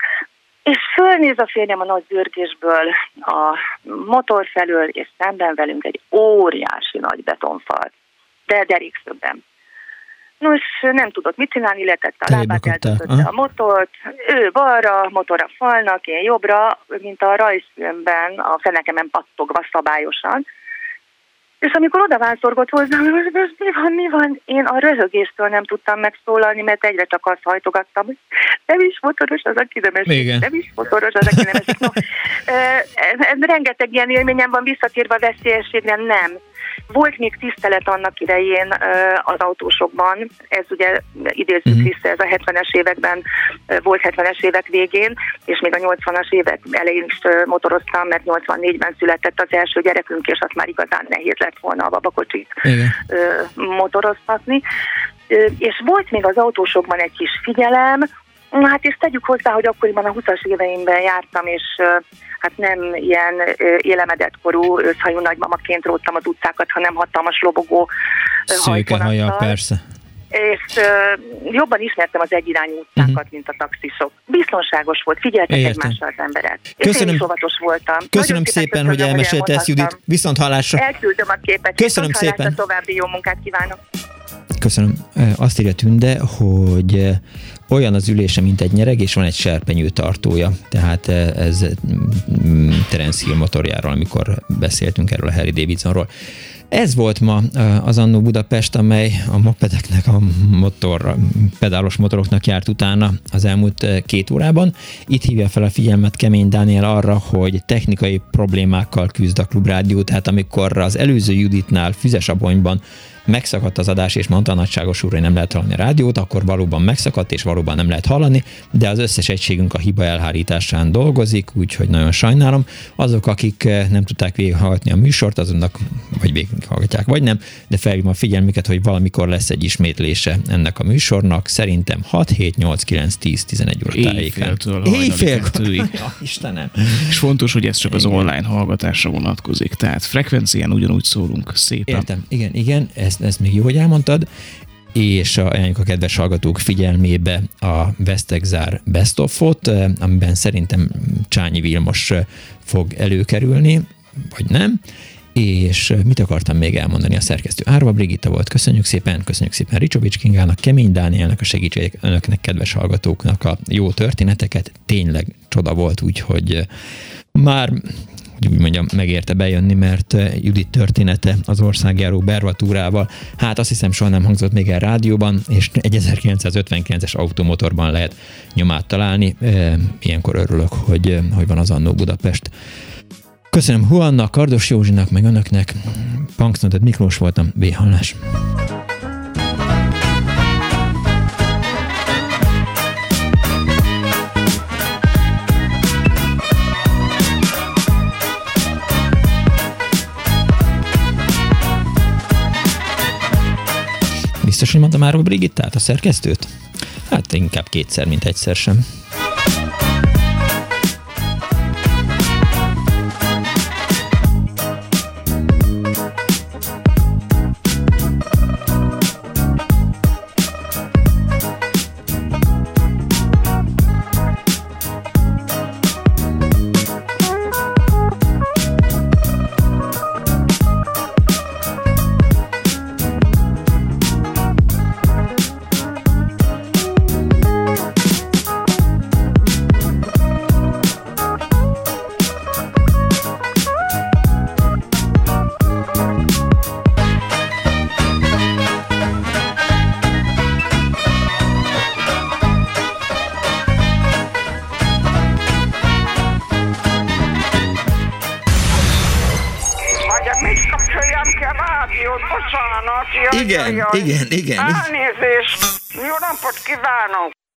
És fölnéz a férjem a nagy zörgésből a motor felől, és szemben velünk egy óriási nagy betonfal, de derékszögben. Nos, nem tudott mit csinálni, letette a lábát, eltötötte a motort, ő balra, motor a falnak, én jobbra, mint a rajzfilmben, a fenekemen pattogva szabályosan. És amikor oda vászorgott hozzám, hogy mi van, mi van, én a röhögéstől nem tudtam megszólalni, mert egyre csak azt hajtogattam, hogy nem is motoros az, aki nem esik, Igen. nem is motoros az, aki nem esik. No, rengeteg ilyen élményem van, visszatérve a veszélyességre, nem. Volt még tisztelet annak idején az autósokban, ez ugye idézzük uh-huh. vissza, ez a 70-es években volt 70-es évek végén, és még a 80-as évek elején is motoroztam, mert 84-ben született az első gyerekünk, és azt már igazán nehéz lett volna a babakocsit Igen. motoroztatni. És volt még az autósokban egy kis figyelem, Hát és tegyük hozzá, hogy akkoriban a 20-as éveimben jártam, és hát nem ilyen élemedett korú őszhajú nagymamaként róttam az utcákat, hanem hatalmas lobogó Szőke persze. És uh, jobban ismertem az egyirányú utcákat, uh-huh. mint a taxisok. Biztonságos volt, figyeltek Értem. egymásra az emberek. Köszönöm, és én is óvatos voltam. Köszönöm szépen, köszönöm, hogy elmesélte ezt, Judit. Viszont hallásra. Elküldöm a képet. Köszönöm Viszont szépen. További jó munkát kívánok. Köszönöm. Azt írja Tünde, hogy olyan az ülése, mint egy nyereg, és van egy serpenyő tartója. Tehát ez mm, Terence Hill motorjáról, amikor beszéltünk erről a Harry Davidsonról. Ez volt ma az Annó Budapest, amely a mopedeknek, a motor, pedálos motoroknak járt utána az elmúlt két órában. Itt hívja fel a figyelmet Kemény Dániel arra, hogy technikai problémákkal küzd a Klubrádió, tehát amikor az előző Juditnál Füzesabonyban megszakadt az adás, és mondta a nagyságos úr, hogy nem lehet hallani a rádiót, akkor valóban megszakadt, és valóban nem lehet hallani, de az összes egységünk a hiba elhárításán dolgozik, úgyhogy nagyon sajnálom. Azok, akik eh, nem tudták végighallgatni a műsort, azonnak vagy végighallgatják, vagy nem, de felhívom a figyelmüket, hogy valamikor lesz egy ismétlése ennek a műsornak, szerintem 6, 7, 8, 9, 10, 11 óra tájéken. Éjféltől ja, Istenem. És fontos, hogy ez csak az online hallgatásra vonatkozik, tehát frekvencián ugyanúgy szólunk szépen. Értem, igen, igen, ez ezt, ezt még jó, hogy elmondtad, és ajánljuk a kedves hallgatók figyelmébe a Vesztegzár Best of-ot, eh, amiben szerintem Csányi Vilmos eh, fog előkerülni, vagy nem, és eh, mit akartam még elmondani? A szerkesztő? Árva Brigitta volt, köszönjük szépen, köszönjük szépen Ricsovics Kingának, Kemény Dánielnek a segítség önöknek, kedves hallgatóknak a jó történeteket, tényleg csoda volt, úgyhogy már hogy úgy mondjam, megérte bejönni, mert eh, Judit története az országjáró bervatúrával, hát azt hiszem soha nem hangzott még el rádióban, és egy 1959-es automotorban lehet nyomát találni. Eh, ilyenkor örülök, hogy, eh, hogy van az Annó Budapest. Köszönöm Huannak, Kardos Józsinak, meg önöknek. Punksnotet Miklós voltam, B. Hallás. Biztos, hogy mondtam már a Brigittát, a szerkesztőt? Hát inkább kétszer, mint egyszer sem. Igen. Elnézést! Jó napot kívánok!